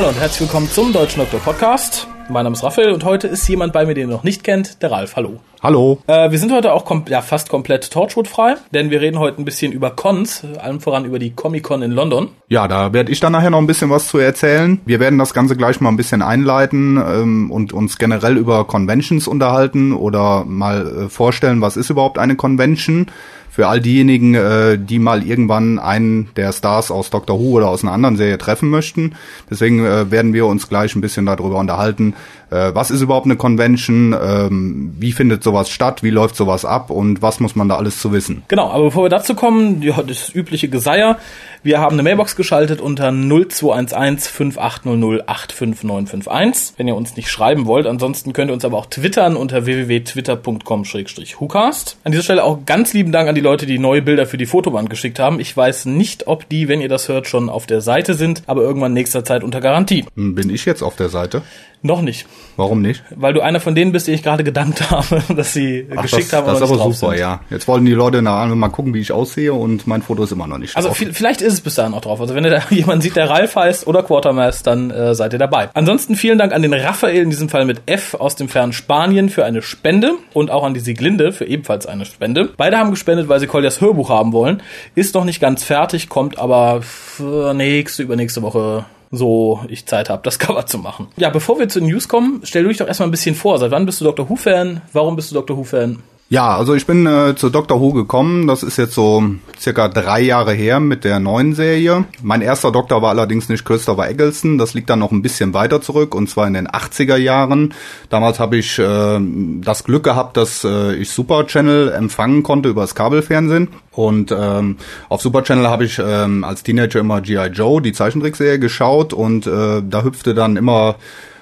Hallo und herzlich willkommen zum Deutschen Doktor Podcast. Mein Name ist Raphael und heute ist jemand bei mir, den ihr noch nicht kennt, der Ralf. Hallo. Hallo. Äh, wir sind heute auch kom ja, fast komplett Torchwood-frei, denn wir reden heute ein bisschen über Cons, allem voran über die Comic-Con in London. Ja, da werde ich dann nachher noch ein bisschen was zu erzählen. Wir werden das Ganze gleich mal ein bisschen einleiten ähm, und uns generell über Conventions unterhalten oder mal äh, vorstellen, was ist überhaupt eine Convention für all diejenigen, äh, die mal irgendwann einen der Stars aus Doctor Who oder aus einer anderen Serie treffen möchten. Deswegen äh, werden wir uns gleich ein bisschen darüber unterhalten, äh, was ist überhaupt eine Convention, ähm, wie findet sowas statt, wie läuft sowas ab und was muss man da alles zu wissen. Genau, aber bevor wir dazu kommen, ja, das übliche Geseier. Wir haben eine Mailbox geschaltet unter 0211 5800 85951, wenn ihr uns nicht schreiben wollt. Ansonsten könnt ihr uns aber auch twittern unter www.twitter.com-hucast. An dieser Stelle auch ganz lieben Dank an die Leute, die neue Bilder für die Fotoband geschickt haben. Ich weiß nicht, ob die, wenn ihr das hört, schon auf der Seite sind, aber irgendwann nächster Zeit unter Garantie. Bin ich jetzt auf der Seite? Noch nicht. Warum nicht? Weil du einer von denen bist, die ich gerade gedankt habe, dass sie Ach, geschickt das, haben. Das ist aber super, sind. ja. Jetzt wollen die Leute na, mal gucken, wie ich aussehe und mein Foto ist immer noch nicht Also drauf. viel- vielleicht ist es bis dahin auch drauf. Also wenn ihr da jemanden sieht, der Ralf heißt oder Quartermass, dann äh, seid ihr dabei. Ansonsten vielen Dank an den Raphael, in diesem Fall mit F aus dem fernen Spanien für eine Spende und auch an die Sieglinde für ebenfalls eine Spende. Beide haben gespendet, weil sie Koljas Hörbuch haben wollen. Ist noch nicht ganz fertig, kommt aber für nächste, übernächste Woche so ich Zeit habe, das Cover zu machen. Ja, bevor wir zu den News kommen, stell du dich doch erstmal ein bisschen vor. Seit wann bist du Dr. Who-Fan? Warum bist du Dr. Who-Fan? Ja, also ich bin äh, zu Dr. Who gekommen. Das ist jetzt so circa drei Jahre her mit der neuen Serie. Mein erster Doktor war allerdings nicht Christopher Eccleston. Das liegt dann noch ein bisschen weiter zurück und zwar in den 80er Jahren. Damals habe ich äh, das Glück gehabt, dass äh, ich Super Channel empfangen konnte über das Kabelfernsehen. Und ähm, auf Super Channel habe ich ähm, als Teenager immer G.I. Joe, die Zeichentrickserie, geschaut und äh, da hüpfte dann immer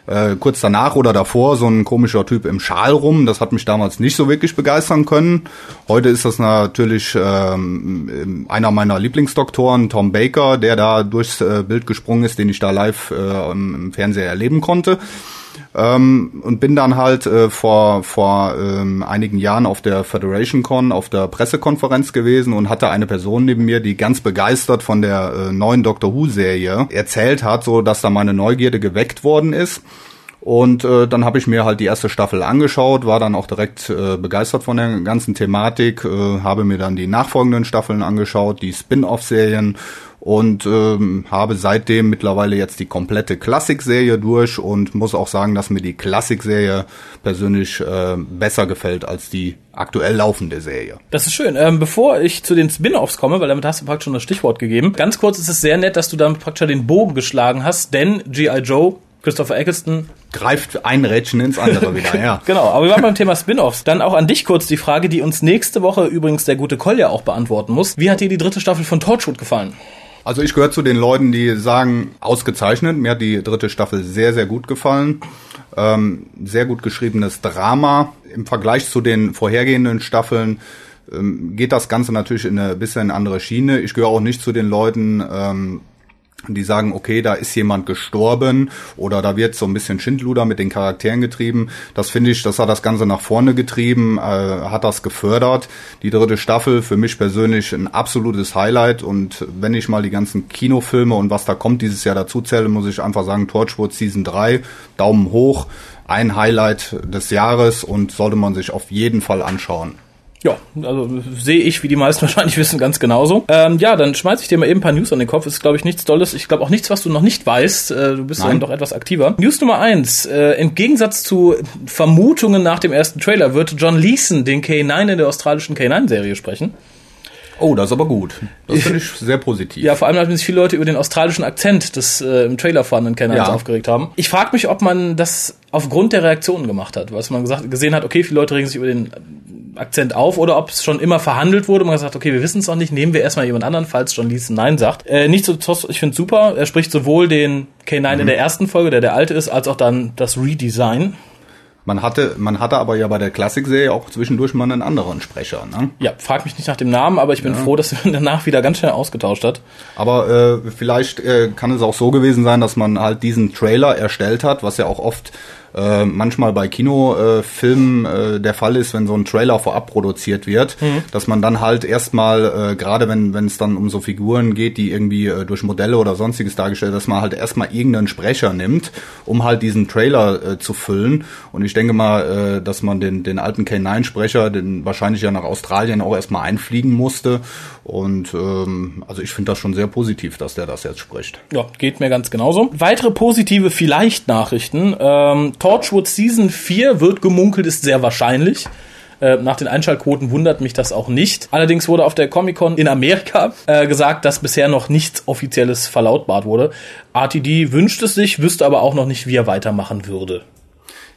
äh, kurz danach oder davor so ein komischer Typ im Schal rum. Das hat mich damals nicht so wirklich begeistern können. Heute ist das natürlich ähm, einer meiner Lieblingsdoktoren, Tom Baker, der da durchs äh, Bild gesprungen ist, den ich da live äh, im Fernseher erleben konnte. Ähm, und bin dann halt äh, vor vor ähm, einigen Jahren auf der Federation Con auf der Pressekonferenz gewesen und hatte eine Person neben mir, die ganz begeistert von der äh, neuen Doctor Who Serie erzählt hat, so dass da meine Neugierde geweckt worden ist. Und äh, dann habe ich mir halt die erste Staffel angeschaut, war dann auch direkt äh, begeistert von der ganzen Thematik, äh, habe mir dann die nachfolgenden Staffeln angeschaut, die Spin-off-Serien und ähm, habe seitdem mittlerweile jetzt die komplette Klassik-Serie durch und muss auch sagen, dass mir die Klassik-Serie persönlich äh, besser gefällt als die aktuell laufende Serie. Das ist schön. Ähm, bevor ich zu den Spin-offs komme, weil damit hast du praktisch schon das Stichwort gegeben. Ganz kurz ist es sehr nett, dass du damit praktisch den Bogen geschlagen hast, denn G.I. Joe, Christopher Eccleston, Greift ein Rädchen ins andere wieder, ja. genau. Aber wir waren beim Thema Spin-offs. Dann auch an dich kurz die Frage, die uns nächste Woche übrigens der gute Kolja auch beantworten muss. Wie hat dir die dritte Staffel von Torchwood gefallen? Also ich gehöre zu den Leuten, die sagen, ausgezeichnet. Mir hat die dritte Staffel sehr, sehr gut gefallen. Ähm, sehr gut geschriebenes Drama. Im Vergleich zu den vorhergehenden Staffeln ähm, geht das Ganze natürlich in eine bisschen andere Schiene. Ich gehöre auch nicht zu den Leuten, ähm, die sagen, okay, da ist jemand gestorben oder da wird so ein bisschen Schindluder mit den Charakteren getrieben. Das finde ich, das hat das Ganze nach vorne getrieben, äh, hat das gefördert. Die dritte Staffel für mich persönlich ein absolutes Highlight und wenn ich mal die ganzen Kinofilme und was da kommt dieses Jahr dazu zähle, muss ich einfach sagen, Torchwood Season 3, Daumen hoch, ein Highlight des Jahres und sollte man sich auf jeden Fall anschauen. Ja, also sehe ich, wie die meisten wahrscheinlich wissen, ganz genauso. Ähm, ja, dann schmeiß ich dir mal eben ein paar News an den Kopf. Ist, glaube ich, nichts Dolles. Ich glaube auch nichts, was du noch nicht weißt. Äh, du bist Nein. dann doch etwas aktiver. News Nummer eins. Äh, Im Gegensatz zu Vermutungen nach dem ersten Trailer wird John Leeson den K9 in der australischen K9-Serie sprechen. Oh, das ist aber gut. Das finde ich sehr positiv. Ja, vor allem, weil sich viele Leute über den australischen Akzent des äh, im Trailer vorhandenen K9s Ja. aufgeregt haben. Ich frage mich, ob man das aufgrund der Reaktionen gemacht hat. Was man gesagt, gesehen hat, okay, viele Leute regen sich über den Akzent auf oder ob es schon immer verhandelt wurde. Man hat gesagt, okay, wir wissen es noch nicht, nehmen wir erstmal jemand anderen, falls John Leeson Nein sagt. Äh, Nichtsdestotrotz, ich finde super. Er spricht sowohl den K9 in der ersten Folge, der der alte ist, als auch dann das Redesign. Man hatte, man hatte aber ja bei der Klassikserie auch zwischendurch mal einen anderen Sprecher. Ne? Ja, frag mich nicht nach dem Namen, aber ich bin froh, dass er danach wieder ganz schnell ausgetauscht hat. Aber äh, vielleicht äh, kann es auch so gewesen sein, dass man halt diesen Trailer erstellt hat, was ja auch oft äh, manchmal bei Kinofilmen äh, der Fall ist, wenn so ein Trailer vorab produziert wird, mhm. dass man dann halt erstmal, äh, gerade wenn wenn es dann um so Figuren geht, die irgendwie äh, durch Modelle oder sonstiges dargestellt, dass man halt erstmal irgendeinen Sprecher nimmt, um halt diesen Trailer äh, zu füllen. Und ich denke mal, äh, dass man den den alten K9-Sprecher, den wahrscheinlich ja nach Australien auch erstmal einfliegen musste. Und ähm, also ich finde das schon sehr positiv, dass der das jetzt spricht. Ja, geht mir ganz genauso. Weitere positive Vielleicht-Nachrichten. Ähm, Torchwood Season 4 wird gemunkelt, ist sehr wahrscheinlich. Äh, nach den Einschaltquoten wundert mich das auch nicht. Allerdings wurde auf der Comic-Con in Amerika äh, gesagt, dass bisher noch nichts Offizielles verlautbart wurde. RTD wünscht es sich, wüsste aber auch noch nicht, wie er weitermachen würde.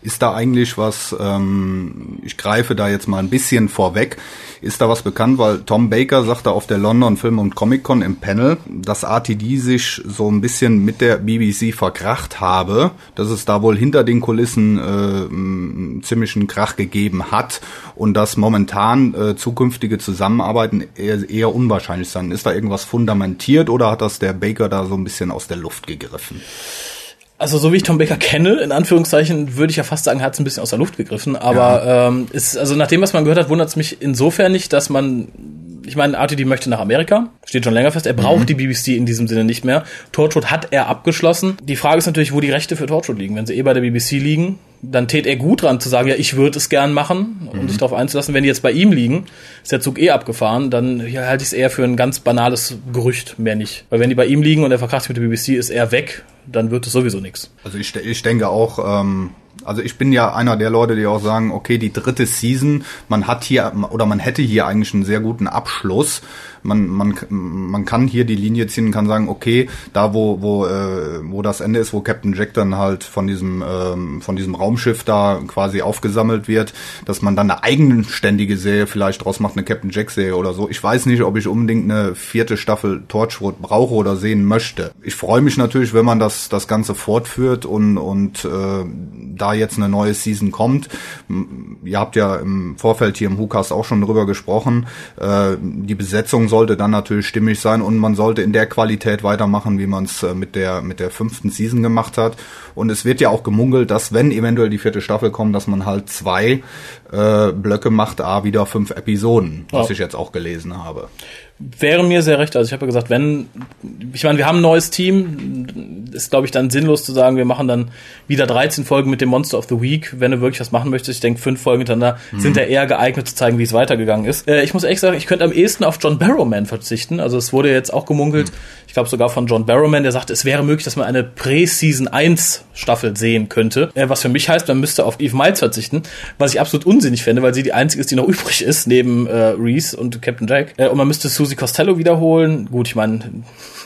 Ist da eigentlich was, ähm, ich greife da jetzt mal ein bisschen vorweg, ist da was bekannt, weil Tom Baker sagte auf der London Film und Comic Con im Panel, dass RTD sich so ein bisschen mit der BBC verkracht habe, dass es da wohl hinter den Kulissen äh, einen ziemlichen Krach gegeben hat und dass momentan äh, zukünftige Zusammenarbeiten eher, eher unwahrscheinlich sind. Ist da irgendwas fundamentiert oder hat das der Baker da so ein bisschen aus der Luft gegriffen? Also so wie ich Tom Baker kenne, in Anführungszeichen, würde ich ja fast sagen, hat es ein bisschen aus der Luft gegriffen. Aber ja. ähm, ist, also nach dem, was man gehört hat, wundert es mich insofern nicht, dass man ich meine, RTD möchte nach Amerika, steht schon länger fest. Er braucht mhm. die BBC in diesem Sinne nicht mehr. Torchwood hat er abgeschlossen. Die Frage ist natürlich, wo die Rechte für Torchwood liegen. Wenn sie eh bei der BBC liegen, dann tät er gut dran zu sagen, ja, ich würde es gern machen und mhm. sich darauf einzulassen. Wenn die jetzt bei ihm liegen, ist der Zug eh abgefahren, dann ja, halte ich es eher für ein ganz banales Gerücht, mehr nicht. Weil wenn die bei ihm liegen und er verkracht mit der BBC, ist er weg, dann wird es sowieso nichts. Also ich, ich denke auch, ähm, also ich bin ja einer der Leute, die auch sagen, okay, die dritte Season, man hat hier oder man hätte hier eigentlich einen sehr guten Abschluss man, man, man kann hier die Linie ziehen kann sagen, okay, da wo, wo, äh, wo das Ende ist, wo Captain Jack dann halt von diesem, ähm, von diesem Raumschiff da quasi aufgesammelt wird, dass man dann eine eigenständige Serie vielleicht draus macht, eine Captain Jack Serie oder so. Ich weiß nicht, ob ich unbedingt eine vierte Staffel Torchwood brauche oder sehen möchte. Ich freue mich natürlich, wenn man das, das Ganze fortführt und, und äh, da jetzt eine neue Season kommt. Ihr habt ja im Vorfeld hier im WhoCast auch schon drüber gesprochen. Äh, die Besetzung sollte dann natürlich stimmig sein und man sollte in der Qualität weitermachen, wie man es äh, mit der mit der fünften Season gemacht hat. Und es wird ja auch gemungelt, dass wenn eventuell die vierte Staffel kommt, dass man halt zwei äh, Blöcke macht, a wieder fünf Episoden, was ja. ich jetzt auch gelesen habe wäre mir sehr recht. Also ich habe ja gesagt, wenn, ich meine, wir haben ein neues Team, ist glaube ich dann sinnlos zu sagen, wir machen dann wieder 13 Folgen mit dem Monster of the Week, wenn du wirklich was machen möchtest. Ich denke, fünf Folgen hintereinander mhm. sind ja eher geeignet zu zeigen, wie es weitergegangen ist. Äh, ich muss echt sagen, ich könnte am ehesten auf John Barrowman verzichten. Also es wurde jetzt auch gemunkelt, mhm. Ich glaube sogar von John Barrowman, der sagt, es wäre möglich, dass man eine Pre-Season 1 Staffel sehen könnte. Äh, was für mich heißt, man müsste auf Eve Miles verzichten, was ich absolut unsinnig fände, weil sie die einzige ist, die noch übrig ist, neben äh, Reese und Captain Jack. Äh, und man müsste Susie Costello wiederholen. Gut, ich meine,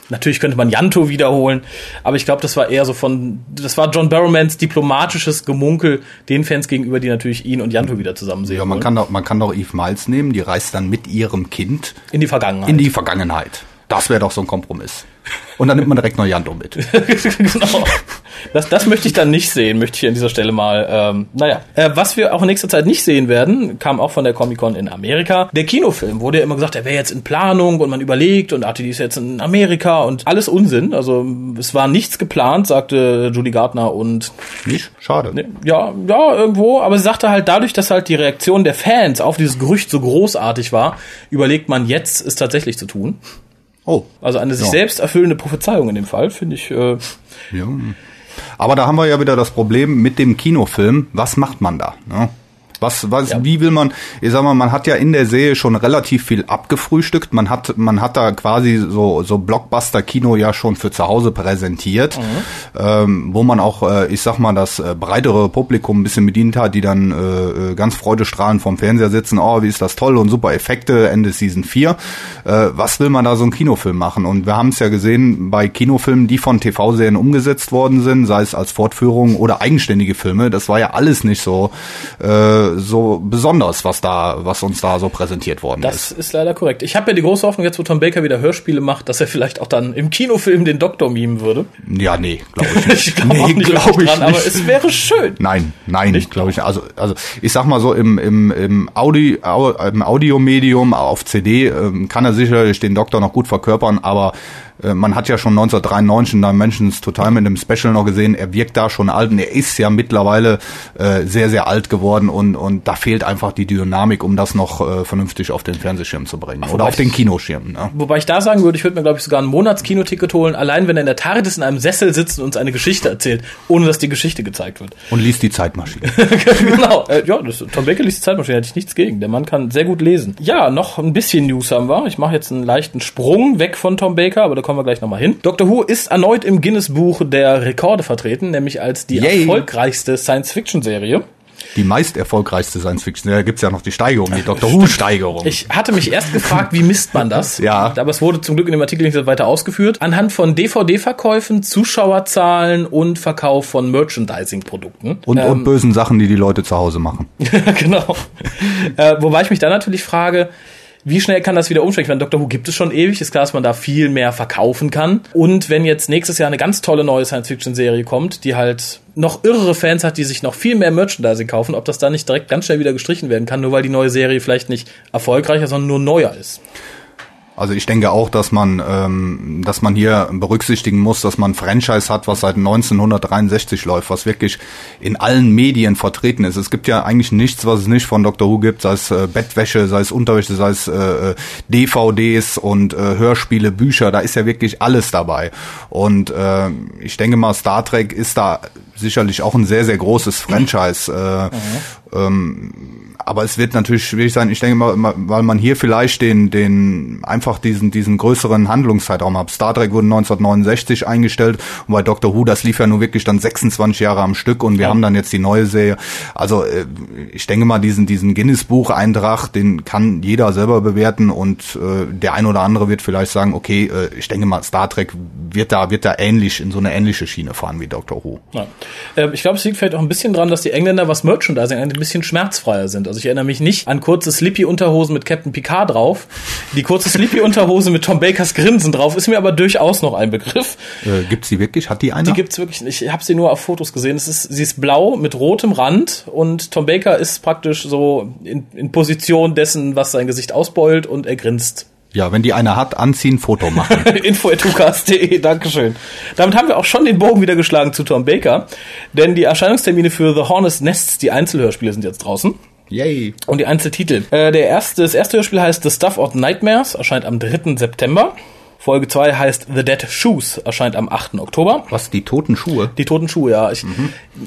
natürlich könnte man Janto wiederholen, aber ich glaube, das war eher so von, das war John Barrowmans diplomatisches Gemunkel den Fans gegenüber, die natürlich ihn und Janto wieder zusammen sehen. Ja, man wollen. kann doch, man kann doch Eve Miles nehmen, die reist dann mit ihrem Kind in die Vergangenheit. In die Vergangenheit. Das wäre doch so ein Kompromiss. Und dann nimmt man direkt noch Janto mit. genau. Das, das möchte ich dann nicht sehen, möchte ich an dieser Stelle mal. Ähm, naja, äh, was wir auch in nächster Zeit nicht sehen werden, kam auch von der Comic-Con in Amerika. Der Kinofilm wurde ja immer gesagt, der wäre jetzt in Planung und man überlegt und RTD ist jetzt in Amerika und alles Unsinn. Also es war nichts geplant, sagte Julie Gardner und... Nicht? Schade. Ne, ja, ja, irgendwo. Aber sie sagte halt, dadurch, dass halt die Reaktion der Fans auf dieses Gerücht so großartig war, überlegt man jetzt, es tatsächlich zu tun. Oh. Also eine sich ja. selbst erfüllende Prophezeiung in dem Fall, finde ich. Äh, ja. Aber da haben wir ja wieder das Problem mit dem Kinofilm. Was macht man da? Ne? Was, was, ja. wie will man, ich sag mal, man hat ja in der Serie schon relativ viel abgefrühstückt. Man hat, man hat da quasi so, so Blockbuster-Kino ja schon für zu Hause präsentiert, mhm. ähm, wo man auch, äh, ich sag mal, das äh, breitere Publikum ein bisschen bedient hat, die dann äh, äh ganz freudestrahlend vorm Fernseher sitzen, oh, wie ist das toll und super Effekte, Ende Season 4. Äh, was will man da so einen Kinofilm machen? Und wir haben es ja gesehen bei Kinofilmen, die von TV-Serien umgesetzt worden sind, sei es als Fortführung oder eigenständige Filme, das war ja alles nicht so, äh, so besonders, was da, was uns da so präsentiert worden das ist. Das ist leider korrekt. Ich habe ja die große Hoffnung, jetzt wo Tom Baker wieder Hörspiele macht, dass er vielleicht auch dann im Kinofilm den Doktor mimen würde. Ja, nee, glaube ich nicht. ich glaube nee, nicht glaub ich dran, nicht. aber es wäre schön. Nein, nein, nicht glaube ich. Also, also ich sag mal so im im im, Audi, im Audiomedium auf CD ähm, kann er sicherlich den Doktor noch gut verkörpern, aber äh, man hat ja schon 1993 in Dimensions total mit dem Special noch gesehen, er wirkt da schon alt und er ist ja mittlerweile äh, sehr, sehr alt geworden und, und da fehlt einfach die Dynamik, um das noch äh, vernünftig auf den Fernsehschirm zu bringen. Oder auf den Kinoschirm. Ne? Wobei ich da sagen würde, ich würde mir, glaube ich, sogar ein Monatskinoticket holen, allein wenn er in der TARDIS in einem Sessel sitzt und uns eine Geschichte erzählt, ohne dass die Geschichte gezeigt wird. Und liest die Zeitmaschine. genau. Äh, ja, das, Tom Baker liest die Zeitmaschine, hätte ich nichts gegen. Der Mann kann sehr gut lesen. Ja, noch ein bisschen News haben wir. Ich mache jetzt einen leichten Sprung weg von Tom Baker, aber da kommen wir gleich nochmal hin. Doctor Who ist erneut im Guinness-Buch der Rekorde vertreten, nämlich als die Yay. erfolgreichste Science-Fiction-Serie. Die meist erfolgreichste Science-Fiction. Da gibt's ja noch die Steigerung, die Doctor Who-Steigerung. Ich hatte mich erst gefragt, wie misst man das? Ja. Aber es wurde zum Glück in dem Artikel nicht weiter ausgeführt. Anhand von DVD-Verkäufen, Zuschauerzahlen und Verkauf von Merchandising-Produkten. Und, Ähm, und bösen Sachen, die die Leute zu Hause machen. genau. Äh, wobei ich mich dann natürlich frage, wie schnell kann das wieder umschwenken? Meine, Doctor Who gibt es schon ewig, ist klar, dass man da viel mehr verkaufen kann. Und wenn jetzt nächstes Jahr eine ganz tolle neue Science-Fiction-Serie kommt, die halt noch irre Fans hat, die sich noch viel mehr Merchandising kaufen, ob das dann nicht direkt ganz schnell wieder gestrichen werden kann, nur weil die neue Serie vielleicht nicht erfolgreicher, sondern nur neuer ist. Also ich denke auch, dass man, ähm, dass man hier berücksichtigen muss, dass man ein Franchise hat, was seit 1963 läuft, was wirklich in allen Medien vertreten ist. Es gibt ja eigentlich nichts, was es nicht von Dr. Who gibt, sei es äh, Bettwäsche, sei es Unterwäsche, sei es äh, äh, DVDs und äh, Hörspiele, Bücher, da ist ja wirklich alles dabei. Und äh, ich denke mal, Star Trek ist da sicherlich auch ein sehr, sehr großes Franchise. Äh, ähm, aber es wird natürlich schwierig sein. Ich denke mal, weil man hier vielleicht den, den, einfach diesen, diesen größeren Handlungszeitraum hat. Star Trek wurde 1969 eingestellt und bei Doctor Who, das lief ja nur wirklich dann 26 Jahre am Stück und wir Ja. haben dann jetzt die neue Serie. Also, äh, ich denke mal, diesen, diesen Guinness-Buch-Eintrag, den kann jeder selber bewerten und äh, der ein oder andere wird vielleicht sagen, okay, äh, ich denke mal, Star Trek wird da, wird da ähnlich, in so eine ähnliche Schiene fahren wie Doctor Who. Ja. Ähm, ich glaube, es liegt vielleicht auch ein bisschen dran, dass die Engländer, was Merchandising ein bisschen schmerzfreier sind. Also ich erinnere mich nicht an kurze Slippy-Unterhosen mit Captain Picard drauf. Die kurze Slippy-Unterhose mit Tom Bakers Grinsen drauf ist mir aber durchaus noch ein Begriff. Äh, gibt's die wirklich? Hat die einer? Die gibt's wirklich nicht. Ich habe sie nur auf Fotos gesehen. Es ist, sie ist blau mit rotem Rand und Tom Baker ist praktisch so in, in Position dessen, was sein Gesicht ausbeult und er grinst. Ja, wenn die einer hat, anziehen, Foto machen. Info.tukas.de, Dankeschön. Damit haben wir auch schon den Bogen wieder geschlagen zu Tom Baker, denn die Erscheinungstermine für The Hornets Nests, die Einzelhörspiele sind jetzt draußen. Yay. Und die Einzeltitel. Äh, der erste, das erste Hörspiel heißt The Stuff of Nightmares, erscheint am 3. September. Folge 2 heißt The Dead Shoes, erscheint am 8. Oktober. Was, die toten Schuhe? Die toten Schuhe, ja. Ich,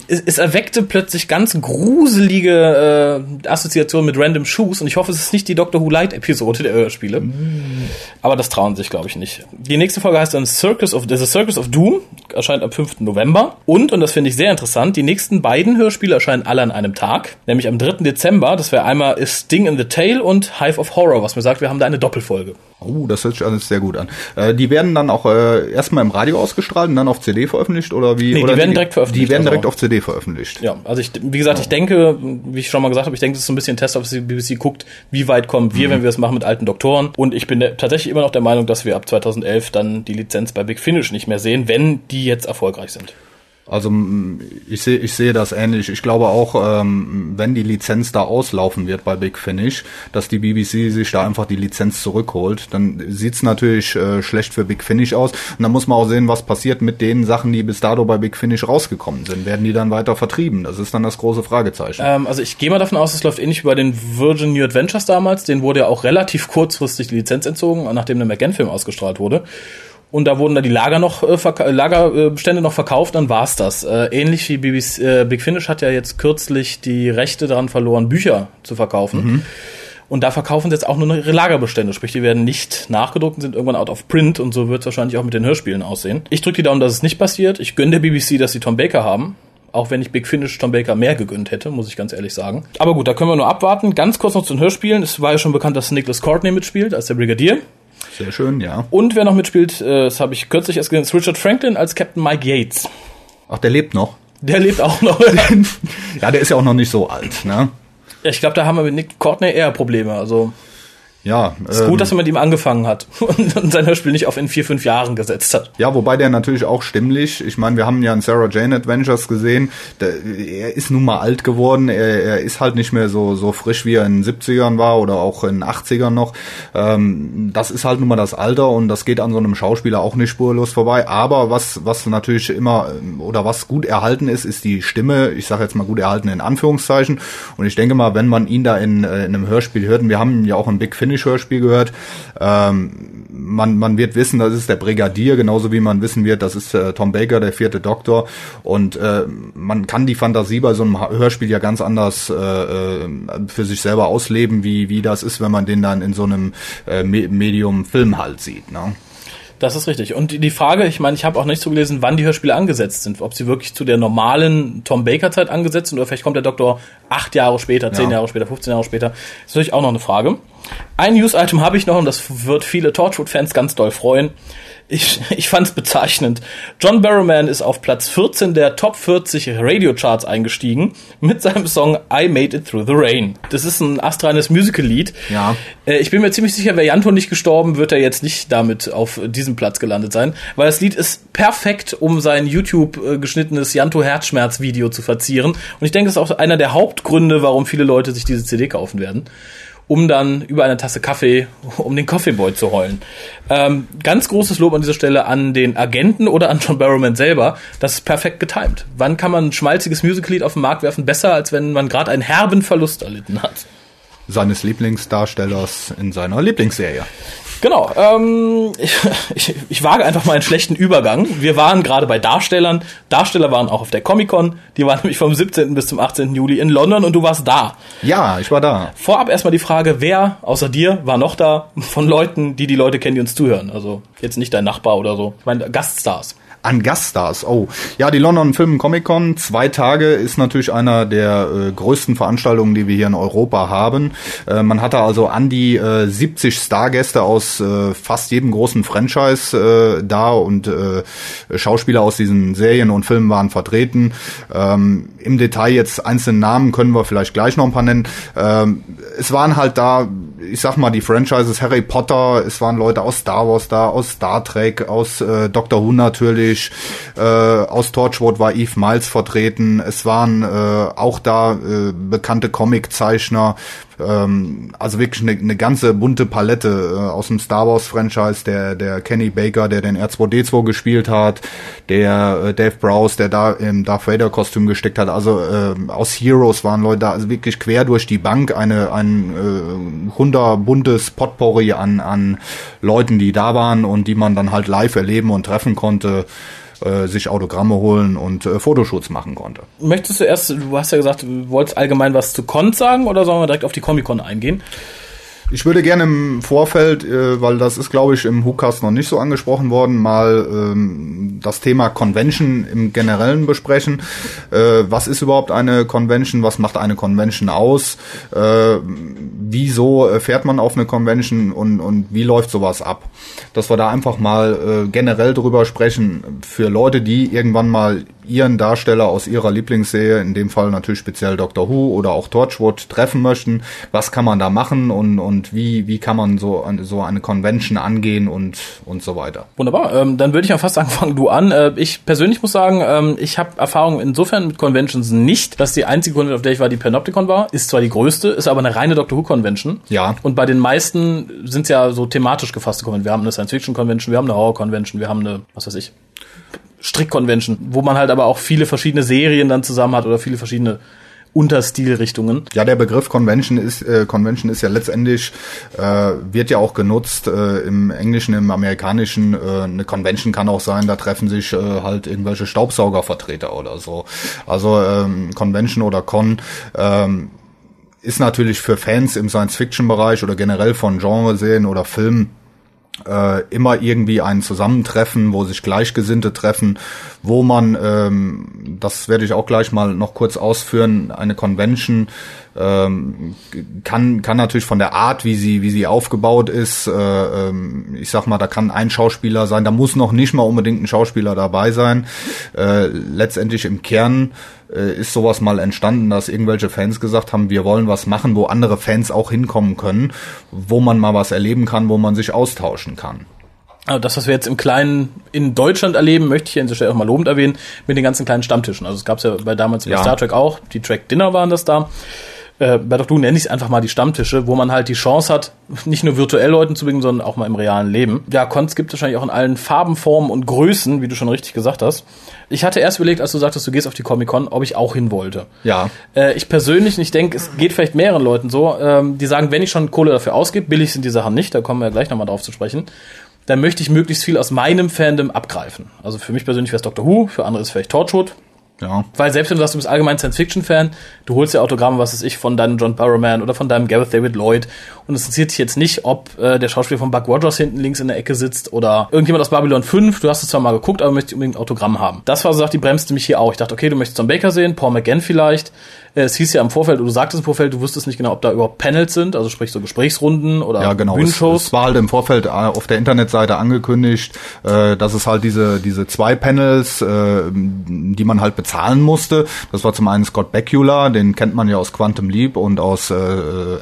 es, es erweckte plötzlich ganz gruselige äh, Assoziationen mit Random Shoes und ich hoffe, es ist nicht die Doctor Who Light Episode der Hörspiele. Aber das trauen sich, glaube ich, nicht. Die nächste Folge heißt dann Circus of, The Circus of Doom, erscheint am 5. November. Und, und das finde ich sehr interessant, die nächsten beiden Hörspiele erscheinen alle an einem Tag, nämlich am 3. Dezember. Das wäre einmal A Sting in the Tail und Hive of Horror, was mir sagt, wir haben da eine Doppelfolge. Oh, das hört sich alles sehr gut an. Äh, die werden dann auch äh, erstmal im Radio ausgestrahlt und dann auf CD veröffentlicht oder wie? Nee, die oder werden direkt veröffentlicht, Die werden direkt also- auf CD veröffentlicht. Ja, also ich, wie gesagt, ich denke, wie ich schon mal gesagt habe, ich denke, das ist so ein bisschen ein Test, ob die BBC guckt, wie weit kommen wir, wenn wir das machen mit alten Doktoren. Und ich bin tatsächlich immer noch der Meinung, dass wir ab 2011 dann die Lizenz bei Big Finish nicht mehr sehen, wenn die jetzt erfolgreich sind. Also ich sehe ich sehe das ähnlich. Ich glaube auch, ähm, wenn die Lizenz da auslaufen wird bei Big Finish, dass die BBC sich da einfach die Lizenz zurückholt, dann sieht's natürlich äh, schlecht für Big Finish aus. Und dann muss man auch sehen, was passiert mit den Sachen, die bis dato bei Big Finish rausgekommen sind. Werden die dann weiter vertrieben? Das ist dann das große Fragezeichen. Ähm, also ich gehe mal davon aus, es läuft ähnlich wie bei den Virgin New Adventures damals. Den wurde ja auch relativ kurzfristig die Lizenz entzogen, nachdem der McGann-Film ausgestrahlt wurde. Und da wurden da die Lager noch äh, verka- Lagerbestände noch verkauft, dann war's das. Äh, ähnlich wie BBC, äh, Big Finish hat ja jetzt kürzlich die Rechte daran verloren, Bücher zu verkaufen. Und da verkaufen sie jetzt auch nur noch ihre Lagerbestände, sprich, die werden nicht nachgedruckt und sind irgendwann out of print und so wird es wahrscheinlich auch mit den Hörspielen aussehen. Ich drücke die Daumen, dass es nicht passiert. Ich gönne der BBC, dass sie Tom Baker haben. Auch wenn ich Big Finish Tom Baker mehr gegönnt hätte, muss ich ganz ehrlich sagen. Aber gut, da können wir nur abwarten. Ganz kurz noch zu den Hörspielen. Es war ja schon bekannt, dass Nicholas Courtney mitspielt als der Brigadier. Sehr schön, ja. Und wer noch mitspielt, äh, das habe ich kürzlich erst gesehen, ist Richard Franklin als Captain Mike Yates. Ach, der lebt noch. Der lebt auch noch. Ja, der ist ja auch noch nicht so alt, ne? ja, ich glaube, da haben wir mit Nick Courtney eher Probleme. Also Ja, ist ähm, gut, dass er mit ihm angefangen hat und sein Hörspiel nicht auf in vier, fünf Jahren gesetzt hat. Ja, wobei der natürlich auch stimmlich, ich meine, wir haben ja in Sarah Jane Adventures gesehen, der, er ist nun mal alt geworden, er, er ist halt nicht mehr so, so frisch, wie er in den 70ern war oder auch in den 80ern noch. Ähm, das ist halt nun mal das Alter und das geht an so einem Schauspieler auch nicht spurlos vorbei. Aber was, was natürlich immer oder was gut erhalten ist, ist die Stimme, ich sage jetzt mal gut erhalten in Anführungszeichen. Und ich denke mal, wenn man ihn da in, äh, in einem Hörspiel hört, und wir haben ja auch ein Big Finish Hörspiel gehört. Ähm, man, man wird wissen, das ist der Brigadier, genauso wie man wissen wird, das ist äh, Tom Baker, der vierte Doktor. Und äh, man kann die Fantasie bei so einem Hörspiel ja ganz anders äh, äh, für sich selber ausleben, wie, wie das ist, wenn man den dann in so einem äh, Medium Film halt sieht. Ne? Das ist richtig. Und die Frage, ich meine, ich habe auch nicht so gelesen, wann die Hörspiele angesetzt sind. Ob sie wirklich zu der normalen Tom Baker-Zeit angesetzt sind oder vielleicht kommt der Doktor acht Jahre später, zehn ja. Jahre später, 15 Jahre später. Das ist natürlich auch noch eine Frage. Ein News-Item habe ich noch und das wird viele Torchwood-Fans ganz doll freuen. Ich, ich fand es bezeichnend. John Barrowman ist auf Platz 14 der Top 40 Radio-Charts eingestiegen mit seinem Song I Made It Through the Rain. Das ist ein astreines Musical-Lied. Ja. Äh, ich bin mir ziemlich sicher, wäre Janto nicht gestorben, wird er jetzt nicht damit auf diesem Platz gelandet sein, weil das Lied ist perfekt, um sein YouTube äh, geschnittenes Janto Herzschmerz-Video zu verzieren. Und ich denke, das ist auch einer der Hauptgründe, warum viele Leute sich diese CD kaufen werden um dann über eine Tasse Kaffee, um den Coffeeboy zu heulen. Ähm, ganz großes Lob an dieser Stelle an den Agenten oder an John Barrowman selber. Das ist perfekt getimed. Wann kann man ein schmalziges Musicallied auf den Markt werfen? Besser, als wenn man gerade einen herben Verlust erlitten hat. Seines Lieblingsdarstellers in seiner Lieblingsserie. Genau, ähm, ich, ich, ich wage einfach mal einen schlechten Übergang. Wir waren gerade bei Darstellern. Darsteller waren auch auf der Comic-Con. Die waren nämlich vom 17. bis zum 18. Juli in London und du warst da. Ja, ich war da. Vorab erstmal die Frage, wer außer dir war noch da von Leuten, die die Leute kennen, die uns zuhören? Also jetzt nicht dein Nachbar oder so. Ich meine, Gaststars an Gaststars. Oh, ja, die London Film Comic Con, zwei Tage, ist natürlich einer der äh, größten Veranstaltungen, die wir hier in Europa haben. Äh, man hatte also an die äh, 70 Stargäste aus äh, fast jedem großen Franchise äh, da und äh, Schauspieler aus diesen Serien und Filmen waren vertreten. Ähm, Im Detail jetzt einzelne Namen können wir vielleicht gleich noch ein paar nennen. Ähm, es waren halt da, ich sag mal, die Franchises Harry Potter, es waren Leute aus Star Wars da, aus Star Trek, aus äh, Doctor Who natürlich. Äh, aus Torchwood war Eve Miles vertreten. Es waren äh, auch da äh, bekannte Comiczeichner. Ähm, also wirklich eine, eine ganze bunte Palette äh, aus dem Star Wars Franchise. Der, der Kenny Baker, der den R2D2 gespielt hat. Der äh, Dave Browse, der da im Darth Vader Kostüm gesteckt hat. Also äh, aus Heroes waren Leute da. Also wirklich quer durch die Bank eine, ein äh, hunderbuntes Potpourri an, an Leuten, die da waren und die man dann halt live erleben und treffen konnte äh, sich Autogramme holen und äh, Fotoshoots machen konnte. Möchtest du erst, du hast ja gesagt, du wolltest allgemein was zu Con sagen oder sollen wir direkt auf die Comic-Con eingehen? Ich würde gerne im Vorfeld, äh, weil das ist, glaube ich, im Hookcast noch nicht so angesprochen worden, mal ähm, das Thema Convention im Generellen besprechen. Äh, was ist überhaupt eine Convention? Was macht eine Convention aus? Äh, wieso fährt man auf eine Convention und, und wie läuft sowas ab? Dass wir da einfach mal äh, generell drüber sprechen für Leute, die irgendwann mal ihren Darsteller aus ihrer Lieblingsserie, in dem Fall natürlich speziell Doctor Who oder auch Torchwood, treffen möchten. Was kann man da machen und, und wie, wie kann man so, so eine Convention angehen und, und so weiter. Wunderbar, ähm, dann würde ich ja fast anfangen, du an. Äh, ich persönlich muss sagen, ähm, ich habe Erfahrung insofern mit Conventions nicht, dass die einzige Convention, auf der ich war, die Panopticon war, ist zwar die größte, ist aber eine reine Doctor Who Convention. Ja. Und bei den meisten sind es ja so thematisch gefasste Conventions. Wir haben eine Science Fiction Convention, wir haben eine Horror Convention, wir haben eine, was weiß ich, Strickconvention, wo man halt aber auch viele verschiedene Serien dann zusammen hat oder viele verschiedene Unterstilrichtungen. Ja, der Begriff Convention ist äh, Convention ist ja letztendlich äh, wird ja auch genutzt äh, im Englischen, im Amerikanischen. Äh, eine Convention kann auch sein, da treffen sich äh, halt irgendwelche Staubsaugervertreter oder so. Also ähm, Convention oder Con ähm, ist natürlich für Fans im Science-Fiction-Bereich oder generell von Genreserien oder Filmen äh, immer irgendwie ein Zusammentreffen, wo sich Gleichgesinnte treffen, wo man, ähm, das werde ich auch gleich mal noch kurz ausführen, eine Convention Ähm, kann, kann natürlich von der Art, wie sie, wie sie aufgebaut ist, äh, ähm, ich sag mal, da kann ein Schauspieler sein, da muss noch nicht mal unbedingt ein Schauspieler dabei sein. Äh, letztendlich im Kern äh, ist sowas mal entstanden, dass irgendwelche Fans gesagt haben, wir wollen was machen, wo andere Fans auch hinkommen können, wo man mal was erleben kann, wo man sich austauschen kann. Also das, was wir jetzt im Kleinen in Deutschland erleben, möchte ich hier an dieser Stelle auch mal lobend erwähnen, mit den ganzen kleinen Stammtischen. Also es gab es ja bei damals bei ja. Star Trek auch, die Track Dinner waren das da. Äh, bei Doctor Who nenne ich es einfach mal die Stammtische, wo man halt die Chance hat, nicht nur virtuell Leuten zu begegnen, sondern auch mal im realen Leben. Ja, Cons gibt es wahrscheinlich auch in allen Farben, Formen und Größen, wie du schon richtig gesagt hast. Ich hatte erst überlegt, als du sagtest, du gehst auf die Comic-Con, ob ich auch hin wollte. Ja. Äh, ich persönlich, ich denke, es geht vielleicht mehreren Leuten so, ähm, die sagen, wenn ich schon Kohle dafür ausgebe, billig sind die Sachen nicht, da kommen wir ja gleich nochmal drauf zu sprechen dann möchte ich möglichst viel aus meinem Fandom abgreifen. Also für mich persönlich wäre es Doctor Who, für andere ist es vielleicht Torchwood. Ja. Weil selbst wenn du sagst, du bist allgemein Science-Fiction-Fan, du holst ja Autogramme, was weiß ich, von deinem John Barrowman oder von deinem Gareth David Lloyd und es interessiert dich jetzt nicht, ob äh, der Schauspieler von Buck Rogers hinten links in der Ecke sitzt oder irgendjemand aus Babylon 5, du hast es zwar mal geguckt, aber möchtest unbedingt Autogramm haben. Das war so, die bremste mich hier auch. Ich dachte, okay, du möchtest John Baker sehen, Paul McGann vielleicht, es hieß ja im Vorfeld, du sagtest im Vorfeld, du wusstest nicht genau, ob da überhaupt Panels sind, also sprich so Gesprächsrunden oder ja, genau. Bühnenshows. Es, es war halt im Vorfeld äh, auf der Internetseite angekündigt, äh, dass es halt diese, diese zwei Panels, äh, die man halt bezahlen musste. Das war zum einen Scott Bakula, den kennt man ja aus Quantum Leap und aus äh,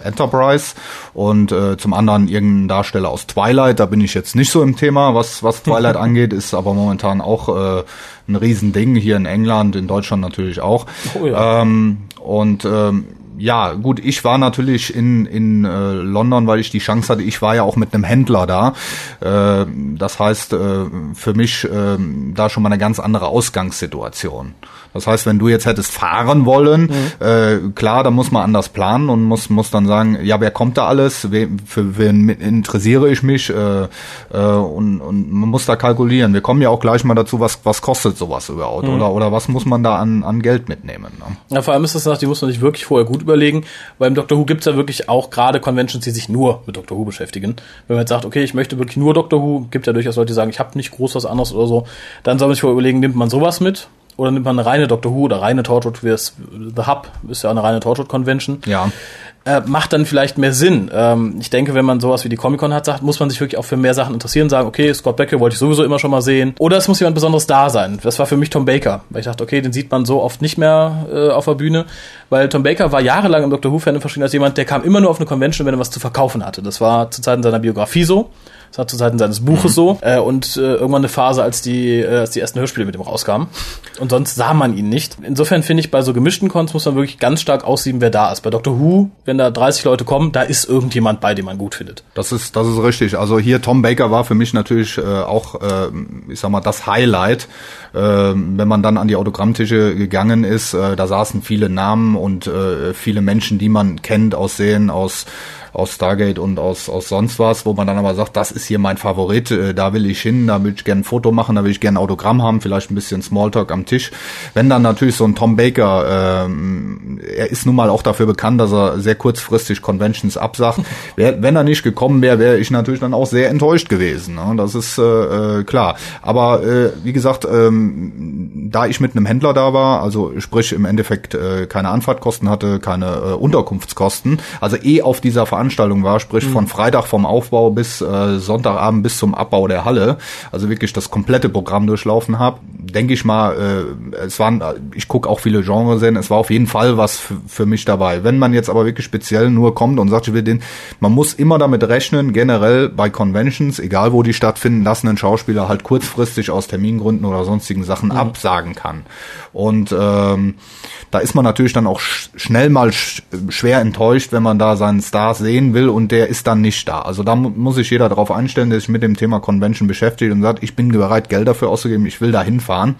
Enterprise und äh, zum anderen irgendein Darsteller aus Twilight. Da bin ich jetzt nicht so im Thema, was, was Twilight angeht, ist aber momentan auch äh, ein Riesending hier in England, in Deutschland natürlich auch. Oh ja. ähm, und ähm, ja, gut, ich war natürlich in, in äh, London, weil ich die Chance hatte, ich war ja auch mit einem Händler da. Äh, das heißt, äh, für mich äh, da schon mal eine ganz andere Ausgangssituation. Das heißt, wenn du jetzt hättest fahren wollen, mhm. äh, klar, da muss man anders planen und muss, muss dann sagen, ja, wer kommt da alles, We für wen interessiere ich mich äh, äh, und, und man muss da kalkulieren. Wir kommen ja auch gleich mal dazu, was, was kostet sowas überhaupt mhm. oder, oder was muss man da an, an Geld mitnehmen. Ne? Ja, vor allem ist das, die muss man sich wirklich vorher gut überlegen, weil im Doctor Who gibt's ja wirklich auch gerade Conventions, die sich nur mit Doctor Who beschäftigen. Wenn man jetzt sagt, okay, ich möchte wirklich nur Doctor Who, gibt ja durchaus Leute, die sagen, ich habe nicht groß was anderes oder so, dann soll man sich vorher überlegen, nimmt man sowas mit oder nimmt man eine reine Doctor Who oder reine Torchwood, wie es The Hub ist ja eine reine Torchwood Convention. Ja. Äh, macht dann vielleicht mehr Sinn. Ähm, ich denke, wenn man sowas wie die Comic Con hat, sagt, muss man sich wirklich auch für mehr Sachen interessieren, sagen, okay, Scott Becker wollte ich sowieso immer schon mal sehen. Oder es muss jemand Besonderes da sein. Das war für mich Tom Baker, weil ich dachte, okay, den sieht man so oft nicht mehr äh, auf der Bühne, weil Tom Baker war jahrelang im Doctor Who Fan verschieden als jemand, der kam immer nur auf eine Convention, wenn er was zu verkaufen hatte. Das war zu Zeiten seiner Biografie so. Das war zu Zeiten seines Buches so. Äh, und äh, irgendwann eine Phase, als die, äh, als die ersten Hörspiele mit ihm rauskamen. Und sonst sah man ihn nicht. Insofern finde ich, bei so gemischten Cons muss man wirklich ganz stark aussieben, wer da ist. Bei Doctor Who, wenn da 30 Leute kommen, da ist irgendjemand bei, den man gut findet. Das ist, das ist richtig. Also hier Tom Baker war für mich natürlich äh, auch, äh, ich sag mal, das Highlight. Äh, wenn man dann an die Autogrammtische gegangen ist, äh, da saßen viele Namen und äh, viele Menschen, die man kennt, aus Serien, aus aus Stargate und aus, aus sonst was, wo man dann aber sagt, das ist hier mein Favorit, äh, da will ich hin, da will ich gerne ein Foto machen, da will ich gerne ein Autogramm haben, vielleicht ein bisschen Smalltalk am Tisch. Wenn dann natürlich so ein Tom Baker, ähm, er ist nun mal auch dafür bekannt, dass er sehr kurzfristig Conventions absagt. Wär, wenn er nicht gekommen wäre, wäre ich natürlich dann auch sehr enttäuscht gewesen. Ne? Das ist äh, äh, klar. Aber äh, wie gesagt, ähm, da ich mit einem Händler da war, also sprich im Endeffekt äh, keine Anfahrtkosten hatte, keine äh, Unterkunftskosten, also eh auf dieser Veranstaltung Veranstaltung war, sprich mhm. von Freitag vom Aufbau bis äh, Sonntagabend bis zum Abbau der Halle, also wirklich das komplette Programm durchlaufen habe, denke ich mal, äh, es waren, ich gucke auch viele Genres es war auf jeden Fall was für mich dabei. Wenn man jetzt aber wirklich speziell nur kommt und sagt, ich will den, man muss immer damit rechnen, generell bei Conventions, egal wo die stattfinden, dass ein Schauspieler halt kurzfristig aus Termingründen oder sonstigen Sachen mhm. absagen kann. Und ähm, da ist man natürlich dann auch sch schnell mal sch schwer enttäuscht, wenn man da seinen Star sehen will und der ist dann nicht da. Also da mu muss sich jeder darauf einstellen, der sich mit dem Thema Convention beschäftigt und sagt, ich bin bereit, Geld dafür auszugeben, ich will da hinfahren.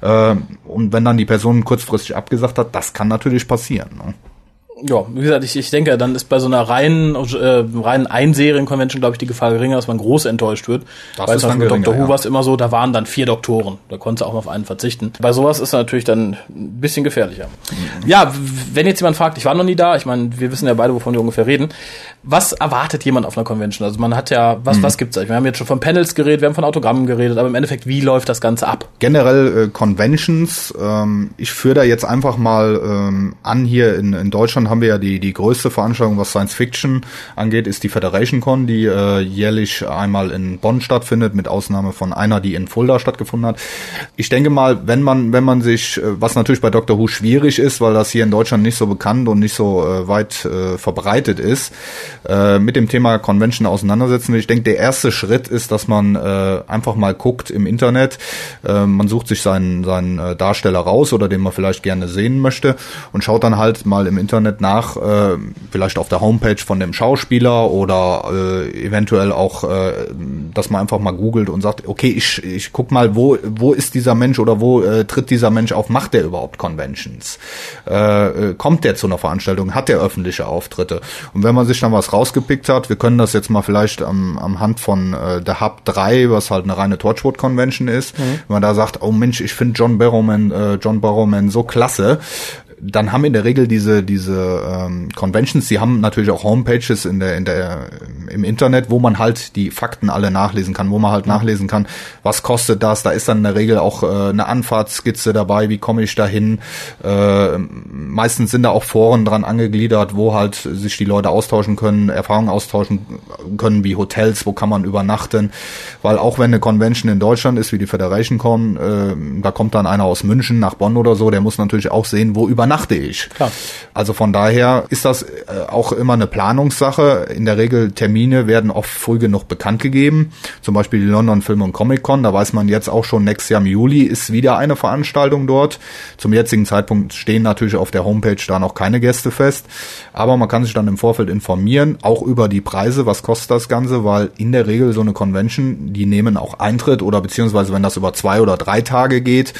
Äh, und wenn dann die Person kurzfristig abgesagt hat, das kann natürlich passieren. Ne? Ja, wie gesagt, ich, ich denke, dann ist bei so einer reinen, äh, reinen Einserien-Convention, glaube ich, die Gefahr geringer, dass man groß enttäuscht wird. Das Weil ist dann Dr. Who ja. war es immer so, da waren dann vier Doktoren. Da konntest du auch mal auf einen verzichten. Bei sowas ist natürlich dann ein bisschen gefährlicher. Mhm. Ja, wenn jetzt jemand fragt, ich war noch nie da, ich meine, wir wissen ja beide, wovon wir ungefähr reden. Was erwartet jemand auf einer Convention? Also man hat ja, was, mhm. was gibt's da? Wir haben jetzt schon von Panels geredet, wir haben von Autogrammen geredet, aber im Endeffekt, wie läuft das Ganze ab? Generell äh, Conventions, ähm, ich führe da jetzt einfach mal ähm, an hier in, in Deutschland Deutschland haben wir ja die, die größte Veranstaltung, was Science Fiction angeht, ist die Federation Con, die äh, jährlich einmal in Bonn stattfindet, mit Ausnahme von einer, die in Fulda stattgefunden hat. Ich denke mal, wenn man, wenn man sich, äh, was natürlich bei Dr. Who schwierig ist, weil das hier in Deutschland nicht so bekannt und nicht so äh, weit äh, verbreitet ist, äh, mit dem Thema Convention auseinandersetzen will. Ich denke, der erste Schritt ist, dass man äh, einfach mal guckt im Internet. Äh, man sucht sich seinen, seinen äh, Darsteller raus oder den man vielleicht gerne sehen möchte und schaut dann halt mal im Internet nach, äh, vielleicht auf der Homepage von dem Schauspieler oder äh, eventuell auch, äh, dass man einfach mal googelt und sagt, okay, ich, ich guck mal, wo, wo ist dieser Mensch oder wo äh, tritt dieser Mensch auf, macht der überhaupt Conventions? Äh, äh, kommt der zu einer Veranstaltung, hat der öffentliche Auftritte? Und wenn man sich dann was rausgepickt hat, wir können das jetzt mal vielleicht am, am Hand von äh, The Hub 3, was halt eine reine Torchwood Convention ist, mhm. wenn man da sagt, oh Mensch, ich finde John Barrowman, äh, John Barrowman so klasse, dann haben in der Regel diese diese ähm, Conventions, die haben natürlich auch Homepages in der in der im Internet, wo man halt die Fakten alle nachlesen kann, wo man halt nachlesen kann, was kostet das. Da ist dann in der Regel auch äh, eine Anfahrtskizze dabei, wie komme ich dahin. Äh, meistens sind da auch Foren dran angegliedert, wo halt sich die Leute austauschen können, Erfahrungen austauschen können, wie Hotels, wo kann man übernachten. Weil auch wenn eine Convention in Deutschland ist, wie die Federation Con, äh, da kommt dann einer aus München nach Bonn oder so, der muss natürlich auch sehen, wo über übernachte ich. Klar. Also von daher ist das äh, auch immer eine Planungssache. In der Regel Termine werden oft früh genug bekannt gegeben. Zum Beispiel die London Film und Comic Con, da weiß man jetzt auch schon, nächstes Jahr im Juli ist wieder eine Veranstaltung dort. Zum jetzigen Zeitpunkt stehen natürlich auf der Homepage da noch keine Gäste fest. Aber man kann sich dann im Vorfeld informieren, auch über die Preise, was kostet das Ganze, weil in der Regel so eine Convention, die nehmen auch Eintritt oder beziehungsweise wenn das über zwei oder drei Tage geht,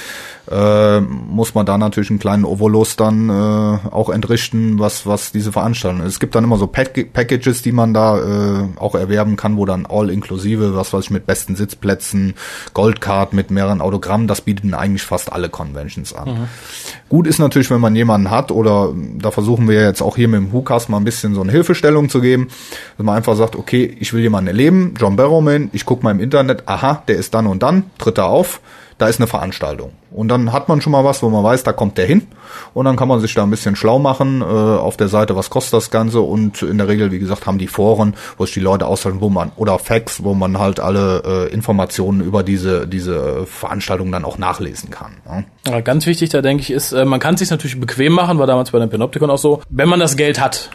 äh, muss man da natürlich einen kleinen Ovolus dann äh, auch entrichten, was was diese Veranstaltung ist. Es gibt dann immer so Pack Packages, die man da äh, auch erwerben kann, wo dann all inklusive, was weiß ich, mit besten Sitzplätzen, Goldcard mit mehreren Autogrammen, das bieten eigentlich fast alle Conventions an. Mhm. Gut ist natürlich, wenn man jemanden hat oder da versuchen wir jetzt auch hier mit dem Hukas mal ein bisschen so eine Hilfestellung zu geben, dass man einfach sagt, okay, ich will jemanden erleben, John Barrowman, ich gucke mal im Internet, aha, der ist dann und dann, tritt er auf, da ist eine Veranstaltung. Und dann hat man schon mal was, wo man weiß, da kommt der hin. Und dann kann man sich da ein bisschen schlau machen äh, auf der Seite, was kostet das Ganze. Und in der Regel, wie gesagt, haben die Foren, wo sich die Leute austauschen, wo man, oder Facts, wo man halt alle äh, Informationen über diese, diese Veranstaltung dann auch nachlesen kann. Ja. Ja, ganz wichtig, da denke ich, ist, äh, man kann es sich natürlich bequem machen, war damals bei den Panopticon auch so, wenn man das Geld hat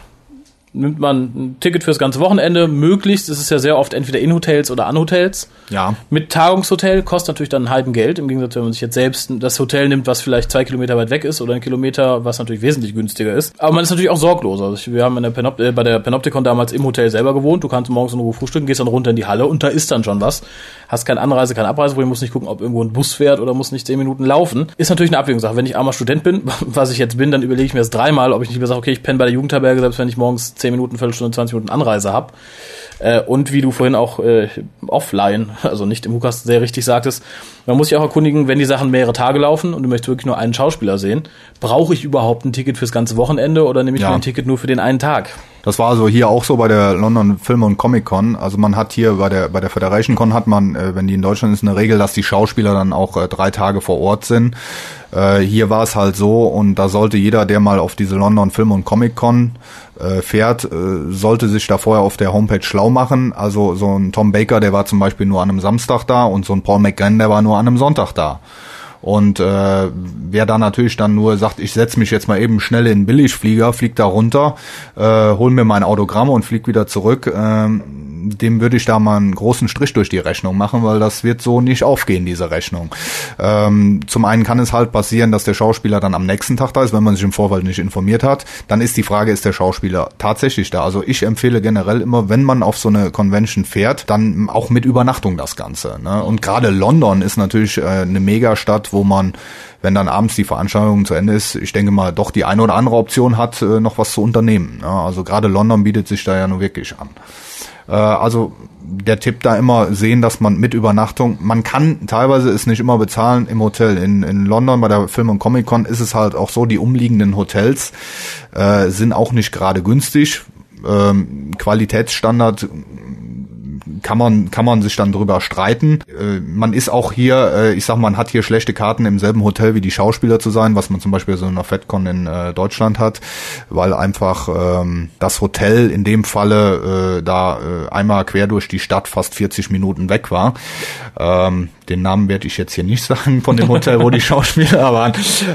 nimmt man ein Ticket fürs ganze Wochenende, möglichst, ist es ja sehr oft entweder in Hotels oder an Hotels. Ja. Mit Tagungshotel kostet natürlich dann einen halben Geld, im Gegensatz, wenn man sich jetzt selbst das Hotel nimmt, was vielleicht zwei Kilometer weit weg ist oder ein Kilometer, was natürlich wesentlich günstiger ist. Aber man ist natürlich auch sorgloser. Also wir haben in der Panop äh, bei der Panopticon damals im Hotel selber gewohnt. Du kannst morgens in Ruhe frühstücken, gehst dann runter in die Halle und da ist dann schon was. Hast keine Anreise, keine Abreise, wo du musst nicht gucken, ob irgendwo ein Bus fährt oder musst nicht zehn Minuten laufen. Ist natürlich eine Abwägungssache. Wenn ich armer Student bin, was ich jetzt bin, dann überlege ich mir das dreimal, ob ich nicht mehr sage, okay, ich penne bei der Jugendherberge, selbst wenn ich morgens zehn Minuten, Viertelstunde, 20 Minuten Anreise habe. Äh, und wie du vorhin auch äh, offline, also nicht im Hukas sehr richtig sagtest, man muss sich auch erkundigen, wenn die Sachen mehrere Tage laufen und du möchtest wirklich nur einen Schauspieler sehen, brauche ich überhaupt ein Ticket fürs ganze Wochenende oder nehme ich ja. mir ein Ticket nur für den einen Tag? Das war also hier auch so bei der London Film und Comic Con. Also man hat hier bei der bei der Federation Con hat man, äh, wenn die in Deutschland ist, eine Regel, dass die Schauspieler dann auch äh, drei Tage vor Ort sind. Äh, hier war es halt so und da sollte jeder, der mal auf diese London Film und Comic Con äh, fährt, äh, sollte sich da vorher auf der Homepage schlau machen. Also so ein Tom Baker, der war zum Beispiel nur an einem Samstag da und so ein Paul McGann, der war nur an einem Sonntag da. Und äh, wer da natürlich dann nur sagt, ich setze mich jetzt mal eben schnell in den Billigflieger, flieg da runter, äh, hol mir mein Autogramm und flieg wieder zurück, äh, dem würde ich da mal einen großen Strich durch die Rechnung machen, weil das wird so nicht aufgehen, diese Rechnung. Ähm, zum einen kann es halt passieren, dass der Schauspieler dann am nächsten Tag da ist, wenn man sich im Vorfeld nicht informiert hat. Dann ist die Frage, ist der Schauspieler tatsächlich da? Also ich empfehle generell immer, wenn man auf so eine Convention fährt, dann auch mit Übernachtung das Ganze. Ne? Und gerade London ist natürlich äh, eine Megastadt, wo man, wenn dann abends die Veranstaltung zu Ende ist, ich denke mal, doch die eine oder andere Option hat, äh, noch was zu unternehmen. Ja, also gerade London bietet sich da ja nur wirklich an. Äh, also der Tipp da immer sehen, dass man mit Übernachtung, man kann teilweise es nicht immer bezahlen im Hotel. In, in London bei der Film- und Comic-Con ist es halt auch so, die umliegenden Hotels äh, sind auch nicht gerade günstig. Ähm, Qualitätsstandard kann man kann man sich dann drüber streiten. Äh, man ist auch hier, äh, ich sag, man hat hier schlechte Karten im selben Hotel wie die Schauspieler zu sein, was man zum Beispiel so in einer FedCon in äh, Deutschland hat, weil einfach ähm, das Hotel in dem Falle äh, da äh, einmal quer durch die Stadt fast 40 Minuten weg war. Ähm, den Namen werde ich jetzt hier nicht sagen von dem Hotel, wo die Schauspieler waren.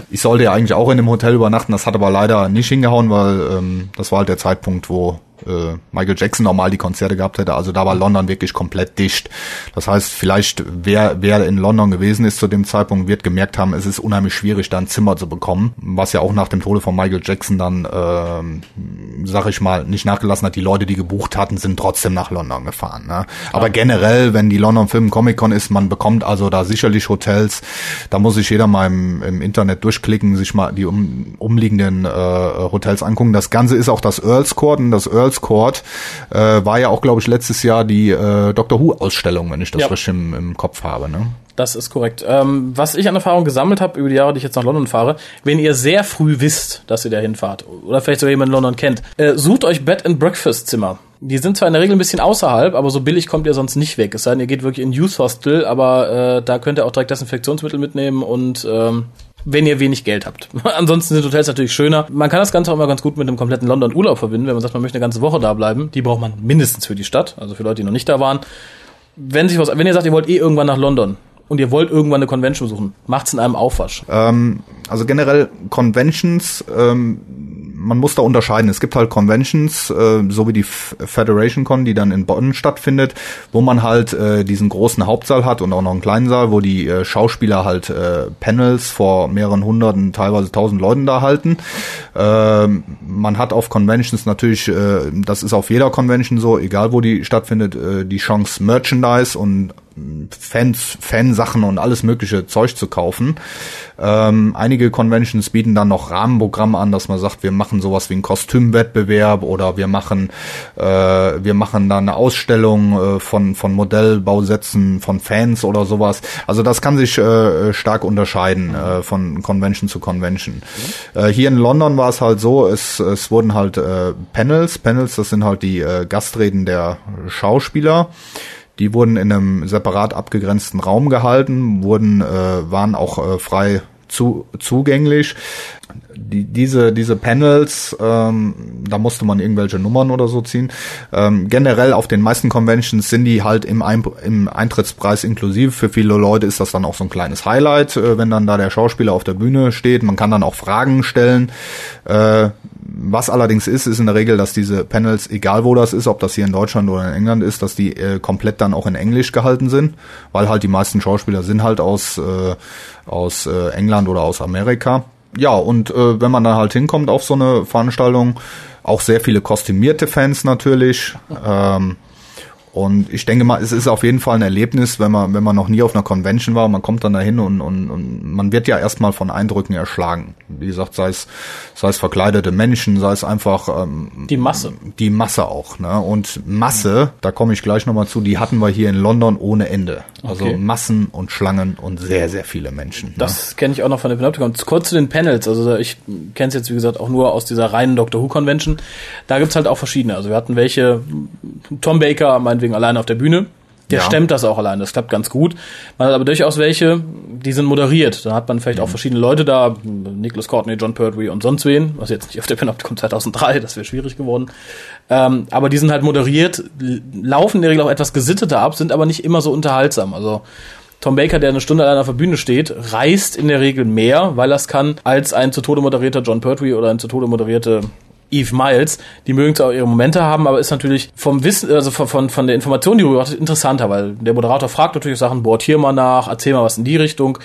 Ich sollte ja eigentlich auch in dem Hotel übernachten, das hat aber leider nicht hingehauen, weil ähm, das war halt der Zeitpunkt, wo äh, Michael Jackson normal die Konzerte gehabt hätte. Also da war London wirklich komplett dicht. Das heißt, vielleicht wer, wer in London gewesen ist zu dem Zeitpunkt, wird gemerkt haben, es ist unheimlich schwierig, da ein Zimmer zu bekommen. Was ja auch nach dem Tode von Michael Jackson dann, äh, sag ich mal, nicht nachgelassen hat. Die Leute, die gebucht hatten, sind trotzdem nach London gefahren. Ne? Aber generell, wenn die London Film Comic Con ist, man bekommt also da sicherlich Hotels. Da muss sich jeder mal im, im Internet durchklicken, sich mal die um, umliegenden äh, Hotels angucken. Das Ganze ist auch das Earls Court und das Earls Court äh, war ja auch, glaube ich, letztes Jahr die äh, Doctor Who-Ausstellung, wenn ich das ja. richtig im, im Kopf habe. Ne? Das ist korrekt. Ähm, was ich an Erfahrung gesammelt habe über die Jahre, die ich jetzt nach London fahre, wenn ihr sehr früh wisst, dass ihr da hinfahrt oder vielleicht sogar jemanden in London kennt, äh, sucht euch Bed and Breakfast Zimmer. Die sind zwar in der Regel ein bisschen außerhalb, aber so billig kommt ihr sonst nicht weg. Es sei denn, ihr geht wirklich in Youth Hostel, aber äh, da könnt ihr auch direkt Desinfektionsmittel mitnehmen und ähm, wenn ihr wenig Geld habt. Ansonsten sind Hotels natürlich schöner. Man kann das Ganze auch immer ganz gut mit einem kompletten London-Urlaub verbinden, wenn man sagt, man möchte eine ganze Woche da bleiben. Die braucht man mindestens für die Stadt, also für Leute, die noch nicht da waren. Wenn, sich was, wenn ihr sagt, ihr wollt eh irgendwann nach London, und ihr wollt irgendwann eine Convention besuchen, macht's in einem Aufwasch. Ähm, also generell Conventions, ähm, man muss da unterscheiden. Es gibt halt Conventions, äh, so wie die Federation Con, die dann in Bonn stattfindet, wo man halt äh, diesen großen Hauptsaal hat und auch noch einen kleinen Saal, wo die äh, Schauspieler halt äh, Panels vor mehreren hunderten, teilweise tausend Leuten da halten. Ähm, man hat auf Conventions natürlich, äh, das ist auf jeder Convention so, egal wo die stattfindet, äh, die Chance Merchandise und Fans, Fansachen und alles mögliche Zeug zu kaufen. Ähm, einige Conventions bieten dann noch Rahmenprogramme an, dass man sagt, wir machen sowas wie einen Kostümwettbewerb oder wir machen äh, wir machen dann eine Ausstellung äh, von von Modellbausätzen von Fans oder sowas. Also das kann sich äh, stark unterscheiden äh, von Convention zu Convention. Mhm. Äh, hier in London war es halt so, es es wurden halt äh, Panels, Panels, das sind halt die äh, Gastreden der Schauspieler. Die wurden in einem separat abgegrenzten Raum gehalten, wurden, äh, waren auch äh, frei zu, zugänglich die, diese, diese Panels, ähm, da musste man irgendwelche Nummern oder so ziehen. Ähm, generell auf den meisten Conventions sind die halt im, Ein im Eintrittspreis inklusive. Für viele Leute ist das dann auch so ein kleines Highlight, äh, wenn dann da der Schauspieler auf der Bühne steht. Man kann dann auch Fragen stellen. Äh, was allerdings ist, ist in der Regel, dass diese Panels, egal wo das ist, ob das hier in Deutschland oder in England ist, dass die äh, komplett dann auch in Englisch gehalten sind, weil halt die meisten Schauspieler sind halt aus, äh, aus äh, England oder aus Amerika ja, und äh, wenn man dann halt hinkommt auf so eine Veranstaltung, auch sehr viele kostümierte Fans natürlich. Ähm, und ich denke mal, es ist auf jeden Fall ein Erlebnis, wenn man, wenn man noch nie auf einer Convention war, man kommt dann dahin und, und, und man wird ja erstmal von Eindrücken erschlagen. Wie gesagt, sei es, sei es verkleidete Menschen, sei es einfach ähm, die Masse. Die Masse auch. Ne? Und Masse, da komme ich gleich nochmal zu, die hatten wir hier in London ohne Ende. Also okay. Massen und Schlangen und sehr, sehr viele Menschen. Ne? Das ne? kenne ich auch noch von der Panopticon. Kurz zu den Panels. Also ich kenne es jetzt, wie gesagt, auch nur aus dieser reinen Doctor Who Convention. Da gibt's halt auch verschiedene. Also wir hatten welche, Tom Baker, meinetwegen meinetwegen alleine auf der Bühne. Der ja. stemmt das auch allein, das klappt ganz gut. Man hat aber durchaus welche, die sind moderiert. Da hat man vielleicht mhm. auch verschiedene Leute da, Nicholas Courtney, John Pertwee und sonst wen, was jetzt nicht auf der Panopticon 2003, das wäre schwierig geworden. Ähm, aber die sind halt moderiert, laufen in der Regel auch etwas gesitteter ab, sind aber nicht immer so unterhaltsam. Also Tom Baker, der eine Stunde allein auf der Bühne steht, reist in der Regel mehr, weil er es kann, als ein zu Tode moderierter John Pertwee oder ein zu Tode moderierte Eve Miles. Die mögen zwar auch ihre Momente haben, aber ist natürlich vom Wissen, also von, von, von der Information, die du hast, interessanter, weil der Moderator fragt natürlich Sachen, bohrt hier mal nach, erzähl mal was in die Richtung.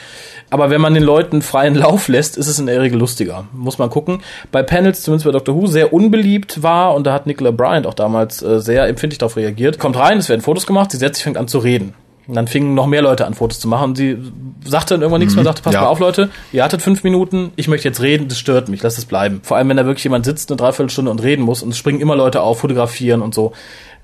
Aber wenn man den Leuten freien Lauf lässt, ist es in der Regel lustiger. Muss man gucken. Bei Panels, zumindest bei Doctor Who, sehr unbeliebt war und da hat Nicola Bryant auch damals äh, sehr empfindlich darauf reagiert. Kommt rein, es werden Fotos gemacht, sie setzt sich, fängt an zu reden. Und dann fingen noch mehr Leute an, Fotos zu machen. Und sie sagte dann irgendwann nichts mehr, mhm. sagte, pass ja. mal auf, Leute, ihr hattet fünf Minuten, ich möchte jetzt reden, das stört mich, lasst es bleiben. Vor allem, wenn da wirklich jemand sitzt eine Dreiviertelstunde und reden muss und es springen immer Leute auf, fotografieren und so.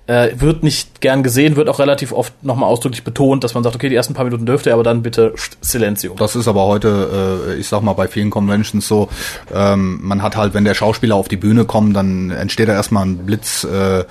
Äh, wird nicht gern gesehen, wird auch relativ oft nochmal ausdrücklich betont, dass man sagt, okay, die ersten paar Minuten dürfte, aber dann bitte Silencio. Das ist aber heute, äh, ich sag mal, bei vielen Conventions so, ähm, man hat halt, wenn der Schauspieler auf die Bühne kommt, dann entsteht da erstmal ein Blitz, äh,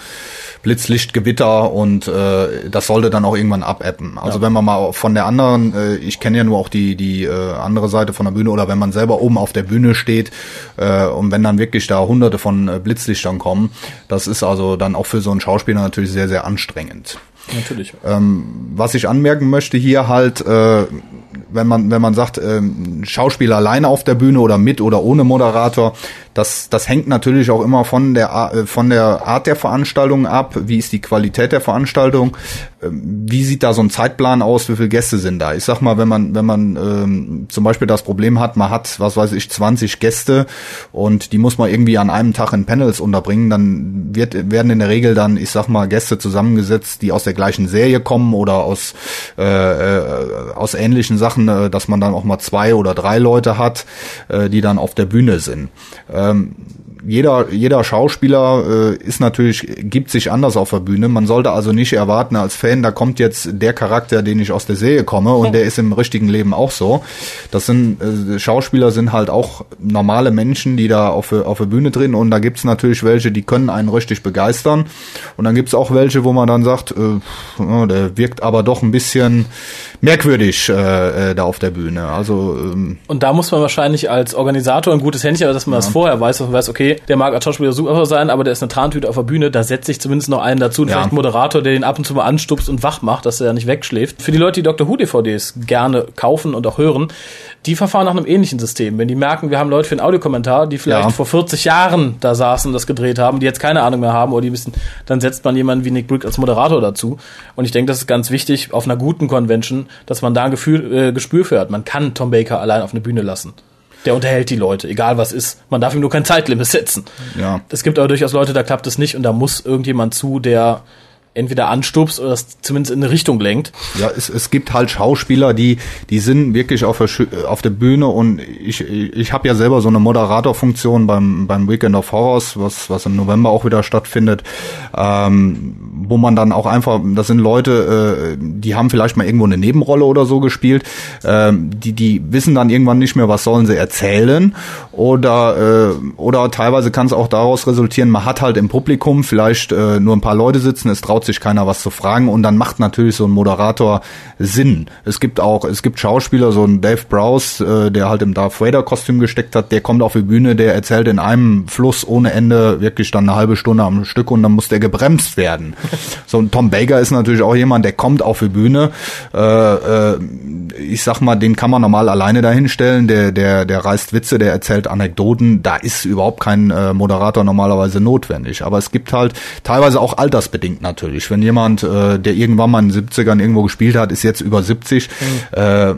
Blitzlichtgewitter und äh, das sollte dann auch irgendwann abappen. Also ja. wenn man mal von der anderen, äh, ich kenne ja nur auch die die äh, andere Seite von der Bühne oder wenn man selber oben auf der Bühne steht äh, und wenn dann wirklich da hunderte von äh, Blitzlichtern kommen, das ist also dann auch für so einen Schauspieler natürlich sehr sehr anstrengend. Natürlich. Ähm, was ich anmerken möchte hier halt, äh, wenn man wenn man sagt, ähm, Schauspieler alleine auf der Bühne oder mit oder ohne Moderator, das, das hängt natürlich auch immer von der, äh, von der Art der Veranstaltung ab. Wie ist die Qualität der Veranstaltung? Ähm, wie sieht da so ein Zeitplan aus? Wie viele Gäste sind da? Ich sag mal, wenn man, wenn man ähm, zum Beispiel das Problem hat, man hat, was weiß ich, 20 Gäste und die muss man irgendwie an einem Tag in Panels unterbringen, dann wird, werden in der Regel dann, ich sag mal, Gäste zusammengesetzt, die aus der gleichen Serie kommen oder aus, äh, äh, aus ähnlichen Sachen, äh, dass man dann auch mal zwei oder drei Leute hat, äh, die dann auf der Bühne sind. Äh, ähm, jeder, jeder Schauspieler äh, ist natürlich, gibt sich anders auf der Bühne. Man sollte also nicht erwarten als Fan, da kommt jetzt der Charakter, den ich aus der Serie komme und der ist im richtigen Leben auch so. Das sind, äh, Schauspieler sind halt auch normale Menschen, die da auf, auf der Bühne drehen und da gibt's natürlich welche, die können einen richtig begeistern und dann gibt's auch welche, wo man dann sagt, äh, der wirkt aber doch ein bisschen merkwürdig äh, äh, da auf der Bühne. Also ähm, und da muss man wahrscheinlich als Organisator ein gutes Händchen, aber dass man ja. das vorher weiß, dass man weiß, okay, der mag als Schauspieler super sein, aber der ist eine Trantüte auf der Bühne, da setzt sich zumindest noch einen dazu und ja. vielleicht einen Moderator, der den ab und zu mal anstupst und wach macht, dass er nicht wegschläft. Für die Leute, die Dr. Who DVDs gerne kaufen und auch hören, die verfahren nach einem ähnlichen System. Wenn die merken, wir haben Leute für einen Audiokommentar, die vielleicht ja. vor 40 Jahren da saßen und das gedreht haben, die jetzt keine Ahnung mehr haben oder die wissen, dann setzt man jemanden wie Nick Brick als Moderator dazu. Und ich denke, das ist ganz wichtig auf einer guten Convention, dass man da ein Gefühl, äh, Gespür für hat. Man kann Tom Baker allein auf eine Bühne lassen der unterhält die Leute, egal was ist. Man darf ihm nur kein Zeitlimit setzen. Ja. Es gibt aber durchaus Leute, da klappt es nicht und da muss irgendjemand zu, der entweder anstupst oder das zumindest in eine Richtung lenkt. Ja, es, es gibt halt Schauspieler, die die sind wirklich auf der, auf der Bühne und ich, ich habe ja selber so eine Moderatorfunktion beim beim Weekend of Horrors, was was im November auch wieder stattfindet, ähm, wo man dann auch einfach, das sind Leute, äh, die haben vielleicht mal irgendwo eine Nebenrolle oder so gespielt, ähm, die die wissen dann irgendwann nicht mehr, was sollen sie erzählen oder äh, oder teilweise kann es auch daraus resultieren, man hat halt im Publikum vielleicht äh, nur ein paar Leute sitzen, es traut sich keiner was zu fragen und dann macht natürlich so ein Moderator Sinn. Es gibt auch, es gibt Schauspieler, so ein Dave Browse, äh, der halt im Darth Vader Kostüm gesteckt hat, der kommt auf die Bühne, der erzählt in einem Fluss ohne Ende wirklich dann eine halbe Stunde am Stück und dann muss der gebremst werden. So ein Tom Baker ist natürlich auch jemand, der kommt auf die Bühne. Äh, äh, ich sag mal, den kann man normal alleine dahinstellen, der, der, der reißt Witze, der erzählt Anekdoten, da ist überhaupt kein äh, Moderator normalerweise notwendig. Aber es gibt halt teilweise auch altersbedingt natürlich. Wenn jemand, äh, der irgendwann mal in den 70ern irgendwo gespielt hat, ist jetzt über 70, mhm. äh,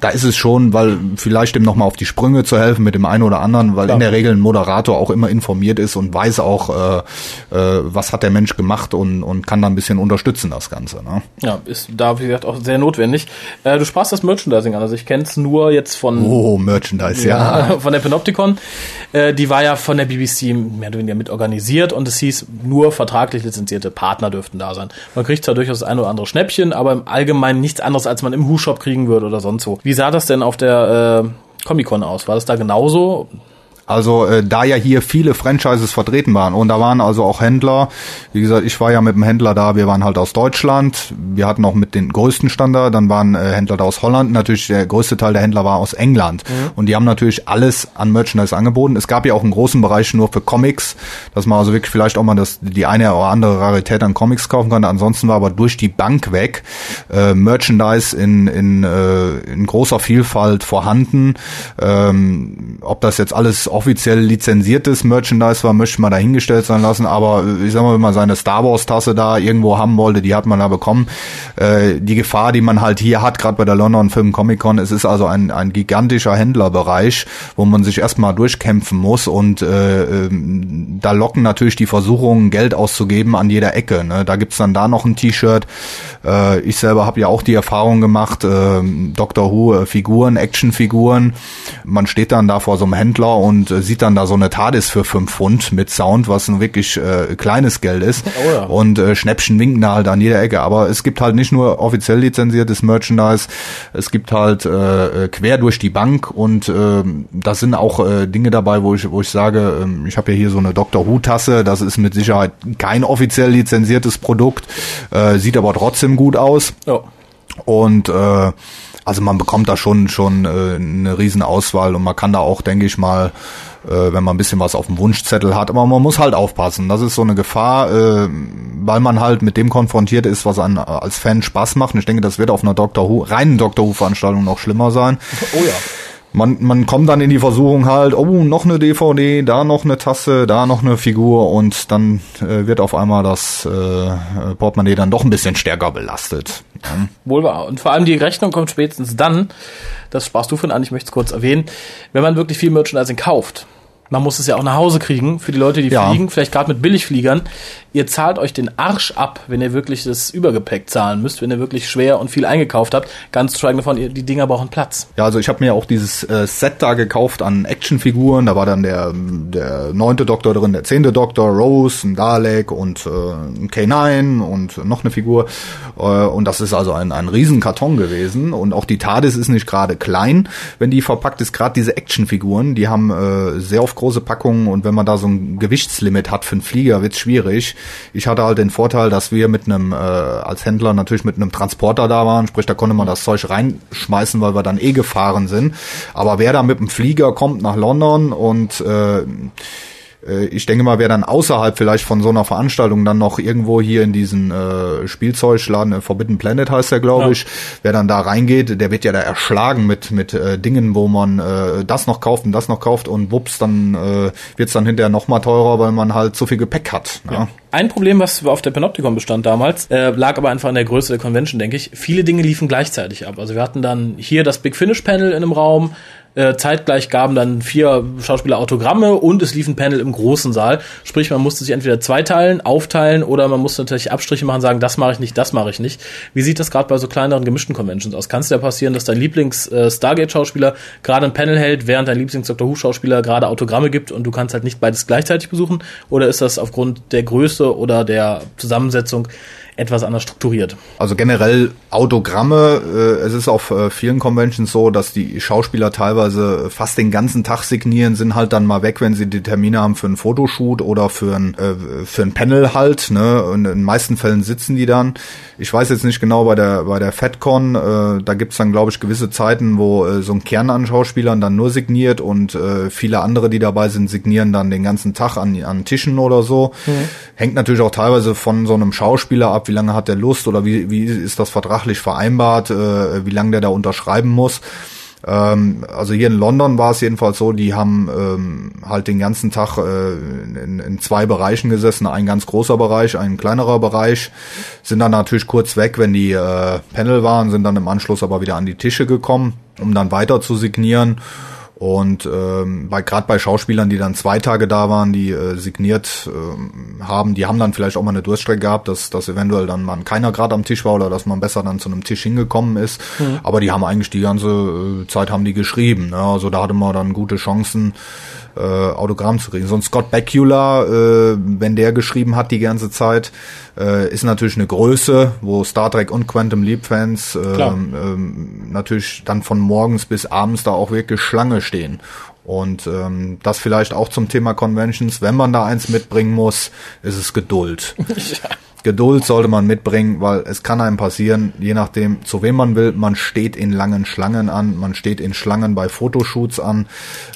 da ist es schon, weil vielleicht dem nochmal auf die Sprünge zu helfen mit dem einen oder anderen, weil Klar. in der Regel ein Moderator auch immer informiert ist und weiß auch, äh, äh, was hat der Mensch gemacht und, und kann da ein bisschen unterstützen, das Ganze. Ne? Ja, ist da, wie gesagt, auch sehr notwendig. Äh, du sprachst das Merchandising an, also ich kenne es nur jetzt von... Oh, Merchandise, ja. ja. Von der Panopticon. Äh, die war ja von der BBC mehr oder weniger mit organisiert und es hieß, nur vertraglich lizenzierte Partner dürften da sein. Man kriegt zwar durchaus das ein oder andere Schnäppchen, aber im Allgemeinen nichts anderes, als man im Hu-Shop kriegen würde oder sonst wo. Wie sah das denn auf der äh, Comic-Con aus? War das da genauso? Also äh, da ja hier viele Franchises vertreten waren und da waren also auch Händler. Wie gesagt, ich war ja mit dem Händler da, wir waren halt aus Deutschland. Wir hatten auch mit den größten Standard, dann waren äh, Händler da aus Holland. Natürlich der größte Teil der Händler war aus England. Mhm. Und die haben natürlich alles an Merchandise angeboten. Es gab ja auch einen großen Bereich nur für Comics, dass man also wirklich vielleicht auch mal das, die eine oder andere Rarität an Comics kaufen konnte. Ansonsten war aber durch die Bank weg äh, Merchandise in, in, äh, in großer Vielfalt vorhanden. Ähm, ob das jetzt alles offiziell lizenziertes Merchandise war, möchte man dahingestellt sein lassen. Aber ich sag mal, wenn man seine Star Wars Tasse da irgendwo haben wollte, die hat man da bekommen. Äh, die Gefahr, die man halt hier hat, gerade bei der London Film Comic Con, es ist also ein, ein gigantischer Händlerbereich, wo man sich erstmal durchkämpfen muss und äh, ähm, da locken natürlich die Versuchungen, Geld auszugeben an jeder Ecke. Ne? Da gibt's dann da noch ein T-Shirt. Äh, ich selber habe ja auch die Erfahrung gemacht, äh, Doctor Who äh, Figuren, Actionfiguren. Man steht dann da vor so einem Händler und und äh, sieht dann da so eine TARDIS für fünf Pfund mit Sound, was ein wirklich äh, kleines Geld ist. Oh ja. Und äh, Schnäppchen winken da halt an jeder Ecke. Aber es gibt halt nicht nur offiziell lizenziertes Merchandise, es gibt halt äh, äh quer durch die Bank und äh, da sind auch äh, Dinge dabei, wo ich, wo ich sage, äh, ich habe ja hier so eine Dr. Who-Tasse, das ist mit Sicherheit kein offiziell lizenziertes Produkt, äh, sieht aber trotzdem gut aus. Ja. Und äh, also man bekommt da schon schon äh, eine riesen Auswahl und man kann da auch, denke ich mal, äh, wenn man ein bisschen was auf dem Wunschzettel hat, aber man muss halt aufpassen. Das ist so eine Gefahr, äh, weil man halt mit dem konfrontiert ist, was an, als Fan Spaß macht. Und ich denke, das wird auf einer Doctor Who, reinen Doctor Who Veranstaltung noch schlimmer sein. Oh ja man, man kommt dann in die Versuchung halt, oh, noch eine DVD, da noch eine Tasse, da noch eine Figur und dann äh, wird auf einmal das äh, Portemonnaie dann doch ein bisschen stärker belastet. Ja. Wohl wahr. Und vor allem die Rechnung kommt spätestens dann, das sprachst du von an, ich möchte es kurz erwähnen, wenn man wirklich viel Merchandising kauft man muss es ja auch nach Hause kriegen für die Leute, die ja. fliegen, vielleicht gerade mit Billigfliegern. Ihr zahlt euch den Arsch ab, wenn ihr wirklich das Übergepäck zahlen müsst, wenn ihr wirklich schwer und viel eingekauft habt. Ganz zu schweigen davon, die Dinger brauchen Platz. Ja, also ich habe mir auch dieses äh, Set da gekauft an Actionfiguren. Da war dann der der neunte Doktor drin, der zehnte Doktor, Rose, ein Dalek und äh, ein K9 und noch eine Figur. Äh, und das ist also ein, ein Riesenkarton gewesen. Und auch die TARDIS ist nicht gerade klein, wenn die verpackt ist. Gerade diese Actionfiguren, die haben äh, sehr oft große Packungen und wenn man da so ein Gewichtslimit hat für einen Flieger, wird's schwierig. Ich hatte halt den Vorteil, dass wir mit einem, äh, als Händler natürlich mit einem Transporter da waren, sprich, da konnte man das Zeug reinschmeißen, weil wir dann eh gefahren sind. Aber wer da mit dem Flieger kommt nach London und äh, äh, ich denke mal, wer dann außerhalb vielleicht von so einer Veranstaltung dann noch irgendwo hier in diesen äh, Spielzeugladen, äh, Forbidden Planet heißt der, glaube ja. ich, wer dann da reingeht, der wird ja da erschlagen mit mit äh, Dingen, wo man äh, das noch kauft und das noch kauft und wups, dann äh, wird's dann hinterher noch mal teurer, weil man halt so viel Gepäck hat. Ja. ja. Ein Problem, was auf der Panopticon bestand damals, äh, lag aber einfach in der Größe der Convention, denke ich. Viele Dinge liefen gleichzeitig ab. Also wir hatten dann hier das Big Finish Panel in einem Raum, äh, zeitgleich gaben dann vier Schauspieler Autogramme und es lief ein Panel im großen Saal. Sprich, man musste sich entweder zweiteilen, aufteilen oder man musste natürlich Abstriche machen, sagen, das mache ich nicht, das mache ich nicht. Wie sieht das gerade bei so kleineren gemischten Conventions aus? Kann es ja passieren, dass dein Lieblings-Stargate-Schauspieler äh, gerade ein Panel hält, während dein Lieblings-Doctor Who-Schauspieler gerade Autogramme gibt und du kannst halt nicht beides gleichzeitig besuchen? Oder ist das aufgrund der Größe oder der Zusammensetzung etwas anders strukturiert. Also generell Autogramme, äh, es ist auf äh, vielen Conventions so, dass die Schauspieler teilweise fast den ganzen Tag signieren, sind halt dann mal weg, wenn sie die Termine haben für einen Fotoshoot oder für ein, äh, für ein Panel halt. Ne? Und in den meisten Fällen sitzen die dann. Ich weiß jetzt nicht genau bei der bei der FedCon, äh, da gibt's dann glaube ich gewisse Zeiten, wo äh, so ein Kern an Schauspielern dann nur signiert und äh, viele andere, die dabei sind, signieren dann den ganzen Tag an, an Tischen oder so. Mhm. Hängt natürlich auch teilweise von so einem Schauspieler ab, wie lange hat der Lust oder wie, wie ist das vertraglich vereinbart, äh, wie lange der da unterschreiben muss. Ähm, also hier in London war es jedenfalls so, die haben ähm, halt den ganzen Tag äh, in, in zwei Bereichen gesessen, ein ganz großer Bereich, ein kleinerer Bereich, sind dann natürlich kurz weg, wenn die äh, Panel waren, sind dann im Anschluss aber wieder an die Tische gekommen, um dann weiter zu signieren. Und ähm, bei gerade bei Schauspielern, die dann zwei Tage da waren, die äh, signiert äh, haben, die haben dann vielleicht auch mal eine Durststrecke gehabt, dass, dass eventuell dann mal keiner gerade am Tisch war oder dass man besser dann zu einem Tisch hingekommen ist. Mhm. Aber die haben eigentlich die ganze äh, Zeit haben die geschrieben. Ne? Also da hatte man dann gute Chancen, äh, Autogramm zu kriegen. So ein Scott Bakula, äh, wenn der geschrieben hat die ganze Zeit, äh, ist natürlich eine Größe, wo Star Trek und Quantum Leap Fans äh, ähm, natürlich dann von morgens bis abends da auch wirklich Schlange stehen. Und ähm, das vielleicht auch zum Thema Conventions, wenn man da eins mitbringen muss, ist es Geduld. ja. Geduld sollte man mitbringen, weil es kann einem passieren, je nachdem, zu wem man will. Man steht in langen Schlangen an, man steht in Schlangen bei Fotoshoots an.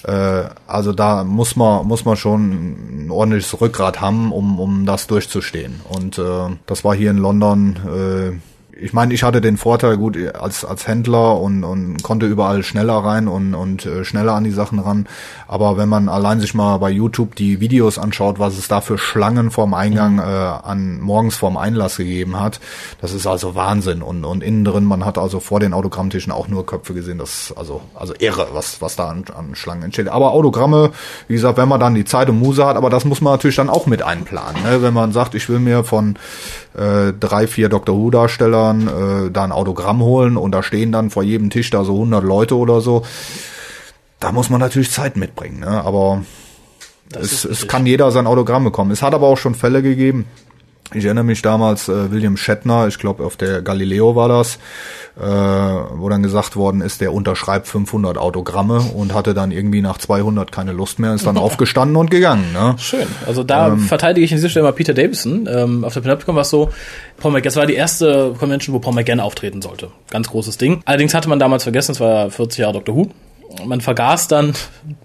Äh, also da muss man muss man schon ein ordentliches Rückgrat haben, um um das durchzustehen. Und äh, das war hier in London. Äh, ich meine, ich hatte den Vorteil gut als als Händler und, und konnte überall schneller rein und und äh, schneller an die Sachen ran. Aber wenn man allein sich mal bei YouTube die Videos anschaut, was es da für Schlangen vorm Eingang mhm. äh, an morgens vorm Einlass gegeben hat, das ist also Wahnsinn. Und und innen drin, man hat also vor den Autogrammtischen auch nur Köpfe gesehen. Das also also irre, was was da an, an Schlangen entsteht. Aber Autogramme, wie gesagt, wenn man dann die Zeit und Muse hat, aber das muss man natürlich dann auch mit einplanen. Ne? Wenn man sagt, ich will mir von äh, drei, vier Dr. Who Darstellern äh, da ein Autogramm holen und da stehen dann vor jedem Tisch da so 100 Leute oder so. da muss man natürlich Zeit mitbringen, ne? aber es, es kann jeder sein Autogramm bekommen. Es hat aber auch schon Fälle gegeben. Ich erinnere mich damals, äh, William Shatner, ich glaube auf der Galileo war das, äh, wo dann gesagt worden ist, der unterschreibt 500 Autogramme und hatte dann irgendwie nach 200 keine Lust mehr, ist dann aufgestanden und gegangen. Ne? Schön. Also da ähm, verteidige ich in dieser Stelle mal Peter Davison. Ähm, auf der Panopticon war es so, Paul McGann, das war die erste Convention, wo Paul McGann auftreten sollte. Ganz großes Ding. Allerdings hatte man damals vergessen, es war 40 Jahre Doctor Who man vergaß dann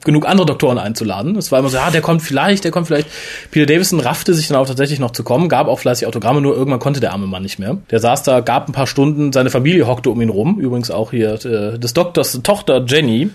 genug andere Doktoren einzuladen. Es war immer so, ja, der kommt vielleicht, der kommt vielleicht. Peter Davison raffte sich dann auch tatsächlich noch zu kommen, gab auch fleißig Autogramme, nur irgendwann konnte der arme Mann nicht mehr. Der saß da, gab ein paar Stunden, seine Familie hockte um ihn rum, übrigens auch hier äh, des Doktors Tochter Jenny.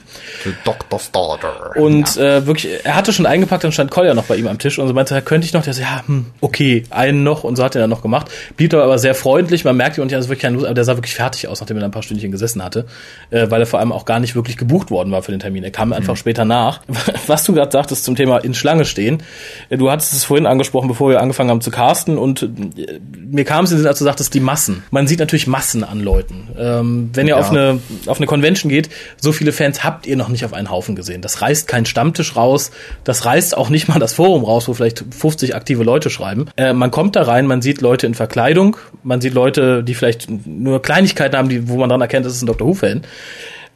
The Doctor's Daughter. Und ja. äh, wirklich, er hatte schon eingepackt, dann stand Collier noch bei ihm am Tisch und so meinte, könnte ich noch? Der so, ja, hm, okay, einen noch und so hat er dann noch gemacht. Blieb aber sehr freundlich, man merkte und ja, also wirklich keine Lust, aber der sah wirklich fertig aus, nachdem er ein paar Stündchen gesessen hatte, äh, weil er vor allem auch gar nicht wirklich gebucht worden war für den Termin. Er kam einfach mhm. später nach. Was du gerade sagtest zum Thema in Schlange stehen, du hattest es vorhin angesprochen, bevor wir angefangen haben zu casten und äh, mir kam es in den Sinn, als du sagtest, die Massen. Man sieht natürlich Massen an Leuten. Ähm, wenn ihr ja. auf, eine, auf eine Convention geht, so viele Fans habt ihr noch nicht auf einen Haufen gesehen. Das reißt kein Stammtisch raus, das reißt auch nicht mal das Forum raus, wo vielleicht 50 aktive Leute schreiben. Äh, man kommt da rein, man sieht Leute in Verkleidung, man sieht Leute, die vielleicht nur Kleinigkeiten haben, die, wo man dann erkennt, das ist ein Dr. Who-Fan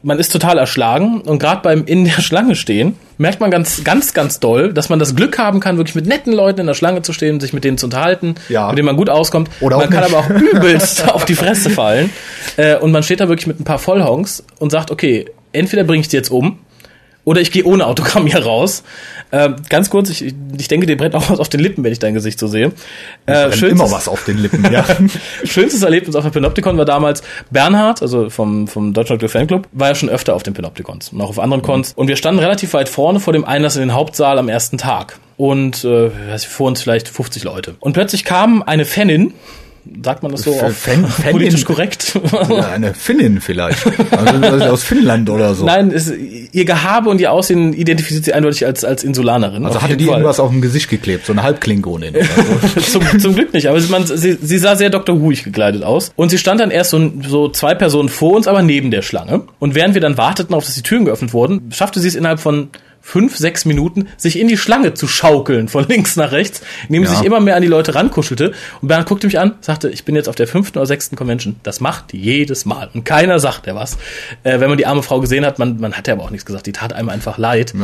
man ist total erschlagen und gerade beim in der Schlange stehen merkt man ganz, ganz, ganz doll, dass man das Glück haben kann, wirklich mit netten Leuten in der Schlange zu stehen, sich mit denen zu unterhalten, ja. mit denen man gut auskommt. Oder man kann nicht. aber auch übelst auf die Fresse fallen äh, und man steht da wirklich mit ein paar Vollhongs und sagt, okay, entweder bringe ich die jetzt um oder ich gehe ohne Autogramm hier raus. Äh, ganz kurz, ich, ich denke, dir brennt auch was auf den Lippen, wenn ich dein Gesicht so sehe. Äh, schönstes, immer was auf den Lippen, ja. schönstes Erlebnis auf der Panopticon war damals Bernhard, also vom, vom Deutschen Doctor Fanclub, war ja schon öfter auf den Panopticons und auch auf anderen Cons. Und wir standen relativ weit vorne vor dem Einlass in den Hauptsaal am ersten Tag. Und äh, vor uns vielleicht 50 Leute. Und plötzlich kam eine Fanin, sagt man das so auf Fan, Fan politisch korrekt? Ja, eine Finnin vielleicht. Also aus Finnland oder so. Nein, ist, ihr Gehabe und ihr Aussehen identifiziert sie eindeutig als, als Insulanerin. Also hatte die Fall. irgendwas auf dem Gesicht geklebt, so eine Halbklingonin oder so. zum, zum Glück nicht, aber man, sie, sie sah sehr Dr. Huig gekleidet aus. Und sie stand dann erst so, so zwei Personen vor uns, aber neben der Schlange. Und während wir dann warteten, auf dass die Türen geöffnet wurden, schaffte sie es innerhalb von fünf, sechs Minuten sich in die Schlange zu schaukeln, von links nach rechts, indem ja. sie sich immer mehr an die Leute rankuschelte. Und Bernhard guckte mich an, sagte, ich bin jetzt auf der fünften oder sechsten Convention. Das macht jedes Mal. Und keiner sagt ja was. Äh, wenn man die arme Frau gesehen hat, man, man hat ja aber auch nichts gesagt. Die tat einem einfach leid.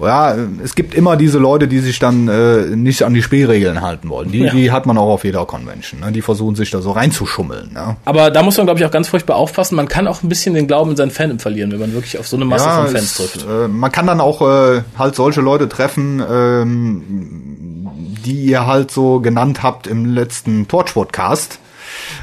Ja, es gibt immer diese Leute, die sich dann äh, nicht an die Spielregeln halten wollen. Die, ja. die hat man auch auf jeder Convention. Ne? Die versuchen sich da so reinzuschummeln. Ne? Aber da muss man, glaube ich, auch ganz furchtbar aufpassen. Man kann auch ein bisschen den Glauben in seinen Fandom verlieren, wenn man wirklich auf so eine Masse ja, von Fans trifft. Äh, man kann dann auch äh, halt solche Leute treffen, ähm, die ihr halt so genannt habt im letzten Torchwood-Cast.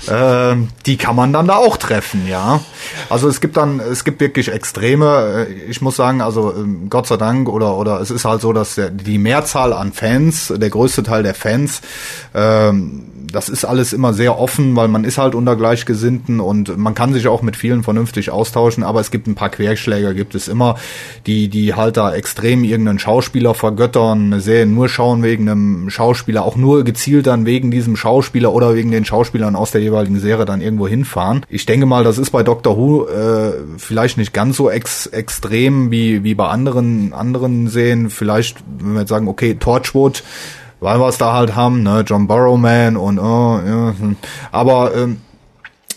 Äh, die kann man dann da auch treffen, ja. Also es gibt dann, es gibt wirklich Extreme. Äh, ich muss sagen, also ähm, Gott sei Dank oder oder es ist halt so, dass der, die Mehrzahl an Fans, der größte Teil der Fans, ähm, das ist alles immer sehr offen, weil man ist halt unter Gleichgesinnten und man kann sich auch mit vielen vernünftig austauschen, aber es gibt ein paar Querschläger, gibt es immer, die, die halt da extrem irgendeinen Schauspieler vergöttern, eine Serie nur schauen wegen einem Schauspieler, auch nur gezielt dann wegen diesem Schauspieler oder wegen den Schauspielern aus der jeweiligen Serie dann irgendwo hinfahren. Ich denke mal, das ist bei Doctor Who äh, vielleicht nicht ganz so ex extrem wie, wie bei anderen, anderen Serien. Vielleicht, wenn wir jetzt sagen, okay, Torchwood, weil wir es da halt haben, ne, John Burrowman und oh, ja, hm. aber ähm,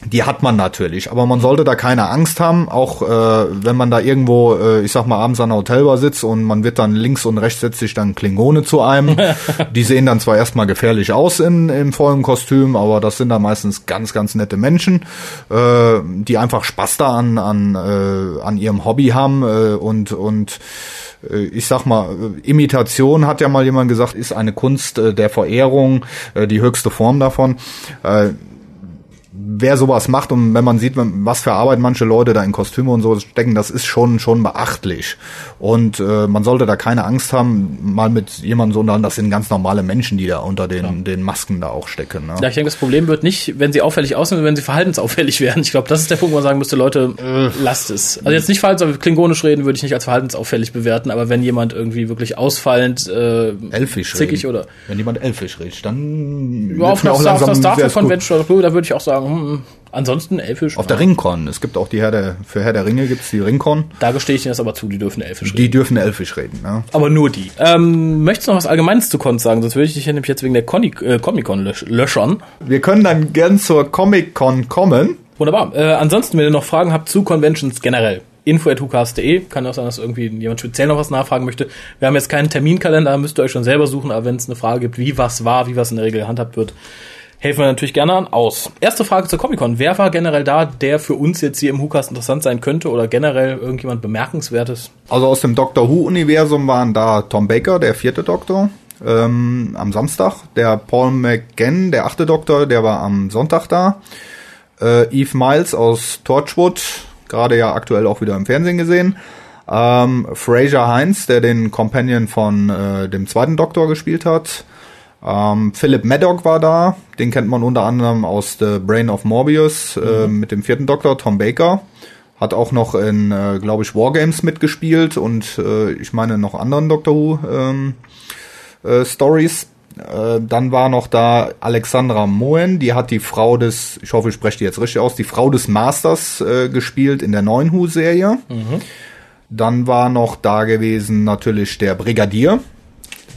die hat man natürlich, aber man sollte da keine Angst haben, auch äh, wenn man da irgendwo, äh, ich sag mal, abends an der Hotelbar sitzt und man wird dann links und rechts setzt sich dann Klingone zu einem. die sehen dann zwar erstmal gefährlich aus in, im vollen Kostüm, aber das sind dann meistens ganz, ganz nette Menschen, äh, die einfach Spaß da an, an, äh, an ihrem Hobby haben äh, und, und äh, ich sag mal, äh, Imitation hat ja mal jemand gesagt, ist eine Kunst äh, der Verehrung, die höchste Form davon wer sowas macht und wenn man sieht, was für Arbeit manche Leute da in Kostüme und so stecken, das ist schon schon beachtlich. Und äh, man sollte da keine Angst haben, mal mit jemandem so unterhalten, das sind ganz normale Menschen, die da unter den, ja. den Masken da auch stecken. Ne? Ja, ich denke, das Problem wird nicht, wenn sie auffällig aussehen, wenn sie verhaltensauffällig werden. Ich glaube, das ist der Punkt, wo man sagen müsste, Leute, äh. lasst es. Also jetzt nicht verhaltens, klingonisch reden würde ich nicht als verhaltensauffällig bewerten, aber wenn jemand irgendwie wirklich ausfallend äh, elfisch zickig reden. oder wenn jemand elfisch redet, dann ja, auf einer Star Trek Convention da würde ich auch sagen, Ansonsten elfisch. Auf der Ringcon. Es gibt auch die Herr der, für Herr der Ringe gibt's die Ringcon. Da gestehe ich Ihnen das aber zu, die dürfen elfisch Die reden. dürfen elfisch reden, ne? Aber nur die. Ähm, möchtest du noch was Allgemeines zu Cons sagen? Sonst würde ich dich ja nämlich jetzt wegen der äh, Comic-Con lösch löschern. Wir können dann gern zur Comic-Con kommen. Wunderbar. Äh, ansonsten, wenn ihr noch Fragen habt zu Conventions generell, info.hucast.de. Kann auch sein, dass irgendwie jemand speziell noch was nachfragen möchte. Wir haben jetzt keinen Terminkalender, müsst ihr euch schon selber suchen, aber wenn es eine Frage gibt, wie was war, wie was in der Regel gehandhabt wird, helfen wir natürlich gerne an aus. Erste Frage zur Comic-Con. Wer war generell da, der für uns jetzt hier im Hucast interessant sein könnte oder generell irgendjemand bemerkenswertes? Also aus dem Doctor Who-Universum waren da Tom Baker, der vierte Doktor, ähm, am Samstag. Der Paul McGann, der achte Doktor, der war am Sonntag da. Äh, Eve Miles aus Torchwood, gerade ja aktuell auch wieder im Fernsehen gesehen. Ähm, Fraser Heinz, der den Companion von äh, dem zweiten Doktor gespielt hat. Ähm, Philip Maddock war da, den kennt man unter anderem aus The Brain of Morbius äh, mit dem vierten Doktor, Tom Baker. Hat auch noch in, äh, glaube ich, Wargames mitgespielt und äh, ich meine noch anderen Doctor Who ähm, äh, Stories. Äh, dann war noch da Alexandra Moen, die hat die Frau des, ich hoffe, ich spreche die jetzt richtig aus, die Frau des Masters äh, gespielt in der neuen Who-Serie. Dann war noch da gewesen natürlich der Brigadier,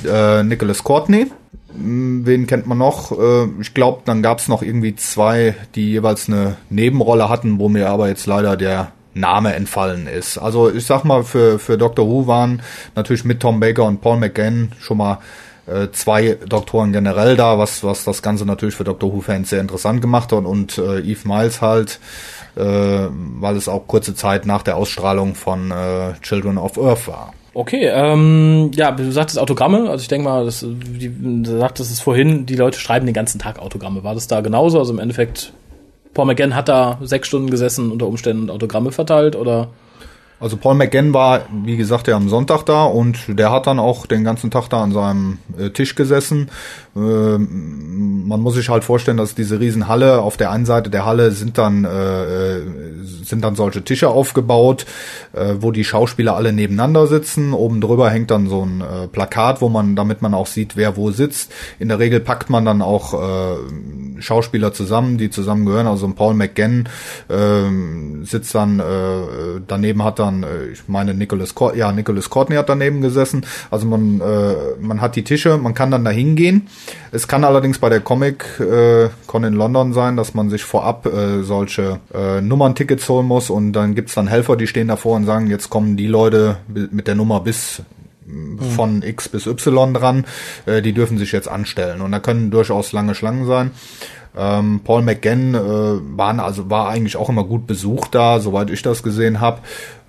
äh, Nicholas Courtney. Hm, Wen kennt man noch? Äh, ich glaube, dann gab es noch irgendwie zwei, die jeweils eine Nebenrolle hatten, wo mir aber jetzt leider der Name entfallen ist. Also ich sag mal, für, für Doctor Who waren natürlich mit Tom Baker und Paul McGann schon mal äh, zwei Doktoren generell da, was, was das Ganze natürlich für Doctor Who-Fans sehr interessant gemacht hat und äh, Eve Miles halt, äh, weil es auch kurze Zeit nach der Ausstrahlung von äh, Children of Earth war. Okay, ähm, ja, du sagtest Autogramme, also ich denke mal, das, die, du sagtest es vorhin, die Leute schreiben den ganzen Tag Autogramme. War das da genauso? Also im Endeffekt, Paul McGann hat da sechs Stunden gesessen unter Umständen und Autogramme verteilt oder? Also Paul McGann war, wie gesagt, ja am Sonntag da und der hat dann auch den ganzen Tag da an seinem äh, Tisch gesessen. Ähm, man muss sich halt vorstellen, dass diese Riesenhalle, auf der einen Seite der Halle sind dann, äh, äh, sind dann solche Tische aufgebaut, äh, wo die Schauspieler alle nebeneinander sitzen. Oben drüber hängt dann so ein äh, Plakat, wo man, damit man auch sieht, wer wo sitzt. In der Regel packt man dann auch äh, Schauspieler zusammen, die zusammengehören. Also ein Paul McGann äh, sitzt dann, äh, daneben hat dann, äh, ich meine, Nicholas, Cor ja, Nicholas Courtney hat daneben gesessen. Also man, äh, man hat die Tische, man kann dann da hingehen. Es kann allerdings bei der Comic äh, Con in London sein, dass man sich vorab äh, solche äh, Nummerntickets holen muss und dann gibt's dann Helfer, die stehen davor und sagen, jetzt kommen die Leute mit der Nummer bis von X bis Y dran, äh, die dürfen sich jetzt anstellen. Und da können durchaus lange Schlangen sein. Ähm, Paul McGann äh, waren also war eigentlich auch immer gut besucht da, soweit ich das gesehen habe.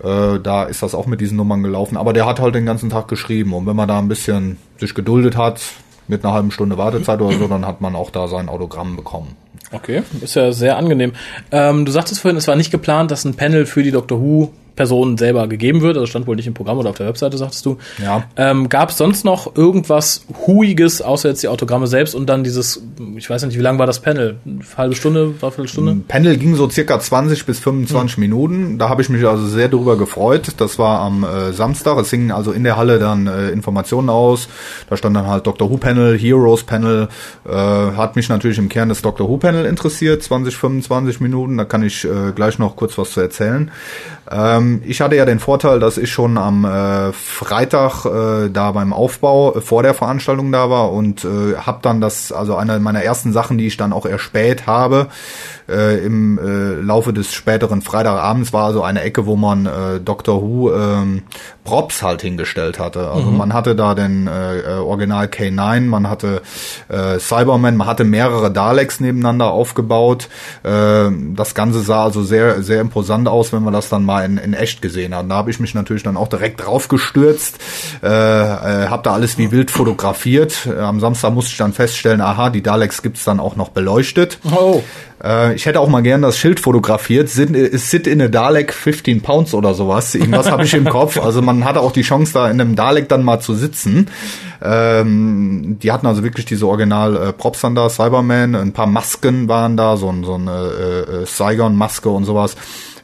Äh, da ist das auch mit diesen Nummern gelaufen. Aber der hat halt den ganzen Tag geschrieben. Und wenn man da ein bisschen sich geduldet hat, mit einer halben Stunde Wartezeit oder so, dann hat man auch da sein Autogramm bekommen. Okay, ist ja sehr angenehm. Ähm, du sagtest vorhin, es war nicht geplant, dass ein Panel für die Doctor Who Personen selber gegeben wird. Also stand wohl nicht im Programm oder auf der Webseite, sagtest du. Ja. Ähm, Gab es sonst noch irgendwas Huiges, außer jetzt die Autogramme selbst und dann dieses, ich weiß nicht, wie lang war das Panel? Eine halbe Stunde, dreiviertel Stunde? Panel ging so circa 20 bis 25 Minuten. Da habe ich mich also sehr darüber gefreut. Das war am äh, Samstag. Es hingen also in der Halle dann äh, Informationen aus. Da stand dann halt Doctor Who Panel, Heroes Panel. Äh, hat mich natürlich im Kern das Doctor Who Panel interessiert. 20, 25 Minuten. Da kann ich äh, gleich noch kurz was zu erzählen. Ähm, ich hatte ja den Vorteil, dass ich schon am äh, Freitag äh, da beim Aufbau äh, vor der Veranstaltung da war und äh, habe dann das, also eine meiner ersten Sachen, die ich dann auch erspäht habe, äh, im äh, Laufe des späteren Freitagabends war also eine Ecke, wo man äh, Doctor Who ähm, Props halt hingestellt hatte. Also man hatte da den äh, äh, Original K9, man hatte äh, Cyberman, man hatte mehrere Daleks nebeneinander aufgebaut. Äh, das Ganze sah also sehr, sehr imposant aus, wenn man das dann mal in, in echt gesehen hat. Da habe ich mich natürlich dann auch direkt drauf gestürzt, äh, äh, habe da alles wie wild fotografiert. Am Samstag musste ich dann feststellen, aha, die Daleks gibt's dann auch noch beleuchtet. Oh, Äh, ich hätte auch mal gern das Schild fotografiert. Sit, sit in a Dalek 15 Pounds oder sowas. Irgendwas habe ich im Kopf. Also man hatte auch die Chance, da in einem Dalek dann mal zu sitzen. Ähm, die hatten also wirklich diese Original äh, dann da, Cyberman, ein paar Masken waren da, so, so eine äh, äh, Saigon-Maske und sowas.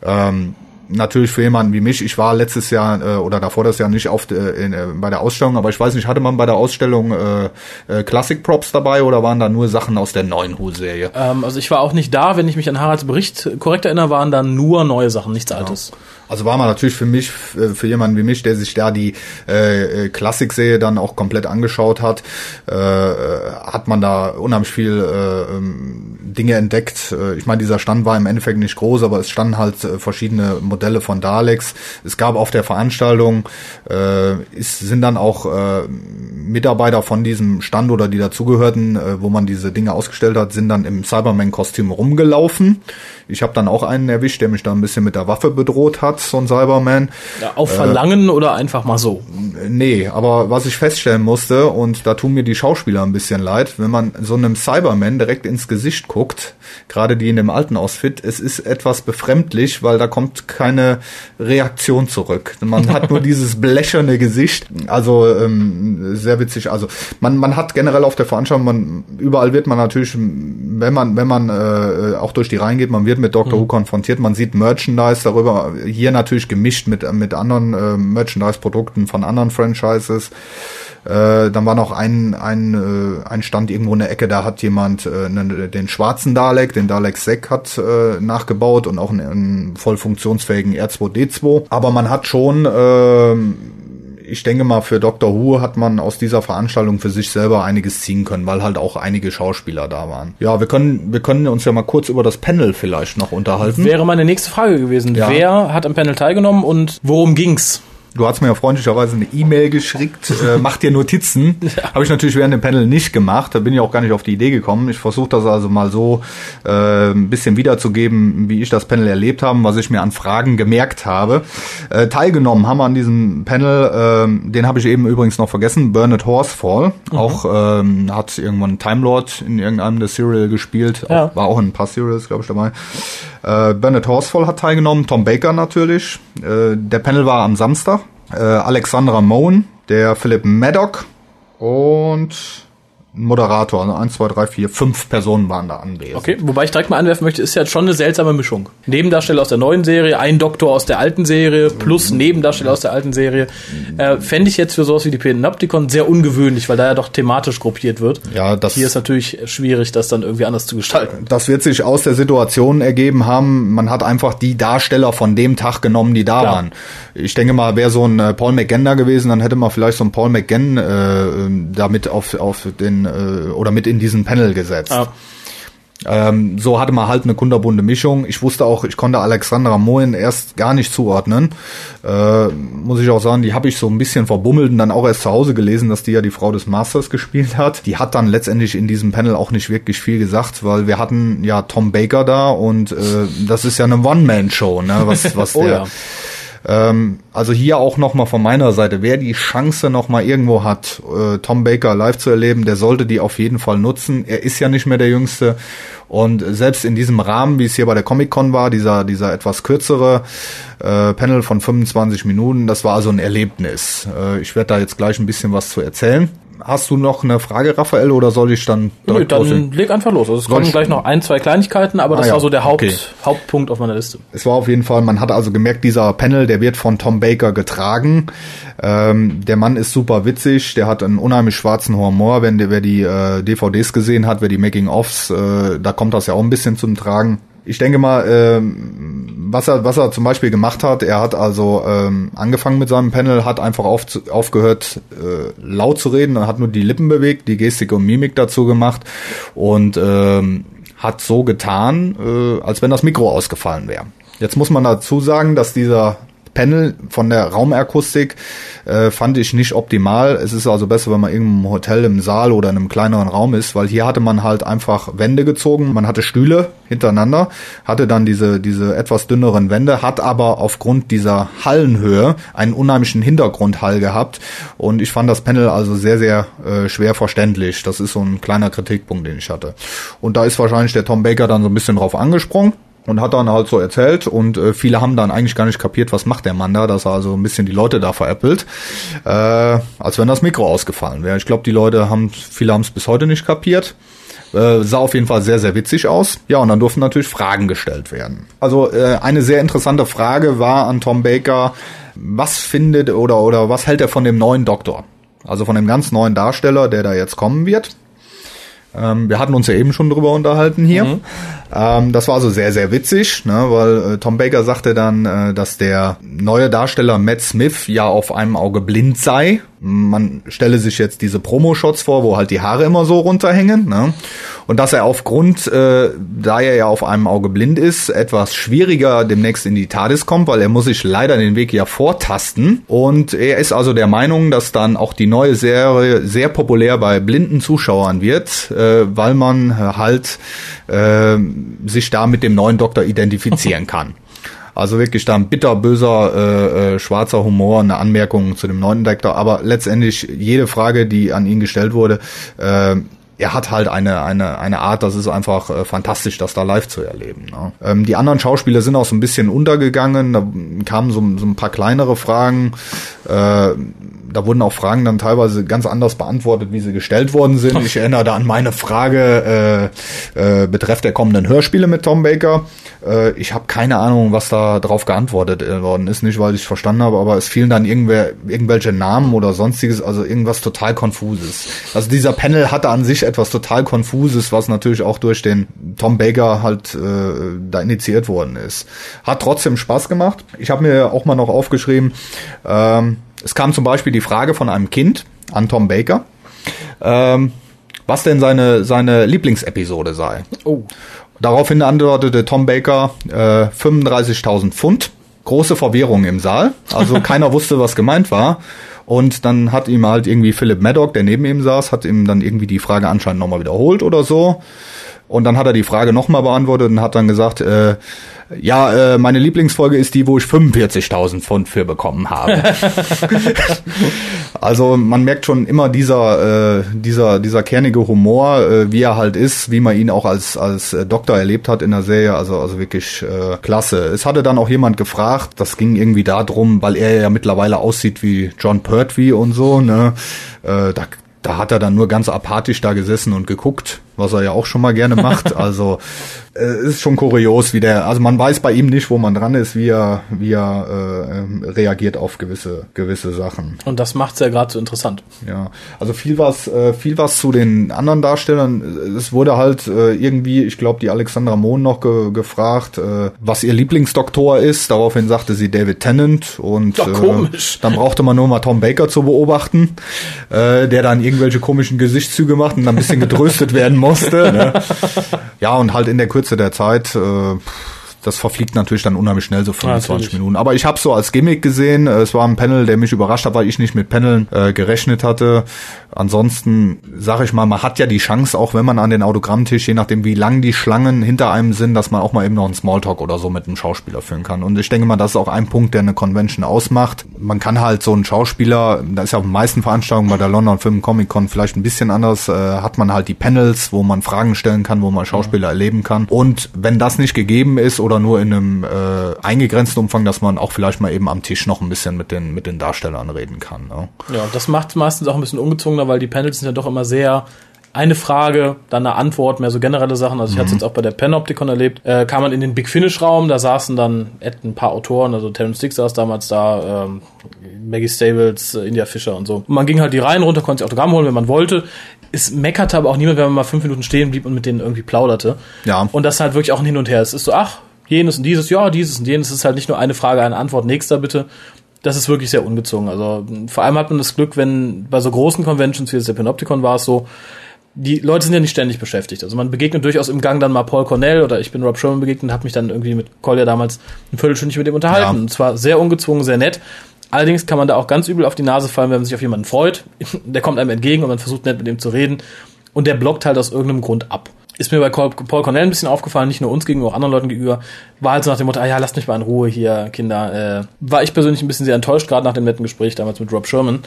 Ähm, natürlich für jemanden wie mich, ich war letztes Jahr äh, oder davor das Jahr nicht auf äh, in, äh, bei der Ausstellung, aber ich weiß nicht, hatte man bei der Ausstellung äh, äh, Classic Props dabei oder waren da nur Sachen aus der neuen Who-Serie? Ähm, also ich war auch nicht da, wenn ich mich an Haralds Bericht korrekt erinnere, waren da nur neue Sachen, nichts Altes. Ja. Also war man natürlich für mich, für jemanden wie mich, der sich da die äh, Klassik-Serie dann auch komplett angeschaut hat, äh, hat man da unheimlich viel äh, ähm, Dinge entdeckt. Äh, ich meine, dieser Stand war im Endeffekt nicht groß, aber es standen halt äh, verschiedene Modelle von Daleks. Es gab auf der Veranstaltung, äh, es sind dann auch äh, Mitarbeiter von diesem Stand oder die dazugehörten, äh, wo man diese Dinge ausgestellt hat, sind dann im Cyberman-Kostüm rumgelaufen. Ich habe dann auch einen erwischt, der mich da ein bisschen mit der Waffe bedroht hat, so ein Cyberman. Ja, auf Verlangen äh, oder einfach mal so? Nee, aber was ich feststellen musste, und da tun mir die Schauspieler ein bisschen leid, wenn man so einem Cyberman direkt ins Gesicht guckt, gerade die in dem alten Outfit, es ist etwas befremdlich, weil da kommt keine Reaktion zurück. Man hat nur dieses blecherne Gesicht. Also ähm, sehr witzig. Also man, man hat generell auf der Veranstaltung, man, überall wird man natürlich, wenn man, wenn man äh, auch durch die Reihen geht, man wird mit Doctor mhm. Who konfrontiert, man sieht Merchandise darüber, hier natürlich gemischt mit, mit anderen äh, Merchandise-Produkten von anderen Franchises. Äh, dann war noch ein, ein, äh, ein Stand irgendwo in der Ecke, da hat jemand äh, ne, den schwarzen Dalek, den Dalek Sek hat äh, nachgebaut und auch einen, einen voll funktionsfähigen R2D2. Aber man hat schon äh, ich denke mal, für Dr. Who hat man aus dieser Veranstaltung für sich selber einiges ziehen können, weil halt auch einige Schauspieler da waren. Ja, wir können, wir können uns ja mal kurz über das Panel vielleicht noch unterhalten. Wäre meine nächste Frage gewesen. Ja. Wer hat am Panel teilgenommen und worum ging's? Du hast mir ja freundlicherweise eine E-Mail geschickt, äh, mach dir Notizen. Ja. Habe ich natürlich während dem Panel nicht gemacht, da bin ich auch gar nicht auf die Idee gekommen. Ich versuche das also mal so äh, ein bisschen wiederzugeben, wie ich das Panel erlebt habe, was ich mir an Fragen gemerkt habe. Äh, teilgenommen haben wir an diesem Panel, äh, den habe ich eben übrigens noch vergessen, Bernard Horsefall. Mhm. Auch ähm, hat irgendwann Time Lord in irgendeinem der Serial gespielt, ja. auch, war auch in ein paar Serials, glaube ich, dabei. Äh, Bernard Horsfall hat teilgenommen, Tom Baker natürlich. Äh, der Panel war am Samstag. Äh, Alexandra Moen, der Philipp Maddock und Moderator, also 1, 2, 3, 4, 5 Personen waren da anwesend. Okay, wobei ich direkt mal anwerfen möchte, ist ja schon eine seltsame Mischung. Nebendarsteller aus der neuen Serie, ein Doktor aus der alten Serie, plus mhm. Nebendarsteller aus der alten Serie. Äh, Fände ich jetzt für sowas wie die Panopticon sehr ungewöhnlich, weil da ja doch thematisch gruppiert wird. Ja, das Hier ist natürlich schwierig, das dann irgendwie anders zu gestalten. Das wird sich aus der Situation ergeben haben. Man hat einfach die Darsteller von dem Tag genommen, die da Klar. waren. Ich denke mal, wäre so ein äh, Paul McGann da gewesen, dann hätte man vielleicht so einen Paul McGann äh, damit auf, auf den äh, oder mit in diesen Panel gesetzt. Ah. Ähm, so hatte man halt eine kunderbunde Mischung. Ich wusste auch, ich konnte Alexandra Moen erst gar nicht zuordnen. Äh, muss ich auch sagen, die habe ich so ein bisschen verbummelt und dann auch erst zu Hause gelesen, dass die ja die Frau des Masters gespielt hat. Die hat dann letztendlich in diesem Panel auch nicht wirklich viel gesagt, weil wir hatten ja Tom Baker da und äh, das ist ja eine One-Man-Show, ne? Was, was oh, der. Ja ähm, also hier auch nochmal von meiner Seite, wer die Chance nochmal irgendwo hat, äh, Tom Baker live zu erleben, der sollte die auf jeden Fall nutzen. Er ist ja nicht mehr der Jüngste. Und selbst in diesem Rahmen, wie es hier bei der Comic-Con war, dieser, dieser etwas kürzere äh, Panel von 25 Minuten, das war also ein Erlebnis. Äh, ich werde da jetzt gleich ein bisschen was zu erzählen. Hast du noch eine Frage, Raphael, oder soll ich dann Nö, dann aussehen? leg einfach los. Also es kommen gleich noch ein, zwei Kleinigkeiten, aber ah, das ja. war so der Haupt, okay. Hauptpunkt auf meiner Liste. Es war auf jeden Fall, man hat also gemerkt, dieser Panel, der wird von Tom Baker getragen. Ähm, der Mann ist super witzig, der hat einen unheimlich schwarzen Humor, wenn der, wer die äh, DVDs gesehen hat, wer die Making-ofs, äh, da kommt das ja auch ein bisschen zum Tragen ich denke mal, ähm, was er, was er zum Beispiel gemacht hat, er hat also ähm, angefangen mit seinem Panel, hat einfach auf, aufgehört, äh, laut zu reden, hat nur die Lippen bewegt, die Gestik und Mimik dazu gemacht und ähm, hat so getan, äh, als wenn das Mikro ausgefallen wäre. Jetzt muss man dazu sagen, dass dieser Panel von der Raumakustik äh, fand ich nicht optimal. Es ist also besser, wenn man irgendeinem Hotel im Saal oder in einem kleineren Raum ist, weil hier hatte man halt einfach Wände gezogen, man hatte Stühle hintereinander, hatte dann diese, diese etwas dünneren Wände, hat aber aufgrund dieser Hallenhöhe einen unheimlichen Hintergrundhall gehabt und ich fand das Panel also sehr, sehr äh, schwer verständlich. Das ist so ein kleiner Kritikpunkt, den ich hatte. Und da ist wahrscheinlich der Tom Baker dann so ein bisschen drauf angesprungen und hat dann halt so erzählt und äh, viele haben dann eigentlich gar nicht kapiert, was macht der Mann da, dass er also ein bisschen die Leute da veräppelt, äh, als wenn das Mikro ausgefallen wäre. Ich glaube, die Leute haben, viele haben es bis heute nicht kapiert. Äh, sah auf jeden Fall sehr, sehr witzig aus. Ja, und dann durften natürlich Fragen gestellt werden. Also äh, eine sehr interessante Frage war an Tom Baker, was findet oder, oder was hält er von dem neuen Doktor? Also von dem ganz neuen Darsteller, der da jetzt kommen wird. Ähm, wir hatten uns ja eben schon drüber unterhalten hier. Mhm. Ähm, das war also sehr, sehr witzig, ne, weil äh, Tom Baker sagte dann, äh, dass der neue Darsteller Matt Smith ja auf einem Auge blind sei. Man stelle sich jetzt diese Promo-Shots vor, wo halt die Haare immer so runterhängen. Ne? Und dass er aufgrund, äh, da er ja auf einem Auge blind ist, etwas schwieriger demnächst in die TARDIS kommt, weil er muss sich leider den Weg ja vortasten. Und er ist also der Meinung, dass dann auch die neue Serie sehr populär bei blinden Zuschauern wird, äh, weil man halt äh, sich da mit dem neuen Doktor identifizieren kann. Also wirklich da ein bitterböser äh, äh, schwarzer Humor, eine Anmerkung zu dem neuen Doktor, aber letztendlich jede Frage, die an ihn gestellt wurde, äh, er hat halt eine, eine, eine Art, das ist einfach äh, fantastisch, das da live zu erleben. Ne? Ähm, die anderen Schauspieler sind auch so ein bisschen untergegangen, da kamen so, so ein paar kleinere Fragen. Äh, da wurden auch Fragen dann teilweise ganz anders beantwortet, wie sie gestellt worden sind. Ich erinnere da an meine Frage äh, äh, betreffend der kommenden Hörspiele mit Tom Baker. Äh, ich habe keine Ahnung, was da drauf geantwortet äh, worden ist, nicht weil ich verstanden habe, aber es fielen dann irgendwer, irgendwelche Namen oder sonstiges, also irgendwas total konfuses. Also dieser Panel hatte an sich etwas total konfuses, was natürlich auch durch den Tom Baker halt äh, da initiiert worden ist. Hat trotzdem Spaß gemacht. Ich habe mir auch mal noch aufgeschrieben, ähm, es kam zum Beispiel die Frage von einem Kind an Tom Baker, ähm, was denn seine, seine Lieblingsepisode sei. Oh. Daraufhin antwortete Tom Baker äh, 35.000 Pfund. Große Verwirrung im Saal. Also keiner wusste, was gemeint war. Und dann hat ihm halt irgendwie Philip Maddock, der neben ihm saß, hat ihm dann irgendwie die Frage anscheinend nochmal wiederholt oder so. Und dann hat er die Frage nochmal beantwortet und hat dann gesagt, äh, ja, äh, meine Lieblingsfolge ist die, wo ich 45.000 Pfund für bekommen habe. also man merkt schon immer dieser, äh, dieser, dieser kernige Humor, äh, wie er halt ist, wie man ihn auch als, als äh, Doktor erlebt hat in der Serie. Also, also wirklich äh, klasse. Es hatte dann auch jemand gefragt, das ging irgendwie darum, weil er ja mittlerweile aussieht wie John Pertwee und so, ne? Äh, da, da hat er dann nur ganz apathisch da gesessen und geguckt, was er ja auch schon mal gerne macht. Also äh, ist schon kurios, wie der, also man weiß bei ihm nicht, wo man dran ist, wie er, wie er äh, ähm, reagiert auf gewisse, gewisse Sachen. Und das macht's ja gerade so interessant. Ja, also viel was, äh, viel was zu den anderen Darstellern. Es wurde halt äh, irgendwie, ich glaube, die Alexandra Mohn noch ge gefragt, äh, was ihr Lieblingsdoktor ist. Daraufhin sagte sie David Tennant und Doch. Äh, dann brauchte man nur mal Tom Baker zu beobachten, äh, der dann irgendwelche komischen Gesichtszüge macht und dann ein bisschen getröstet werden musste. Ne? Ja, und halt in der Kürze der Zeit äh, das verfliegt natürlich dann unheimlich schnell, so 25 ja, Minuten. Aber ich habe so als Gimmick gesehen, äh, es war ein Panel, der mich überrascht hat, weil ich nicht mit Paneln äh, gerechnet hatte. Ansonsten sage ich mal, man hat ja die Chance, auch wenn man an den Autogrammtisch, je nachdem wie lang die Schlangen hinter einem sind, dass man auch mal eben noch einen Smalltalk oder so mit einem Schauspieler führen kann. Und ich denke mal, das ist auch ein Punkt, der eine Convention ausmacht. Man kann halt so einen Schauspieler, da ist ja auf den meisten Veranstaltungen bei der London Film Comic Con vielleicht ein bisschen anders, äh, hat man halt die Panels, wo man Fragen stellen kann, wo man Schauspieler mhm. erleben kann. Und wenn das nicht gegeben ist oder nur in einem äh, eingegrenzten Umfang, dass man auch vielleicht mal eben am Tisch noch ein bisschen mit den, mit den Darstellern reden kann. Ne? Ja, das macht meistens auch ein bisschen ungezogener, weil die Panels sind ja doch immer sehr eine Frage, dann eine Antwort, mehr so generelle Sachen. Also ich mhm. hatte es jetzt auch bei der Panopticon erlebt. Äh, kam man in den Big Finish Raum, da saßen dann ein paar Autoren, also Terence Dick saß damals da, ähm, Maggie Stables, äh, India Fischer und so. Und man ging halt die Reihen runter, konnte sich Autogramm holen, wenn man wollte. Es meckerte aber auch niemand, wenn man mal fünf Minuten stehen blieb und mit denen irgendwie plauderte. Ja. Und das halt wirklich auch ein Hin und Her. Es ist so, ach, jenes und dieses, ja, dieses und jenes. Es ist halt nicht nur eine Frage, eine Antwort, nächster bitte. Das ist wirklich sehr ungezogen. Also vor allem hat man das Glück, wenn bei so großen Conventions wie das der Panopticon war es so, die Leute sind ja nicht ständig beschäftigt. Also man begegnet durchaus im Gang dann mal Paul Cornell oder ich bin Rob Sherman begegnet und habe mich dann irgendwie mit Collier damals ein Viertelstündchen mit ihm unterhalten. Ja. Und zwar sehr ungezwungen, sehr nett. Allerdings kann man da auch ganz übel auf die Nase fallen, wenn man sich auf jemanden freut. Der kommt einem entgegen und man versucht nett mit ihm zu reden. Und der blockt halt aus irgendeinem Grund ab ist mir bei Paul Cornell ein bisschen aufgefallen, nicht nur uns gegenüber, auch anderen Leuten gegenüber, war halt so nach dem Motto, ah ja, lasst mich mal in Ruhe hier, Kinder. Äh, war ich persönlich ein bisschen sehr enttäuscht, gerade nach dem netten Gespräch damals mit Rob Sherman.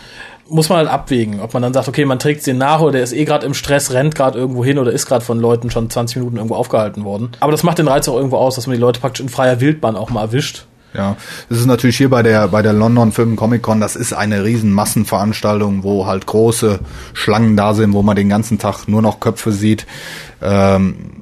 Muss man halt abwägen, ob man dann sagt, okay, man trägt den nach oder der ist eh gerade im Stress, rennt gerade irgendwo hin oder ist gerade von Leuten schon 20 Minuten irgendwo aufgehalten worden. Aber das macht den Reiz auch irgendwo aus, dass man die Leute praktisch in freier Wildbahn auch mal erwischt ja, das ist natürlich hier bei der bei der London Film Comic Con, das ist eine riesen Massenveranstaltung, wo halt große Schlangen da sind, wo man den ganzen Tag nur noch Köpfe sieht. Ähm,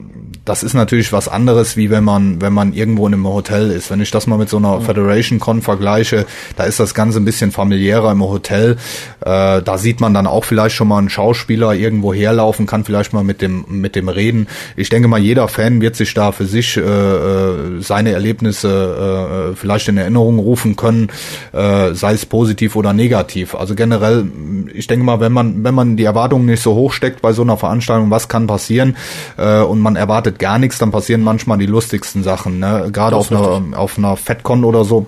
das ist natürlich was anderes, wie wenn man, wenn man irgendwo in einem Hotel ist. Wenn ich das mal mit so einer Federation Con vergleiche, da ist das Ganze ein bisschen familiärer im Hotel. Äh, da sieht man dann auch vielleicht schon mal einen Schauspieler irgendwo herlaufen, kann vielleicht mal mit dem, mit dem reden. Ich denke mal, jeder Fan wird sich da für sich äh, äh seine Erlebnisse äh, vielleicht in Erinnerung rufen können, äh, sei es positiv oder negativ. Also generell, ich denke mal, wenn man, wenn man die Erwartungen nicht so hoch steckt bei so einer Veranstaltung, was kann passieren, äh, und man erwartet gar nichts, dann passieren manchmal die lustigsten Sachen. Ne? Gerade auf einer, auf einer FedCon oder so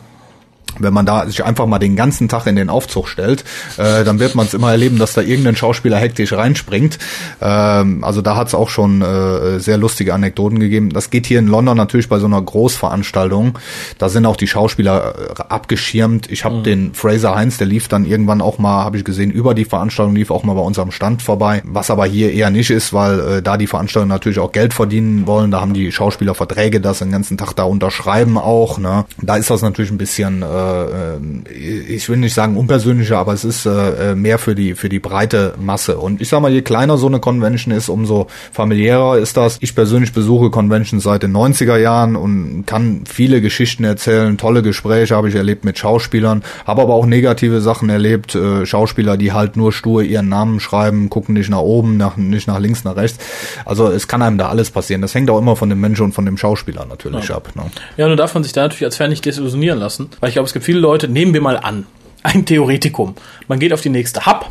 wenn man da sich einfach mal den ganzen Tag in den Aufzug stellt, äh, dann wird man es immer erleben, dass da irgendein Schauspieler hektisch reinspringt. Ähm, also da hat es auch schon äh, sehr lustige Anekdoten gegeben. Das geht hier in London natürlich bei so einer Großveranstaltung. Da sind auch die Schauspieler äh, abgeschirmt. Ich habe mhm. den Fraser Heinz, der lief dann irgendwann auch mal, habe ich gesehen, über die Veranstaltung lief auch mal bei unserem Stand vorbei. Was aber hier eher nicht ist, weil äh, da die Veranstalter natürlich auch Geld verdienen wollen. Da haben die Schauspieler Verträge, das den ganzen Tag da unterschreiben auch. Ne? Da ist das natürlich ein bisschen äh, äh, ich will nicht sagen unpersönlicher, aber es ist äh, mehr für die für die breite Masse. Und ich sag mal, je kleiner so eine Convention ist, umso familiärer ist das. Ich persönlich besuche Conventions seit den 90er Jahren und kann viele Geschichten erzählen, tolle Gespräche habe ich erlebt mit Schauspielern, habe aber auch negative Sachen erlebt, äh, Schauspieler, die halt nur stur ihren Namen schreiben, gucken nicht nach oben, nach, nicht nach links, nach rechts. Also es kann einem da alles passieren. Das hängt auch immer von dem Menschen und von dem Schauspieler natürlich ja. ab. Ne? Ja, nur darf man sich da natürlich als Fan nicht desillusionieren lassen, weil ich glaube, es gibt viele Leute, nehmen wir mal an, ein Theoretikum. Man geht auf die nächste Hub,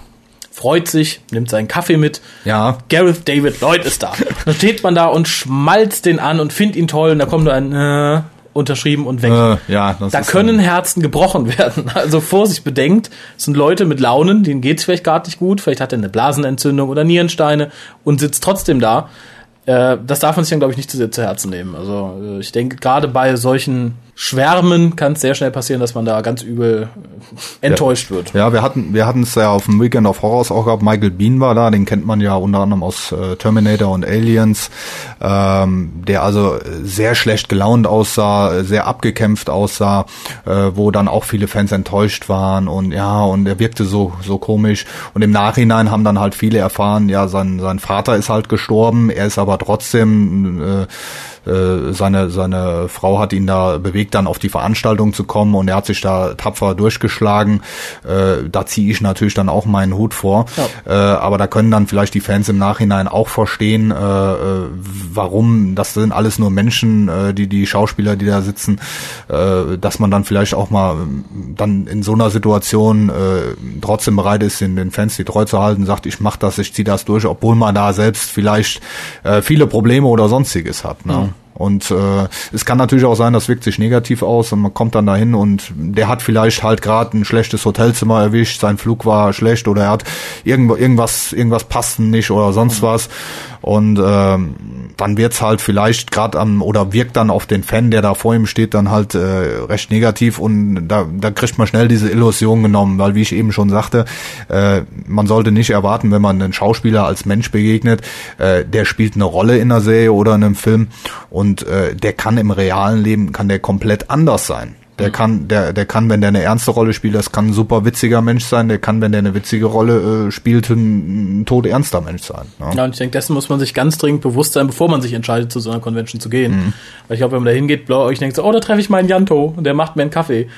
freut sich, nimmt seinen Kaffee mit. Ja. Gareth David Lloyd ist da. Dann steht man da und schmalzt den an und findet ihn toll und da kommt nur ein äh, unterschrieben und weg. Äh, ja, da können Herzen gebrochen werden. Also Vorsicht bedenkt, es sind Leute mit Launen, denen geht's vielleicht gar nicht gut, vielleicht hat er eine Blasenentzündung oder Nierensteine und sitzt trotzdem da. Äh, das darf man sich dann, glaube ich, nicht zu sehr zu Herzen nehmen. Also äh, ich denke, gerade bei solchen Schwärmen kann es sehr schnell passieren, dass man da ganz übel äh, enttäuscht ja. wird. Ja, wir hatten wir hatten es ja auf dem Weekend of Horrors auch gehabt. Michael Bean war da, den kennt man ja unter anderem aus äh, Terminator und Aliens, ähm, der also sehr schlecht gelaunt aussah, sehr abgekämpft aussah, äh, wo dann auch viele Fans enttäuscht waren und ja und er wirkte so so komisch und im Nachhinein haben dann halt viele erfahren, ja sein sein Vater ist halt gestorben, er ist aber trotzdem äh, äh, seine, seine Frau hat ihn da bewegt, dann auf die Veranstaltung zu kommen und er hat sich da tapfer durchgeschlagen. Äh, da ziehe ich natürlich dann auch meinen Hut vor. Ja. Äh, aber da können dann vielleicht die Fans im Nachhinein auch verstehen, äh, warum, das sind alles nur Menschen, äh, die, die Schauspieler, die da sitzen, äh, dass man dann vielleicht auch mal dann in so einer Situation äh, trotzdem bereit ist, den, den Fans die treu zu halten, sagt, ich mach das, ich ziehe das durch, obwohl man da selbst vielleicht äh, viele Probleme oder sonstiges hat. Ne? Und äh, es kann natürlich auch sein, das wirkt sich negativ aus und man kommt dann dahin und der hat vielleicht halt gerade ein schlechtes Hotelzimmer erwischt, sein Flug war schlecht oder er hat irgendwo irgendwas irgendwas passt nicht oder sonst mhm. was und ähm, dann wird's halt vielleicht gerade am oder wirkt dann auf den Fan, der da vor ihm steht, dann halt äh, recht negativ und da, da kriegt man schnell diese Illusion genommen, weil wie ich eben schon sagte, äh, man sollte nicht erwarten, wenn man einen Schauspieler als Mensch begegnet, äh, der spielt eine Rolle in einer Serie oder in einem Film und äh, der kann im realen Leben kann der komplett anders sein. Der kann, der, der kann, wenn der eine ernste Rolle spielt, das kann ein super witziger Mensch sein. Der kann, wenn der eine witzige Rolle äh, spielt, ein, ein todernster Mensch sein. Ja. ja, und ich denke, dessen muss man sich ganz dringend bewusst sein, bevor man sich entscheidet, zu so einer Convention zu gehen. Mhm. Weil ich glaube, wenn man da hingeht, blau, euch denkt so, oh, da treffe ich meinen Janto und der macht mir einen Kaffee.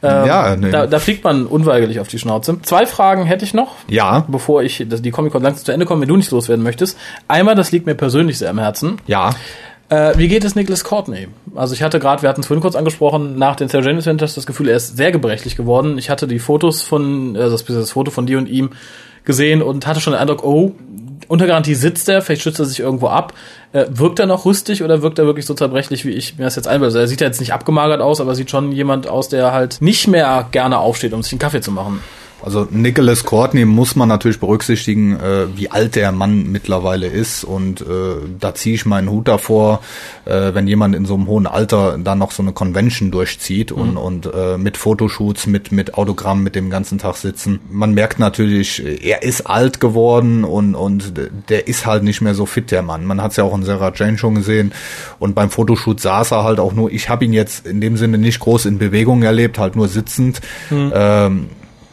Ähm, ja, nee. da, da fliegt man unweigerlich auf die Schnauze. Zwei Fragen hätte ich noch. Ja. Bevor ich die Comic-Con langsam zu Ende komme, wenn du nicht loswerden möchtest. Einmal, das liegt mir persönlich sehr am Herzen. Ja. Äh, wie geht es Nicholas Courtney? Also ich hatte gerade, wir hatten es vorhin kurz angesprochen, nach den Jane Adventures das Gefühl, er ist sehr gebrechlich geworden. Ich hatte die Fotos von, also das, das Foto von dir und ihm gesehen und hatte schon den Eindruck, oh, unter Garantie sitzt er, vielleicht schützt er sich irgendwo ab. Äh, wirkt er noch rüstig oder wirkt er wirklich so zerbrechlich, wie ich mir das jetzt einbilde? Also er sieht ja jetzt nicht abgemagert aus, aber sieht schon jemand aus, der halt nicht mehr gerne aufsteht, um sich einen Kaffee zu machen. Also Nicholas Courtney muss man natürlich berücksichtigen, äh, wie alt der Mann mittlerweile ist und äh, da ziehe ich meinen Hut davor, äh, wenn jemand in so einem hohen Alter dann noch so eine Convention durchzieht und, mhm. und äh, mit Fotoshoots, mit mit Autogramm, mit dem ganzen Tag sitzen. Man merkt natürlich, er ist alt geworden und und der ist halt nicht mehr so fit der Mann. Man hat es ja auch in Sarah Jane schon gesehen und beim Fotoshoot saß er halt auch nur. Ich habe ihn jetzt in dem Sinne nicht groß in Bewegung erlebt, halt nur sitzend. Mhm. Ähm,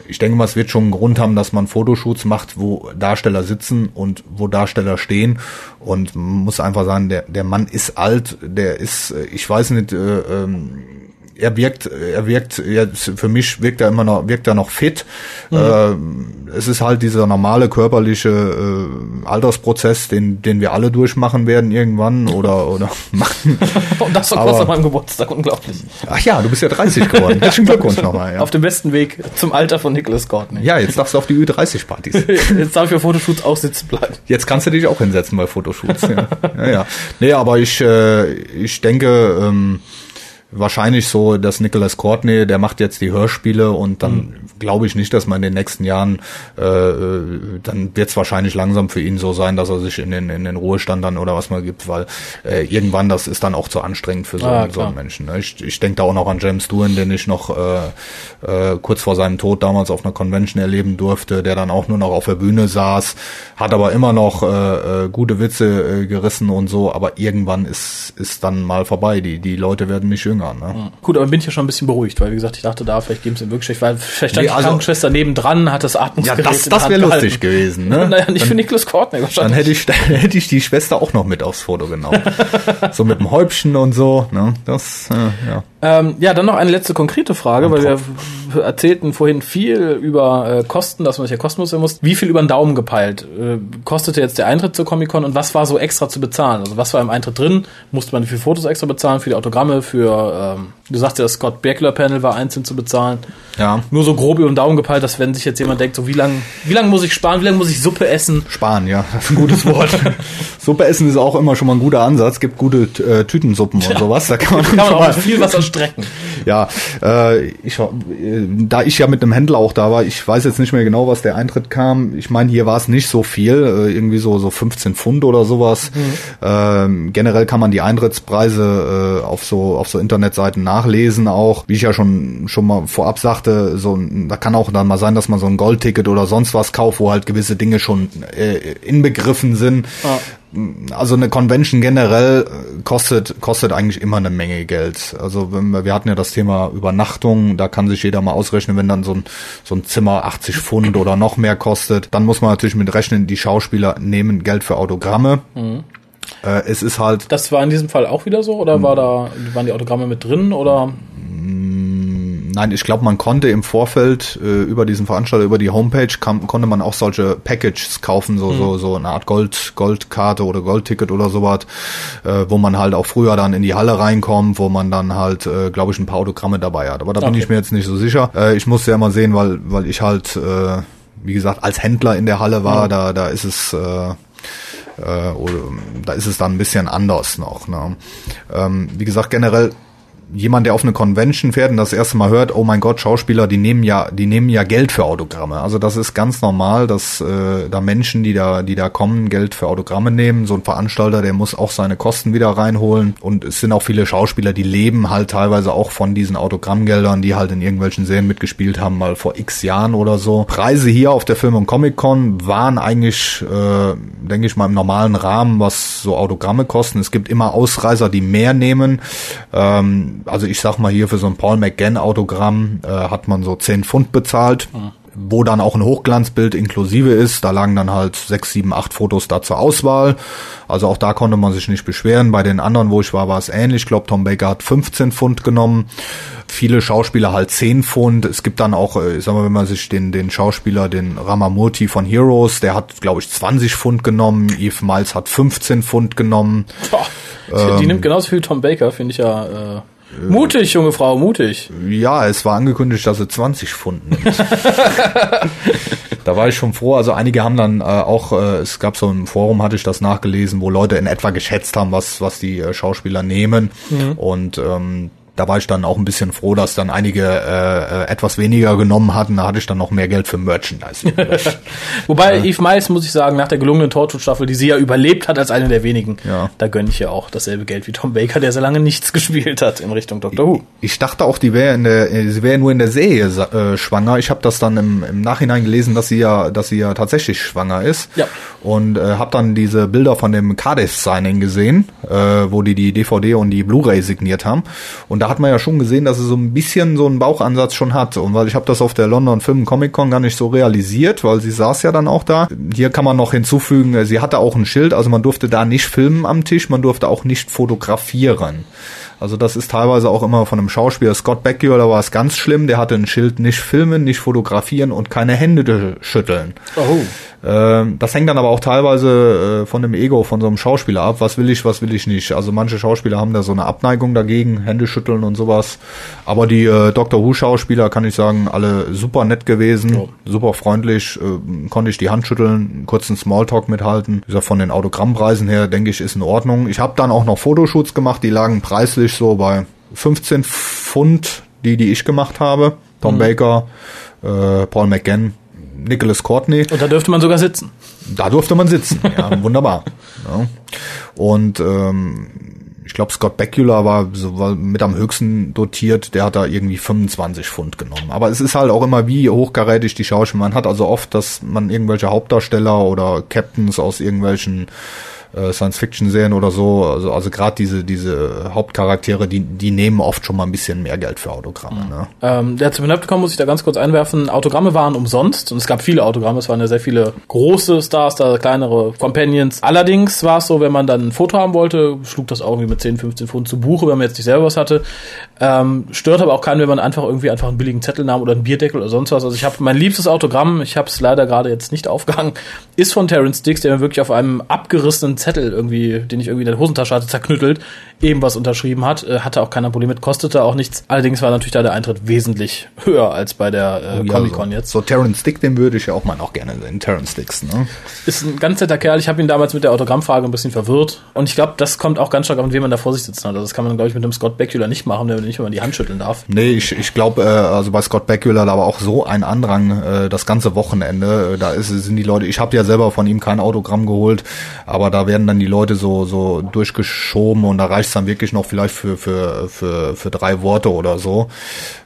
ich denke mal, es wird schon einen Grund haben, dass man Fotoshoots macht, wo Darsteller sitzen und wo Darsteller stehen. Und man muss einfach sagen, der, der Mann ist alt, der ist, äh, ich weiß nicht, äh, ähm, er wirkt, er wirkt, ja, für mich wirkt er immer noch, wirkt er noch fit. Mhm. Äh, es ist halt dieser normale körperliche äh, Altersprozess, den, den wir alle durchmachen werden irgendwann oder, oder machen. Und das so kurz an meinem Geburtstag, unglaublich. Ach ja, du bist ja 30 geworden. Herzlichen Glückwunsch nochmal. Ja. Auf dem besten Weg zum Alter von Nicholas Courtney. Ja, jetzt darfst du auf die Ü30-Partys. jetzt darf ich für Fotoshoots auch sitzen bleiben. Jetzt kannst du dich auch hinsetzen bei Fotoshoots. ja. ja, ja. Nee, aber ich, äh, ich denke, ähm, wahrscheinlich so, dass Nicholas Courtney, der macht jetzt die Hörspiele und dann mhm. Glaube ich nicht, dass man in den nächsten Jahren, äh, dann wird es wahrscheinlich langsam für ihn so sein, dass er sich in den, in den Ruhestand dann oder was man gibt, weil äh, irgendwann das ist dann auch zu anstrengend für so, ah, so einen Menschen. Ne? Ich, ich denke da auch noch an James Doohan, den ich noch äh, äh, kurz vor seinem Tod damals auf einer Convention erleben durfte, der dann auch nur noch auf der Bühne saß, hat aber immer noch äh, äh, gute Witze äh, gerissen und so, aber irgendwann ist, ist dann mal vorbei. Die, die Leute werden nicht jünger. Ne? Gut, aber bin ich ja schon ein bisschen beruhigt, weil wie gesagt, ich dachte da, vielleicht geben sie ihm wirklich, weil vielleicht stand nee, also, die Krankenschwester nebendran, hat das Atmungsgerät Ja, das, das wäre lustig gewesen. Ne? naja, nicht dann, für Niklas Courtney wahrscheinlich. Dann hätte ich, dann hätte ich die Schwester auch noch mit aufs Foto genommen. so mit dem Häubchen und so. Ne? Das, äh, ja. Ähm, ja, dann noch eine letzte konkrete Frage, weil wir erzählten vorhin viel über äh, Kosten, dass man sich ja kostenlos sein muss. Wie viel über den Daumen gepeilt äh, kostete jetzt der Eintritt zur Comic-Con und was war so extra zu bezahlen? Also was war im Eintritt drin? Musste man für Fotos extra bezahlen, für die Autogramme, für, ähm, du sagst ja, das Scott Bakula Panel war einzeln zu bezahlen. Ja. Nur so grob über den Daumen gepeilt, dass wenn sich jetzt jemand denkt, so wie lange wie lang muss ich sparen, wie lange muss ich Suppe essen? Sparen, ja, das ist ein gutes Wort. Suppe essen ist auch immer schon mal ein guter Ansatz. Gibt gute äh, Tütensuppen ja. und sowas. Da kann man, kann man auch viel was strecken. Ja, äh, ich, äh, da ich ja mit einem Händler auch da war, ich weiß jetzt nicht mehr genau, was der Eintritt kam. Ich meine, hier war es nicht so viel, äh, irgendwie so so 15 Pfund oder sowas. Mhm. Ähm, generell kann man die Eintrittspreise äh, auf so auf so Internetseiten nachlesen auch. Wie ich ja schon schon mal vorab sagte, so da kann auch dann mal sein, dass man so ein Goldticket oder sonst was kauft, wo halt gewisse Dinge schon äh, inbegriffen sind. Ja also eine Convention generell äh, kostet kostet eigentlich immer eine Menge Geld. Also wir hatten ja das Thema Übernachtung, da kann sich jeder mal ausrechnen, wenn dann so ein so ein Zimmer 80 Pfund oder noch mehr kostet, dann muss man natürlich mit rechnen, die Schauspieler nehmen Geld für Autogramme. Mhm. Äh, es ist halt. Das war in diesem Fall auch wieder so oder war da waren die Autogramme mit drin oder? Nein, ich glaube, man konnte im Vorfeld äh, über diesen Veranstalter, über die Homepage, kam, konnte man auch solche Packages kaufen, so, mhm. so, so eine Art Gold, Goldkarte oder Goldticket oder sowas, äh, wo man halt auch früher dann in die Halle reinkommt, wo man dann halt, äh, glaube ich, ein paar Autogramme dabei hat. Aber da okay. bin ich mir jetzt nicht so sicher. Äh, ich musste ja mal sehen, weil, weil ich halt, äh, wie gesagt, als Händler in der Halle war, mhm. da, da ist es, äh, äh, oder, da ist es dann ein bisschen anders noch. Ne? Ähm, wie gesagt, generell jemand, der auf eine Convention fährt und das erste Mal hört, oh mein Gott, Schauspieler, die nehmen ja, die nehmen ja Geld für Autogramme. Also das ist ganz normal, dass äh, da Menschen, die da, die da kommen, Geld für Autogramme nehmen. So ein Veranstalter, der muss auch seine Kosten wieder reinholen. Und es sind auch viele Schauspieler, die leben halt teilweise auch von diesen Autogrammgeldern, die halt in irgendwelchen Serien mitgespielt haben, mal vor x Jahren oder so. Preise hier auf der Film- und Comic-Con waren eigentlich, äh, denke ich mal, im normalen Rahmen, was so Autogramme kosten. Es gibt immer Ausreißer, die mehr nehmen. Ähm, also ich sag mal hier für so ein Paul McGann Autogramm äh, hat man so 10 Pfund bezahlt. Mhm wo dann auch ein Hochglanzbild inklusive ist. Da lagen dann halt sechs, sieben, acht Fotos da zur Auswahl. Also auch da konnte man sich nicht beschweren. Bei den anderen, wo ich war, war es ähnlich. Ich glaube, Tom Baker hat 15 Pfund genommen. Viele Schauspieler halt 10 Pfund. Es gibt dann auch, äh, ich sag mal, wenn man sich den, den Schauspieler, den Ramamurti von Heroes, der hat, glaube ich, 20 Pfund genommen. Eve Miles hat 15 Pfund genommen. Boah, die, ähm, nimmt genauso viel Tom Baker, finde ich ja. Äh Mutig, junge Frau, mutig. Ja, es war angekündigt, dass sie 20 Pfund nimmt. da war ich schon froh. Also einige haben dann äh, auch, äh, es gab so im Forum, hatte ich das nachgelesen, wo Leute in etwa geschätzt haben, was, was die äh, Schauspieler nehmen. Mhm. Und ähm, da war ich dann auch ein bisschen froh, dass dann einige äh, äh etwas weniger genommen hatten. Da hatte ich dann noch mehr Geld für Merchandise. Wobei äh, Eve Miles, muss ich sagen, nach der gelungenen Torchwood-Staffel, die sie ja überlebt hat als eine der wenigen, ja. da gönne ich ja auch dasselbe Geld wie Tom Baker, der sehr lange nichts gespielt hat in Richtung Doctor Who. Ich, ich dachte auch, die wäre in der, sie wäre nur in der Serie äh, schwanger. Ich habe das dann im, im Nachhinein gelesen, dass sie ja, dass sie ja tatsächlich schwanger ist. Ja. Und äh, habe dann diese Bilder von dem Cardiff-Signing gesehen, äh, wo die die DVD und die Blu-ray signiert haben. Und da hat man ja schon gesehen, dass sie so ein bisschen so einen Bauchansatz schon hat. Und weil ich habe das auf der London Film Comic Con gar nicht so realisiert, weil sie saß ja dann auch da. Hier kann man noch hinzufügen, äh, sie hatte auch ein Schild, also man durfte da nicht filmen am Tisch, man durfte auch nicht fotografieren. Also das ist teilweise auch immer von einem Schauspieler. Scott Bakula war es ganz schlimm. Der hatte ein Schild nicht filmen, nicht fotografieren und keine Hände schütteln. Oh. Ähm, das hängt dann aber auch teilweise äh, von dem Ego von so einem Schauspieler ab. Was will ich, was will ich nicht. Also manche Schauspieler haben da so eine Abneigung dagegen, Hände schütteln und sowas. Aber die äh, Doctor Who Schauspieler, kann ich sagen, alle super nett gewesen, oh. super freundlich. Äh, konnte ich die Hand schütteln, kurzen Smalltalk mithalten. Wie gesagt, von den Autogrammpreisen her, denke ich, ist in Ordnung. Ich habe dann auch noch Fotoshoots gemacht, die lagen preislich so bei 15 Pfund, die, die ich gemacht habe. Tom mhm. Baker, äh, Paul McGann, Nicholas Courtney. Und da dürfte man sogar sitzen. Da durfte man sitzen, ja, wunderbar. Ja. Und ähm, ich glaube, Scott Bakula war, so, war mit am höchsten dotiert, der hat da irgendwie 25 Pfund genommen. Aber es ist halt auch immer wie hochkarätig die Schauspieler. Man hat also oft, dass man irgendwelche Hauptdarsteller oder Captains aus irgendwelchen äh, Science-Fiction-Serien oder so, also, also gerade diese, diese Hauptcharaktere, die, die nehmen oft schon mal ein bisschen mehr Geld für Autogramme. Mhm. Ne? Ähm, der zu Panopticon muss ich da ganz kurz einwerfen, Autogramme waren umsonst und es gab viele Autogramme, es waren ja sehr viele große Stars, da kleinere Companions. Allerdings war es so, wenn man dann ein Foto haben wollte, schlug das auch irgendwie mit 10, 15 Pfund zu Buche, wenn man jetzt nicht selber was hatte. Ähm, stört aber auch keinen, wenn man einfach irgendwie einfach einen billigen Zettel nahm oder einen Bierdeckel oder sonst was. Also ich habe mein liebstes Autogramm, ich habe es leider gerade jetzt nicht aufgehangen, ist von Terence Dix, der mir wirklich auf einem abgerissenen Zettel irgendwie, den ich irgendwie in der Hosentasche hatte, zerknüttelt, eben was unterschrieben hat. Äh, hatte auch keiner Problem mit, kostete auch nichts. Allerdings war natürlich da der Eintritt wesentlich höher als bei der äh, oh, Comic-Con ja, jetzt. So Terence Dick, den würde ich ja auch mal noch gerne sehen. Terence Dix, ne? Ist ein ganz netter Kerl. Ich habe ihn damals mit der Autogrammfrage ein bisschen verwirrt. Und ich glaube, das kommt auch ganz stark an, wie man da vor sich sitzen hat. Also das kann man, glaube ich, mit dem Scott Bakula nicht machen, der nicht, man die Hand schütteln darf. Nee, ich, ich glaube, äh, also bei Scott Bakula da war auch so ein Andrang äh, das ganze Wochenende. Äh, da ist, sind die Leute, ich habe ja selber von ihm kein Autogramm geholt, aber da werden dann die Leute so, so durchgeschoben und da reicht es dann wirklich noch vielleicht für, für, für, für drei Worte oder so.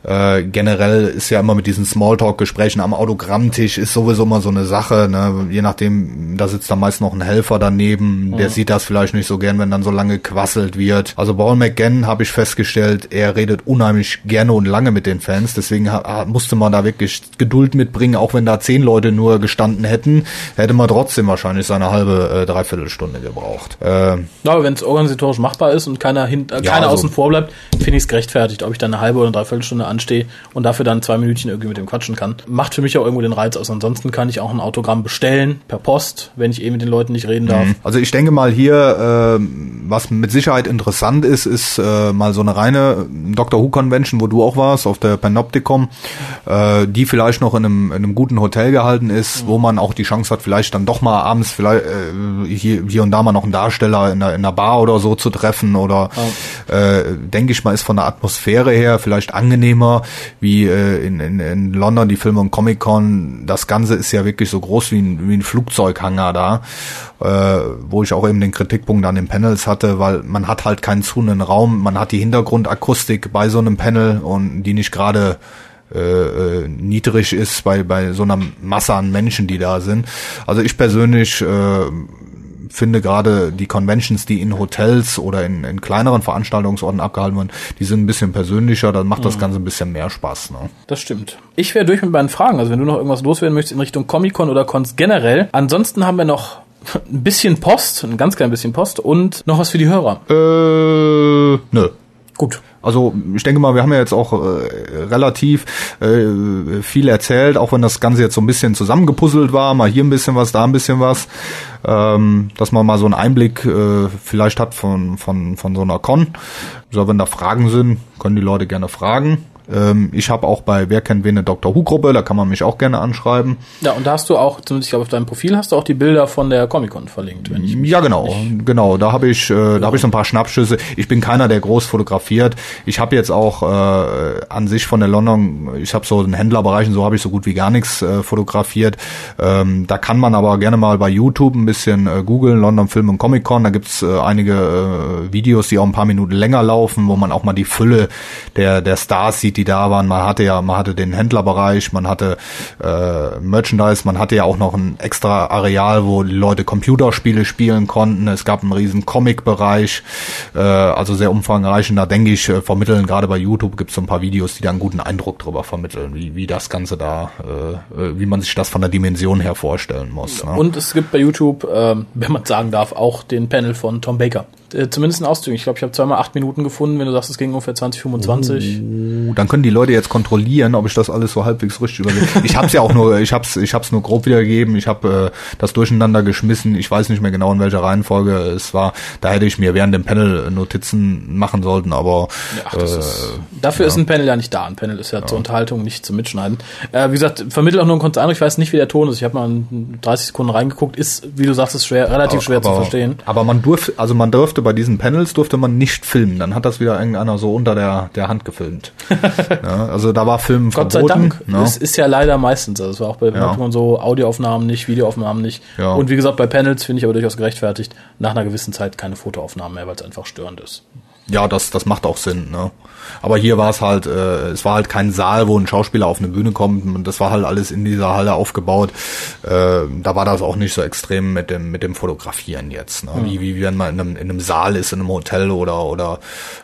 Äh, generell ist ja immer mit diesen Smalltalk-Gesprächen am Autogrammtisch ist sowieso mal so eine Sache, ne? je nachdem, da sitzt dann meist noch ein Helfer daneben, der ja. sieht das vielleicht nicht so gern, wenn dann so lange quasselt wird. Also Paul McGann habe ich festgestellt, er redet unheimlich gerne und lange mit den Fans, deswegen musste man da wirklich Geduld mitbringen, auch wenn da zehn Leute nur gestanden hätten, hätte man trotzdem wahrscheinlich seine halbe, äh, dreiviertel gebraucht. Äh, ja, aber wenn es organisatorisch machbar ist und keiner, hin, äh, ja, keiner also, außen vor bleibt, finde ich es gerechtfertigt, ob ich dann eine halbe oder eine Dreiviertelstunde anstehe und dafür dann zwei Minütchen irgendwie mit dem quatschen kann. Macht für mich auch irgendwo den Reiz aus. Ansonsten kann ich auch ein Autogramm bestellen, per Post, wenn ich eh mit den Leuten nicht reden darf. Mhm. Also ich denke mal hier, äh, was mit Sicherheit interessant ist, ist äh, mal so eine reine Doctor Who Convention, wo du auch warst, auf der Panopticon, äh, die vielleicht noch in einem, in einem guten Hotel gehalten ist, mhm. wo man auch die Chance hat, vielleicht dann doch mal abends vielleicht äh, hier, hier und da mal noch einen Darsteller in einer, in einer Bar oder so zu treffen oder oh. äh, denke ich mal, ist von der Atmosphäre her vielleicht angenehmer wie äh, in, in, in London die Filme und Comic Con. Das Ganze ist ja wirklich so groß wie ein, wie ein Flugzeughanger da, äh, wo ich auch eben den Kritikpunkt an den Panels hatte, weil man hat halt keinen zuhenden Raum, man hat die Hintergrundakustik bei so einem Panel und die nicht gerade äh, äh, niedrig ist bei, bei so einer Masse an Menschen, die da sind. Also ich persönlich äh, finde gerade die Conventions, die in Hotels oder in, in kleineren Veranstaltungsorten abgehalten werden, die sind ein bisschen persönlicher, dann macht das mhm. Ganze ein bisschen mehr Spaß. Ne? Das stimmt. Ich wäre durch mit meinen Fragen. Also wenn du noch irgendwas loswerden möchtest in Richtung Comic-Con oder Cons generell. Ansonsten haben wir noch ein bisschen Post, ein ganz klein bisschen Post und noch was für die Hörer. Äh, nö. Gut. Also ich denke mal, wir haben ja jetzt auch äh, relativ äh, viel erzählt, auch wenn das Ganze jetzt so ein bisschen zusammengepuzzelt war, mal hier ein bisschen was, da ein bisschen was, ähm, dass man mal so einen Einblick äh, vielleicht hat von, von, von so einer Con. So, wenn da Fragen sind, können die Leute gerne fragen. Ähm, ich habe auch bei Wer kennt wen eine Dr. Who-Gruppe, da kann man mich auch gerne anschreiben. Ja, und da hast du auch, zumindest ich glaube auf deinem Profil hast du auch die Bilder von der Comic-Con verlinkt. Wenn ich ja, genau, genau. Da habe ich, äh, ja. da habe ich so ein paar Schnappschüsse. Ich bin keiner, der groß fotografiert. Ich habe jetzt auch äh, an sich von der London, ich habe so den Händlerbereich und so habe ich so gut wie gar nichts äh, fotografiert. Ähm, da kann man aber gerne mal bei YouTube ein bisschen äh, googeln, London Film und Comic Con. Da gibt's äh, einige äh, Videos, die auch ein paar Minuten länger laufen, wo man auch mal die Fülle der, der Stars sieht, die da waren. Man hatte ja, man hatte den Händlerbereich, man hatte äh, Merchandise, man hatte ja auch noch ein extra Areal, wo Leute Computerspiele spielen konnten. Es gab einen riesen Comic-Bereich, äh, also sehr umfangreich. Und da denke ich, äh, vermitteln gerade bei YouTube gibt es so ein paar Videos, die da einen guten Eindruck drüber vermitteln, wie, wie das Ganze da, äh, äh wie man sich das von der Dimension her vorstellen muss. Ne? Und es gibt bei YouTube, äh, wenn man sagen darf, auch den Panel von Tom Baker äh, zumindest ein Auszug. Ich glaube, ich habe zweimal acht Minuten gefunden, wenn du sagst, es ging ungefähr 20, 25. Uh, dann können die Leute jetzt kontrollieren, ob ich das alles so halbwegs richtig überlege. ich habe es ja auch nur, ich habe es ich hab's nur grob wiedergegeben, ich habe äh, das durcheinander geschmissen. Ich weiß nicht mehr genau, in welcher Reihenfolge es war. Da hätte ich mir während dem Panel Notizen machen sollten, aber ja, äh, ist, dafür ja. ist ein Panel ja nicht da. Ein Panel ist ja, ja. zur Unterhaltung, nicht zum Mitschneiden. Äh, wie gesagt, vermittelt auch nur ein kurzer Eindruck. Ich weiß nicht, wie der Ton ist. Ich habe mal in 30 Sekunden reingeguckt. Ist, wie du sagst, ist schwer, relativ aber, schwer zu verstehen. Aber man durfte, also man durfte durfte bei diesen Panels durfte man nicht filmen. Dann hat das wieder irgendeiner so unter der, der Hand gefilmt. ja, also da war Film Gott verboten. sei Dank. Ne? Es ist ja leider meistens. Also es war auch bei ja. so Audioaufnahmen nicht, Videoaufnahmen nicht. Ja. Und wie gesagt, bei Panels finde ich aber durchaus gerechtfertigt, nach einer gewissen Zeit keine Fotoaufnahmen mehr, weil es einfach störend ist. Ja, das, das macht auch Sinn, ne? Aber hier war es halt, äh, es war halt kein Saal, wo ein Schauspieler auf eine Bühne kommt. Und das war halt alles in dieser Halle aufgebaut. Äh, da war das auch nicht so extrem mit dem mit dem Fotografieren jetzt. Ne? Mhm. Wie, wie wenn man in einem, in einem Saal ist, in einem Hotel oder oder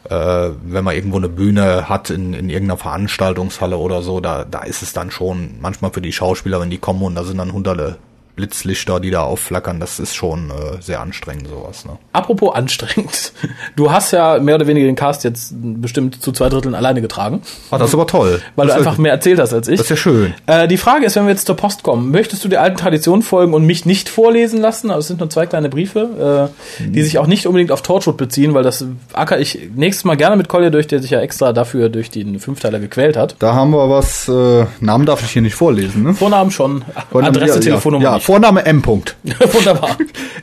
äh, wenn man irgendwo eine Bühne hat in, in irgendeiner Veranstaltungshalle oder so, da da ist es dann schon manchmal für die Schauspieler, wenn die kommen und da sind dann hunderte Blitzlichter, die da aufflackern, das ist schon äh, sehr anstrengend, sowas. Ne? Apropos anstrengend. Du hast ja mehr oder weniger den Cast jetzt bestimmt zu zwei Dritteln alleine getragen. Ah, das ist aber toll. Weil das du einfach mehr erzählt hast als ich. Das ist ja schön. Äh, die Frage ist, wenn wir jetzt zur Post kommen, möchtest du der alten Tradition folgen und mich nicht vorlesen lassen? Also es sind nur zwei kleine Briefe, äh, die sich auch nicht unbedingt auf Torchwood beziehen, weil das acker ich nächstes Mal gerne mit Collier durch, der sich ja extra dafür durch den Fünfteiler gequält hat. Da haben wir was, äh, Namen darf ich hier nicht vorlesen, ne? Vornamen schon, Vornamen, Adresse, ja, Telefonnummer ja, ja, Vorname M. Wunderbar.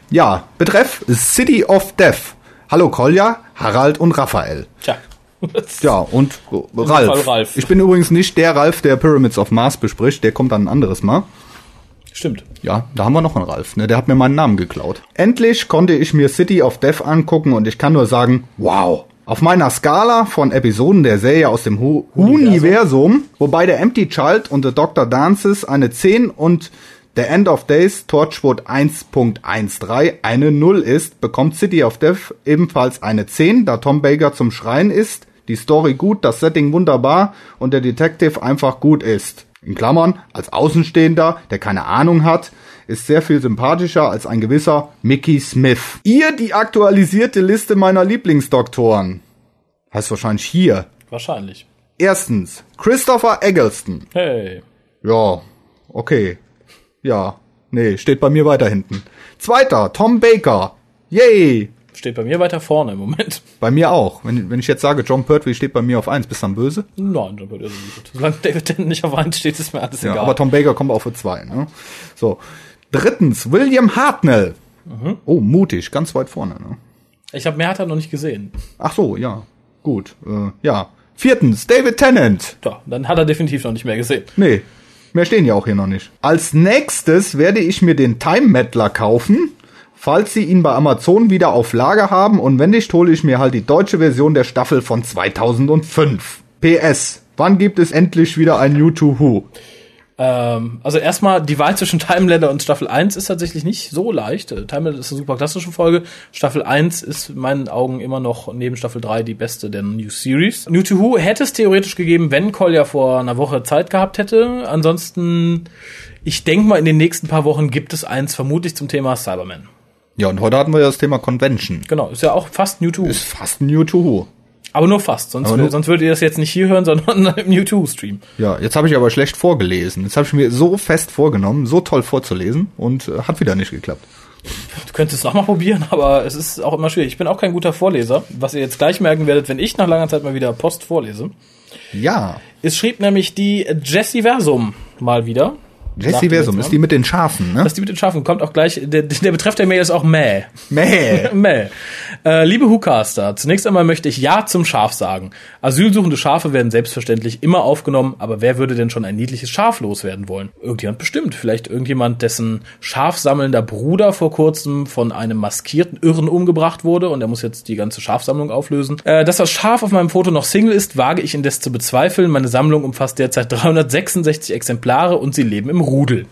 Ja, betreff City of Death. Hallo Kolja, Harald und Raphael. Tja. Ja, und Ralf. Ralf. Ich bin übrigens nicht der Ralf, der Pyramids of Mars bespricht, der kommt dann ein anderes Mal. Stimmt. Ja, da haben wir noch einen Ralf, ne? Der hat mir meinen Namen geklaut. Endlich konnte ich mir City of Death angucken und ich kann nur sagen, wow. Auf meiner Skala von Episoden der Serie aus dem Hu Universum, wobei der Empty Child und The Dr. Dances eine 10 und der End of Days Torchwood 1.13 eine 0 ist, bekommt City of Death ebenfalls eine 10, da Tom Baker zum Schreien ist, die Story gut, das Setting wunderbar und der Detective einfach gut ist. In Klammern, als Außenstehender, der keine Ahnung hat, ist sehr viel sympathischer als ein gewisser Mickey Smith. Ihr die aktualisierte Liste meiner Lieblingsdoktoren. Heißt wahrscheinlich hier. Wahrscheinlich. Erstens, Christopher Eggleston. Hey. Ja, okay. Ja, nee, steht bei mir weiter hinten. Zweiter, Tom Baker. Yay! Steht bei mir weiter vorne im Moment. Bei mir auch. Wenn, wenn ich jetzt sage, John Pertwee steht bei mir auf eins, bist du dann böse? Nein, John Pertwee ist gut. Solange David Tennant nicht auf eins steht, ist mir alles ja, egal. Aber Tom Baker kommt auch für zwei. Ne? So. Drittens, William Hartnell. Mhm. Oh, mutig, ganz weit vorne. Ne? Ich habe mehr hat er noch nicht gesehen. Ach so, ja. Gut. Äh, ja. Viertens, David Tennant. Ja, dann hat er definitiv noch nicht mehr gesehen. Nee, Mehr stehen ja auch hier noch nicht. Als nächstes werde ich mir den Time Meddler kaufen, falls sie ihn bei Amazon wieder auf Lager haben und wenn nicht, hole ich mir halt die deutsche Version der Staffel von 2005. PS, wann gibt es endlich wieder ein New to Who? Ähm, also erstmal, die Wahl zwischen Timelender und Staffel 1 ist tatsächlich nicht so leicht. Äh, Timelender ist eine super klassische Folge. Staffel 1 ist in meinen Augen immer noch neben Staffel 3 die beste der New Series. New to Who hätte es theoretisch gegeben, wenn Collier vor einer Woche Zeit gehabt hätte. Ansonsten, ich denke mal, in den nächsten paar Wochen gibt es eins vermutlich zum Thema Cyberman. Ja, und heute hatten wir ja das Thema Convention. Genau, ist ja auch fast New to Who. Ist fast New to Who. Aber nur fast, sonst, nur sonst würdet ihr das jetzt nicht hier hören, sondern im YouTube-Stream. Ja, jetzt habe ich aber schlecht vorgelesen. Jetzt habe ich mir so fest vorgenommen, so toll vorzulesen und äh, hat wieder nicht geklappt. Du könntest es auch mal probieren, aber es ist auch immer schwierig. Ich bin auch kein guter Vorleser, was ihr jetzt gleich merken werdet, wenn ich nach langer Zeit mal wieder Post vorlese. Ja. Es schrieb nämlich die Jessie Versum mal wieder. Jesse Versum ist die mit den Schafen, ne? Das ist die mit den Schafen. Kommt auch gleich, der, der Betreff der Mail ist auch Mäh. Mäh. Mäh. Äh, liebe Hucaster, zunächst einmal möchte ich Ja zum Schaf sagen. Asylsuchende Schafe werden selbstverständlich immer aufgenommen, aber wer würde denn schon ein niedliches Schaf loswerden wollen? Irgendjemand bestimmt. Vielleicht irgendjemand, dessen schafsammelnder Bruder vor kurzem von einem maskierten Irren umgebracht wurde und er muss jetzt die ganze Schafsammlung auflösen. Äh, dass das Schaf auf meinem Foto noch Single ist, wage ich indes zu bezweifeln. Meine Sammlung umfasst derzeit 366 Exemplare und sie leben im Rudel.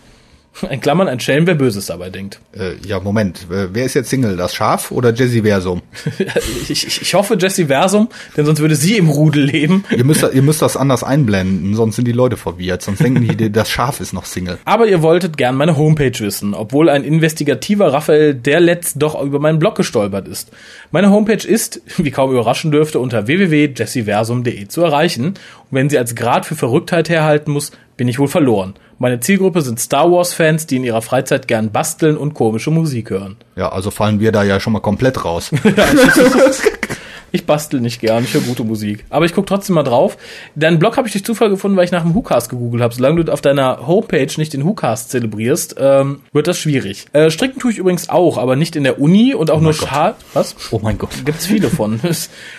In Klammern ein Schelm, wer Böses dabei denkt. Äh, ja, Moment. Wer ist jetzt Single? Das Schaf oder Jesse Versum? ich, ich, ich hoffe Jesse Versum, denn sonst würde sie im Rudel leben. Ihr müsst, ihr müsst das anders einblenden, sonst sind die Leute verwirrt. Sonst denken die, das Schaf ist noch Single. Aber ihr wolltet gern meine Homepage wissen, obwohl ein investigativer Raphael der letzt doch über meinen Blog gestolpert ist. Meine Homepage ist, wie kaum überraschen dürfte, unter www.jesseversum.de zu erreichen. Wenn sie als Grad für Verrücktheit herhalten muss, bin ich wohl verloren. Meine Zielgruppe sind Star Wars-Fans, die in ihrer Freizeit gern basteln und komische Musik hören. Ja, also fallen wir da ja schon mal komplett raus. Ich bastel nicht gern, ich höre gute Musik. Aber ich gucke trotzdem mal drauf. Deinen Blog habe ich durch Zufall gefunden, weil ich nach dem WhoCast gegoogelt habe. Solange du auf deiner Homepage nicht den WhoCast zelebrierst, ähm, wird das schwierig. Äh, stricken tue ich übrigens auch, aber nicht in der Uni und auch nur Gott. Schal. Was? Oh mein Gott. Gibt's viele von.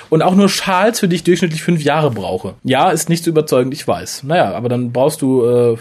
Und auch nur Schals, für die ich durchschnittlich fünf Jahre brauche. Ja, ist nicht so überzeugend, ich weiß. Naja, aber dann brauchst du äh,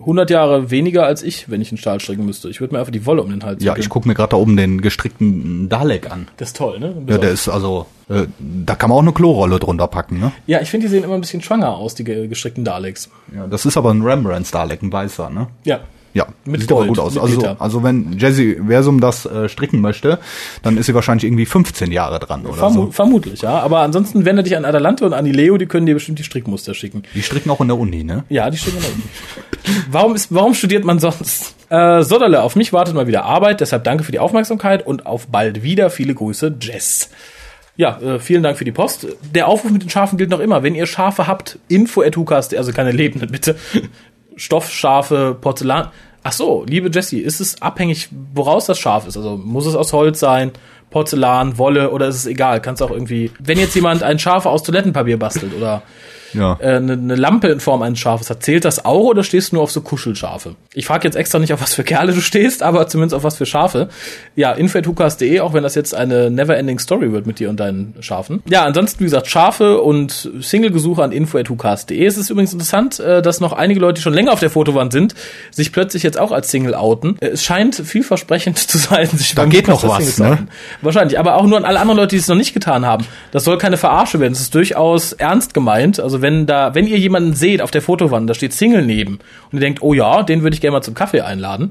100 Jahre weniger als ich, wenn ich einen Stahl stricken müsste. Ich würde mir einfach die Wolle um den Hals Ja, ich gucke mir gerade da oben den gestrickten Dalek an. Das ist toll, ne? Ja, der ist also, äh, da kann man auch eine Klorolle drunter packen, ne? ja, ich finde, die sehen immer ein bisschen schwanger aus, die ge- gestrickten Daleks. Ja, das ist aber ein Rembrandts Dalek, ein weißer, ne? Ja. Ja, Mit sieht aber Gold, gut aus. Also, Liter. also wenn Jesse Versum das äh, stricken möchte, dann ist sie wahrscheinlich irgendwie 15 Jahre dran oder Vermu so. Vermutlich, ja. Aber ansonsten wende dich an Adalante und an die Leo, die können dir bestimmt die Strickmuster schicken. Die stricken auch in der Uni, ne? Ja, die stricken da unten. Warum, ist, warum studiert man sonst? Äh, Sodderle, auf mich wartet mal wieder Arbeit, deshalb danke für die Aufmerksamkeit und auf bald wieder. Viele Grüße, Jess. Ja, äh, vielen Dank für die Post. Der Aufruf mit den Schafen gilt noch immer. Wenn ihr Schafe habt, info at also keine lebenden, bitte. Stoffschafe, Porzellan. Ach so, liebe Jessie, ist es abhängig, woraus das Schaf ist? Also muss es aus Holz sein, Porzellan, Wolle oder ist es egal? Kannst auch irgendwie, wenn jetzt jemand ein Schaf aus Toilettenpapier bastelt oder Ja. äh, eine, eine Lampe in Form eines Schafes hat, zählt das auch oder stehst du nur auf so Kuschelschafe? Ich frage jetzt extra nicht, auf was für Kerle du stehst, aber zumindest auf was für Schafe. Ja, info.hukas.de, auch wenn das jetzt eine never-ending Story wird mit dir und deinen Schafen. Ja, ansonsten, wie gesagt, Schafe und Single-Gesuche an info.hukas.de. Es ist übrigens interessant, äh, dass noch einige Leute, die schon länger auf der Fotowand sind, sich plötzlich jetzt auch als Single outen. Äh, Es scheint vielversprechend zu sein, sich Da geht noch was, ne? outen. Wahrscheinlich, aber auch nur an alle anderen Leute, die es noch nicht getan haben. Das soll keine Verarsche werden. Es ist durchaus ernst gemeint. Also wenn da, wenn ihr jemanden seht auf der Fotowand, da steht Single neben und ihr denkt, oh ja, den würde ich gerne mal zum Kaffee einladen,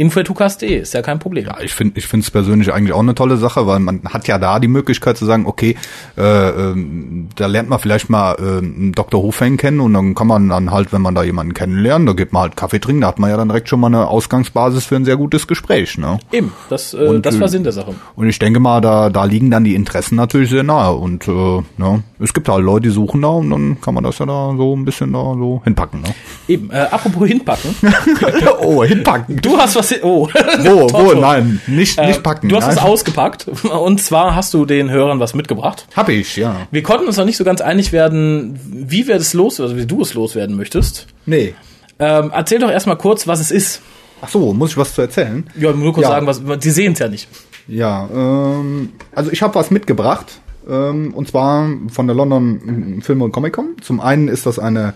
info.tukas.de ist ja kein Problem. Ja, ich finde ich finde es persönlich eigentlich auch eine tolle Sache, weil man hat ja da die Möglichkeit zu sagen, okay, äh, ähm, da lernt man vielleicht mal äh, einen Dr. Hofeng kennen und dann kann man dann halt, wenn man da jemanden kennenlernt, da geht man halt Kaffee trinken, da hat man ja dann direkt schon mal eine Ausgangsbasis für ein sehr gutes Gespräch, ne? Eben, das, äh, Und, das war äh, Sinn der Sache. Und ich denke mal, da, da liegen dann die Interessen natürlich sehr nahe. Und äh, ne, es gibt halt Leute, die suchen da und dann kann man das ja da so ein bisschen da so hinpacken. Ne? Eben, äh, apropos hinpacken. oh, hinpacken. Du hast was, oh. Wo, wo, nein, nicht, Äh, nicht packen. Du hast nein. was ausgepackt und zwar hast du den Hörern was mitgebracht. Hab ich, ja. Wir konnten uns noch nicht so ganz einig werden, wie wir das los, also wie du es loswerden möchtest. Nee. Ähm, erzähl doch erstmal kurz, was es ist. Ach so, muss ich was zu erzählen? Ja, nur kurz Ja. sagen, was, sie sehen es ja nicht. Ja, ähm, also ich habe was mitgebracht. Ähm, und zwar von der London Film und Comic Con. Zum einen ist das eine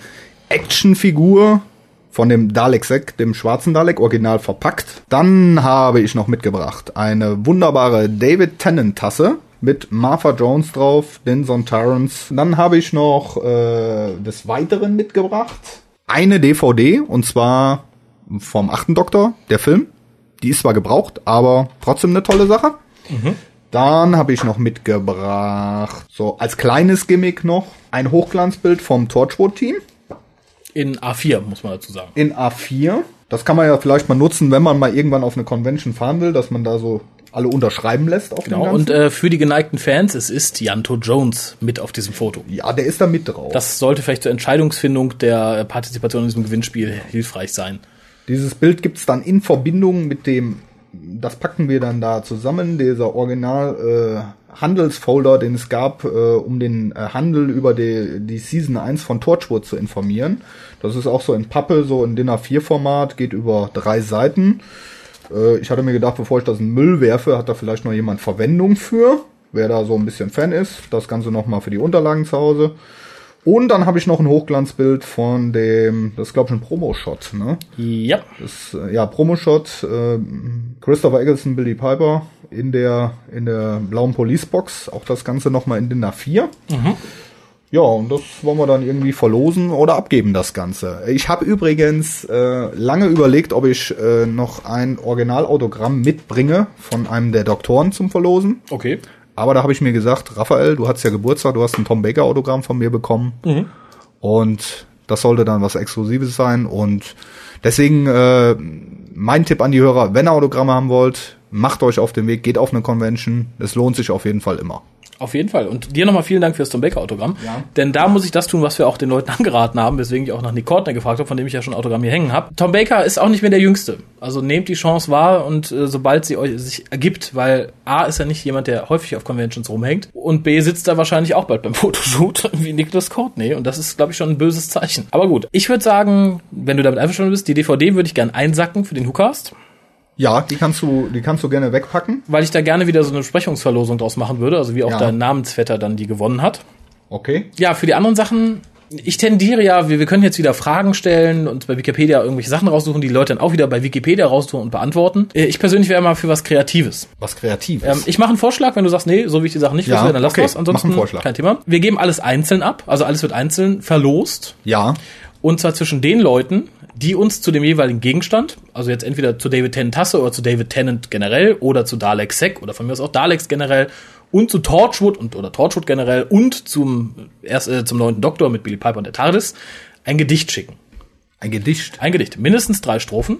Actionfigur von dem Dalek Sek, dem schwarzen Dalek, original verpackt. Dann habe ich noch mitgebracht eine wunderbare David Tennant Tasse mit Martha Jones drauf, Denson Terrence. Dann habe ich noch äh, des Weiteren mitgebracht eine DVD und zwar vom achten Doktor, der Film. Die ist zwar gebraucht, aber trotzdem eine tolle Sache. Dann habe ich noch mitgebracht, so als kleines Gimmick noch, ein Hochglanzbild vom Torchwood-Team In A4, muss man dazu sagen. in A4. Das kann man ja vielleicht mal nutzen, wenn man mal irgendwann auf eine Convention fahren will, dass man da so alle unterschreiben lässt auf Genau. Und äh, für die geneigten Fans, es ist Janto Jones mit auf diesem Foto. ja, der ist da mit drauf. Das sollte vielleicht zur Entscheidungsfindung der äh, Partizipation in diesem Gewinnspiel hilfreich sein. Dieses Bild gibt's dann in Verbindung mit dem das packen wir dann da zusammen, dieser Original äh, Handelsfolder, den es gab, äh, um den äh, Handel über die, die Season 1 von Torchwood zu informieren. Das ist auch so in Pappe, so in DIN A4-Format, geht über drei Seiten. Äh, ich hatte mir gedacht, bevor ich das in Müll werfe, hat da vielleicht noch jemand Verwendung für. Wer da so ein bisschen Fan ist, das Ganze nochmal für die Unterlagen zu Hause. Und dann habe ich noch ein Hochglanzbild von dem, das ist glaube ich ein Promo-Shot, ne? Ja. Das, äh, ja, Promo-Shot, äh, Christopher Eggleston, Billy Piper in der, in der blauen Police-Box. Auch das Ganze nochmal in den A4. Ja, und das wollen wir dann irgendwie verlosen oder abgeben, das Ganze. Ich habe übrigens äh, lange überlegt, ob ich äh, noch ein Originalautogramm mitbringe von einem der Doktoren zum Verlosen. Okay. Aber da habe ich mir gesagt, Raphael, du hast ja Geburtstag, du hast ein Tom Baker Autogramm von mir bekommen. Und das sollte dann was Exklusives sein. Und deswegen äh, mein Tipp an die Hörer, wenn ihr Autogramme haben wollt, macht euch auf den Weg, geht auf eine Convention. Es lohnt sich auf jeden Fall immer. Auf jeden Fall. Und dir nochmal vielen Dank fürs Tom Baker Autogramm. Ja. Denn da muss ich das tun, was wir auch den Leuten angeraten haben, weswegen ich auch nach Nick Courtney gefragt habe, von dem ich ja schon ein Autogramm hier hängen habe. Tom Baker ist auch nicht mehr der Jüngste. Also nehmt die Chance wahr und äh, sobald sie euch sich ergibt, weil A ist ja nicht jemand, der häufig auf Conventions rumhängt und B sitzt da wahrscheinlich auch bald beim Fotoshoot wie Nicholas Courtney und das ist, glaube ich, schon ein böses Zeichen. Aber gut, ich würde sagen, wenn du damit einverstanden bist, die DVD würde ich gern einsacken für den Hookast. Ja, die kannst du, die kannst du gerne wegpacken. weil ich da gerne wieder so eine Besprechungsverlosung draus machen würde, also wie auch Ja. dein Namensvetter dann die gewonnen hat. Okay. Ja, für die anderen Sachen, ich tendiere ja, wir, wir können jetzt wieder Fragen stellen und bei Wikipedia irgendwelche Sachen raussuchen, die, Leute dann auch wieder bei Wikipedia raussuchen und beantworten. Äh, Ich persönlich wäre mal für was Kreatives. Was Kreatives. Ähm, ich mache einen Vorschlag, wenn du sagst, nee, so will ich die Sachen nicht Ja, wissen, dann lass okay, was. Ansonsten kein Thema. Wir geben alles einzeln ab, also alles wird einzeln verlost. ja. Und zwar zwischen den Leuten, die uns zu dem jeweiligen Gegenstand, also jetzt entweder zu David Tennant Tasse oder zu David Tennant generell oder zu Dalek Sec oder von mir aus auch Daleks generell und zu Torchwood und oder Torchwood generell und zum erst äh, zum neunten Doktor mit Billy Piper und der TARDIS ein Gedicht schicken. Ein Gedicht. Ein Gedicht, mindestens drei Strophen.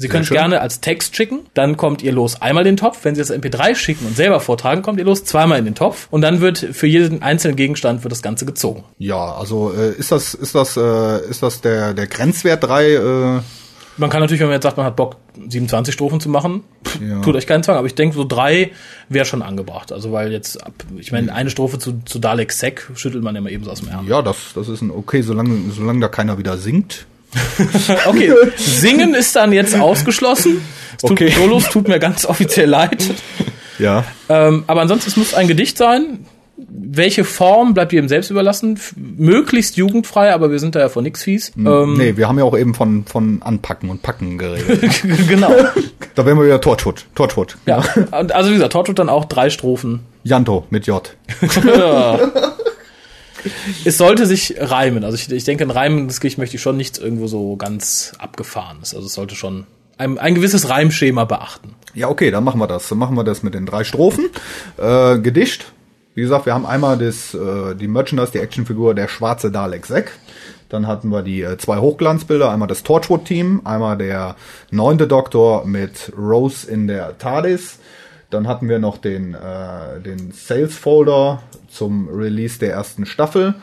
Sie können es gerne als Text schicken, dann kommt ihr los einmal in den Topf. Wenn Sie das MP3 schicken und selber vortragen, kommt ihr los zweimal in den Topf und dann wird für jeden einzelnen Gegenstand wird das Ganze gezogen. Ja, also äh, ist das, ist das, äh, ist das der, der Grenzwert drei? Äh, Man kann natürlich, wenn man jetzt sagt, man hat Bock, 27 Strophen zu machen, Ja. tut euch keinen Zwang. Aber ich denke, so drei wäre schon angebracht. Also, weil jetzt, ab, ich meine, eine Strophe zu, zu Dalek Sec schüttelt man immer eben so aus dem Ärmel. ja, das, das ist ein okay, solange, solange da keiner wieder singt. Okay, singen ist dann jetzt ausgeschlossen. Es tut, Okay. Solos tut mir ganz offiziell leid. Ja. Ähm, aber ansonsten, es muss ein Gedicht sein. Welche Form bleibt jedem selbst überlassen? F möglichst jugendfrei, aber wir sind da ja vor nix fies. Ähm, nee, wir haben ja auch eben von, von Anpacken und Packen geredet. genau. da wären wir wieder Torchwood. Torchwood. Ja. Und also wie gesagt, Torchwood dann auch drei Strophen Janto mit J. es sollte sich reimen. Also ich, ich denke, ein reimendes Gedicht möchte ich schon nichts irgendwo so ganz abgefahrenes. Also es sollte schon ein, ein gewisses Reimschema beachten. Ja, okay, dann machen wir das. Dann machen wir das mit den drei Strophen. Äh, Gedicht. Wie gesagt, wir haben einmal das, äh, die Merchandise, die Actionfigur, der schwarze Dalek Zack. Dann hatten wir die äh, zwei Hochglanzbilder, einmal das Torchwood-Team, einmal der neunte Doktor mit Rose in der TARDIS. Dann hatten wir noch den, äh, den Sales-Folder zum Release der ersten Staffel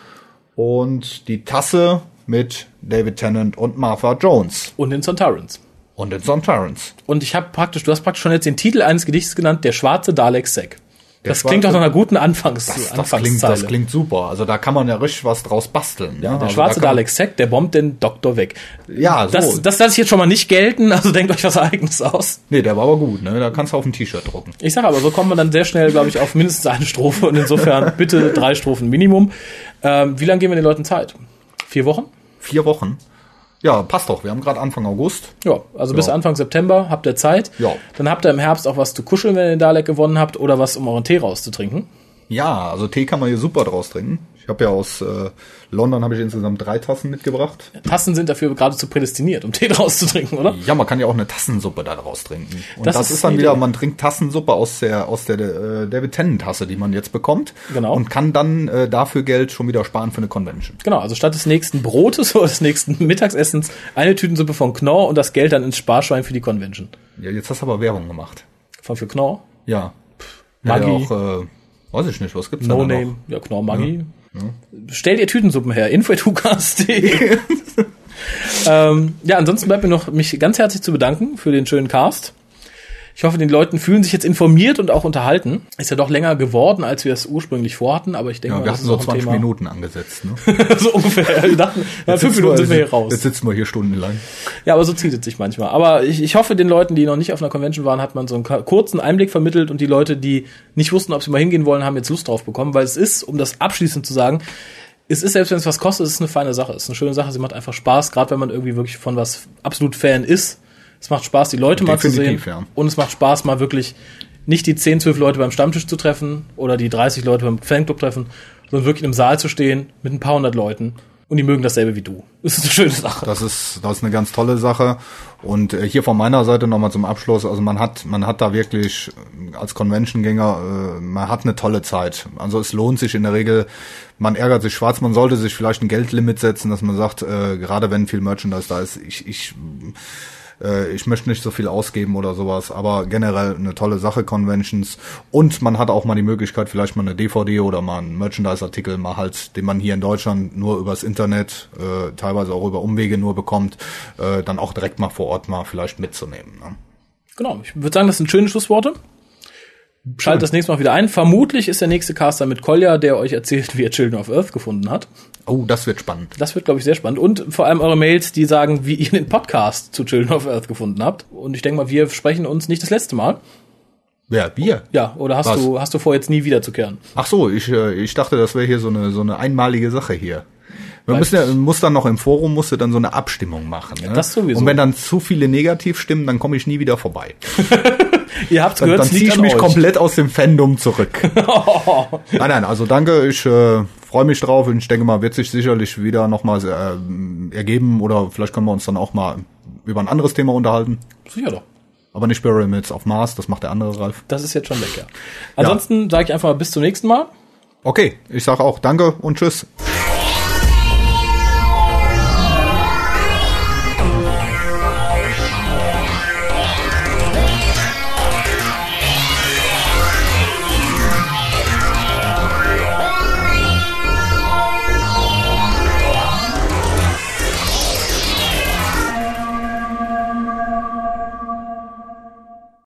und die Tasse mit David Tennant und Martha Jones Und den Sontarans. und den Son Terrence. Und ich habe praktisch, du hast praktisch schon jetzt den Titel eines Gedichts genannt, der schwarze Dalek Sack. Das klingt doch nach einer guten Anfangs Das, das, klingt, das klingt super. Also da kann man ja richtig was draus basteln. Ja, der also schwarze Dalek Sack, der bombt den Doktor weg. Ja, so. Das, das lasse ich jetzt schon mal nicht gelten, also denkt euch was Eigenes aus. nee, der war aber gut. Ne? Da kannst du auf ein T-Shirt drucken. Ich sage aber, so kommt man dann sehr schnell, glaube ich, auf mindestens eine Strophe und insofern bitte drei Strophen Minimum. Ähm, wie lange geben wir den Leuten Zeit? Vier Wochen? Vier Wochen. Ja, passt doch. Wir haben gerade Anfang August. Ja, also bis Ja. Anfang September habt ihr Zeit. Ja. Dann habt ihr im Herbst auch was zu kuscheln, wenn ihr den Dalek gewonnen habt oder was, um euren Tee rauszutrinken. Ja, also Tee kann man hier super draus trinken. Ich habe ja aus äh, London habe ich insgesamt drei Tassen mitgebracht. Tassen sind dafür geradezu prädestiniert, um Tee draus zu trinken, oder? Ja, man kann ja auch eine Tassensuppe da draus trinken. Und Das das, ist ist, dann wieder, man trinkt Tassensuppe aus der aus der äh, David Tennant Tasse, die man jetzt bekommt. Genau. Und kann dann äh, dafür Geld schon wieder sparen für eine Convention. Genau, also statt des nächsten Brotes oder des nächsten Mittagessens eine Tütensuppe von Knorr und das Geld dann ins Sparschwein für die Convention. Ja, jetzt hast du aber Werbung gemacht. Von für Knorr? Ja. Maggi. Ja, auch, äh, weiß ich nicht, was gibt's No da noch? Name. Ja, Knorr Maggi. Stellt ihr Tütensuppen her. info.hukas.de ähm, Ja, ansonsten bleibt mir noch, mich ganz herzlich zu bedanken für den schönen Cast. Ich hoffe, den Leuten fühlen sich jetzt informiert und auch unterhalten. Ist ja doch länger geworden, als wir es ursprünglich vorhatten, aber ich denke Ja, mal, wir hatten so auch ein 20 Thema. Minuten angesetzt. Ne? so ungefähr. Wir dachten, Jetzt fünf Minuten sind wir hier raus. Jetzt sitzen wir hier stundenlang. Ja, aber so zieht es sich manchmal. Aber ich, ich hoffe, den Leuten, die noch nicht auf einer Convention waren, hat man so einen kurzen Einblick vermittelt und die Leute, die nicht wussten, ob sie mal hingehen wollen, haben jetzt Lust drauf bekommen, weil es ist, um das abschließend zu sagen, es ist, selbst wenn es was kostet, es ist eine feine Sache. Es ist eine schöne Sache, sie macht einfach Spaß, gerade wenn man irgendwie wirklich von was absolut Fan ist. Es macht Spaß, die Leute mal zu sehen. Definitiv, ja. Und es macht Spaß, mal wirklich nicht die 10, 12 Leute beim Stammtisch zu treffen oder die 30 Leute beim Fanclub treffen, sondern wirklich im Saal zu stehen mit ein paar hundert Leuten. Und die mögen dasselbe wie du. Das ist eine schöne Sache. Das ist, das ist eine ganz tolle Sache. Und äh, hier von meiner Seite nochmal zum Abschluss. Also man hat, man hat da wirklich äh, als Convention-Gänger, äh, man hat eine tolle Zeit. Also es lohnt sich in der Regel. Man ärgert sich schwarz. Man sollte sich vielleicht ein Geldlimit setzen, dass man sagt, äh, gerade wenn viel Merchandise da ist, ich, ich, äh, ich möchte nicht so viel ausgeben oder sowas, aber generell eine tolle Sache, Conventions. Und man hat auch mal die Möglichkeit, vielleicht mal eine DVD oder mal einen Merchandise-Artikel mal halt, den man hier in Deutschland nur übers Internet, äh, teilweise auch über Umwege nur bekommt, äh, dann auch direkt mal vor Ort mal vielleicht mitzunehmen. Ne? Genau, ich würde sagen, das sind schöne Schlussworte. Schaltet das nächste Mal wieder ein. Vermutlich ist der nächste Caster mit Kolja, der euch erzählt, wie er Children of Earth gefunden hat. Oh, das wird spannend. Das wird, glaube ich, sehr spannend. Und vor allem eure Mails, die sagen, wie ihr den Podcast zu Children of Earth gefunden habt. Und ich denke mal, wir sprechen uns nicht das letzte Mal. Wer? Wir? Ja, oder hast Was? du, hast du vor, jetzt nie wiederzukehren? Ach so, ich, äh, ich dachte, das wäre hier so eine, so eine einmalige Sache hier. Wir müssen ja, muss dann noch im Forum musst du dann so eine Abstimmung machen. Ne? das sowieso. Und wenn dann zu viele negativ stimmen, dann komme ich nie wieder vorbei. Ihr habt's Dann, gehört, dann es ziehe ich mich euch. komplett aus dem Fandom zurück. nein, nein, also danke, ich äh, freue mich drauf und ich denke mal, wird sich sicherlich wieder nochmal äh, ergeben oder vielleicht können wir uns dann auch mal über ein anderes Thema unterhalten. Sicher doch. Aber nicht Pyramids auf Mars, das macht der andere Ralf. Das ist jetzt schon weg, ja. Ansonsten sage ich einfach mal bis zum nächsten Mal. Okay, ich sage auch danke und tschüss.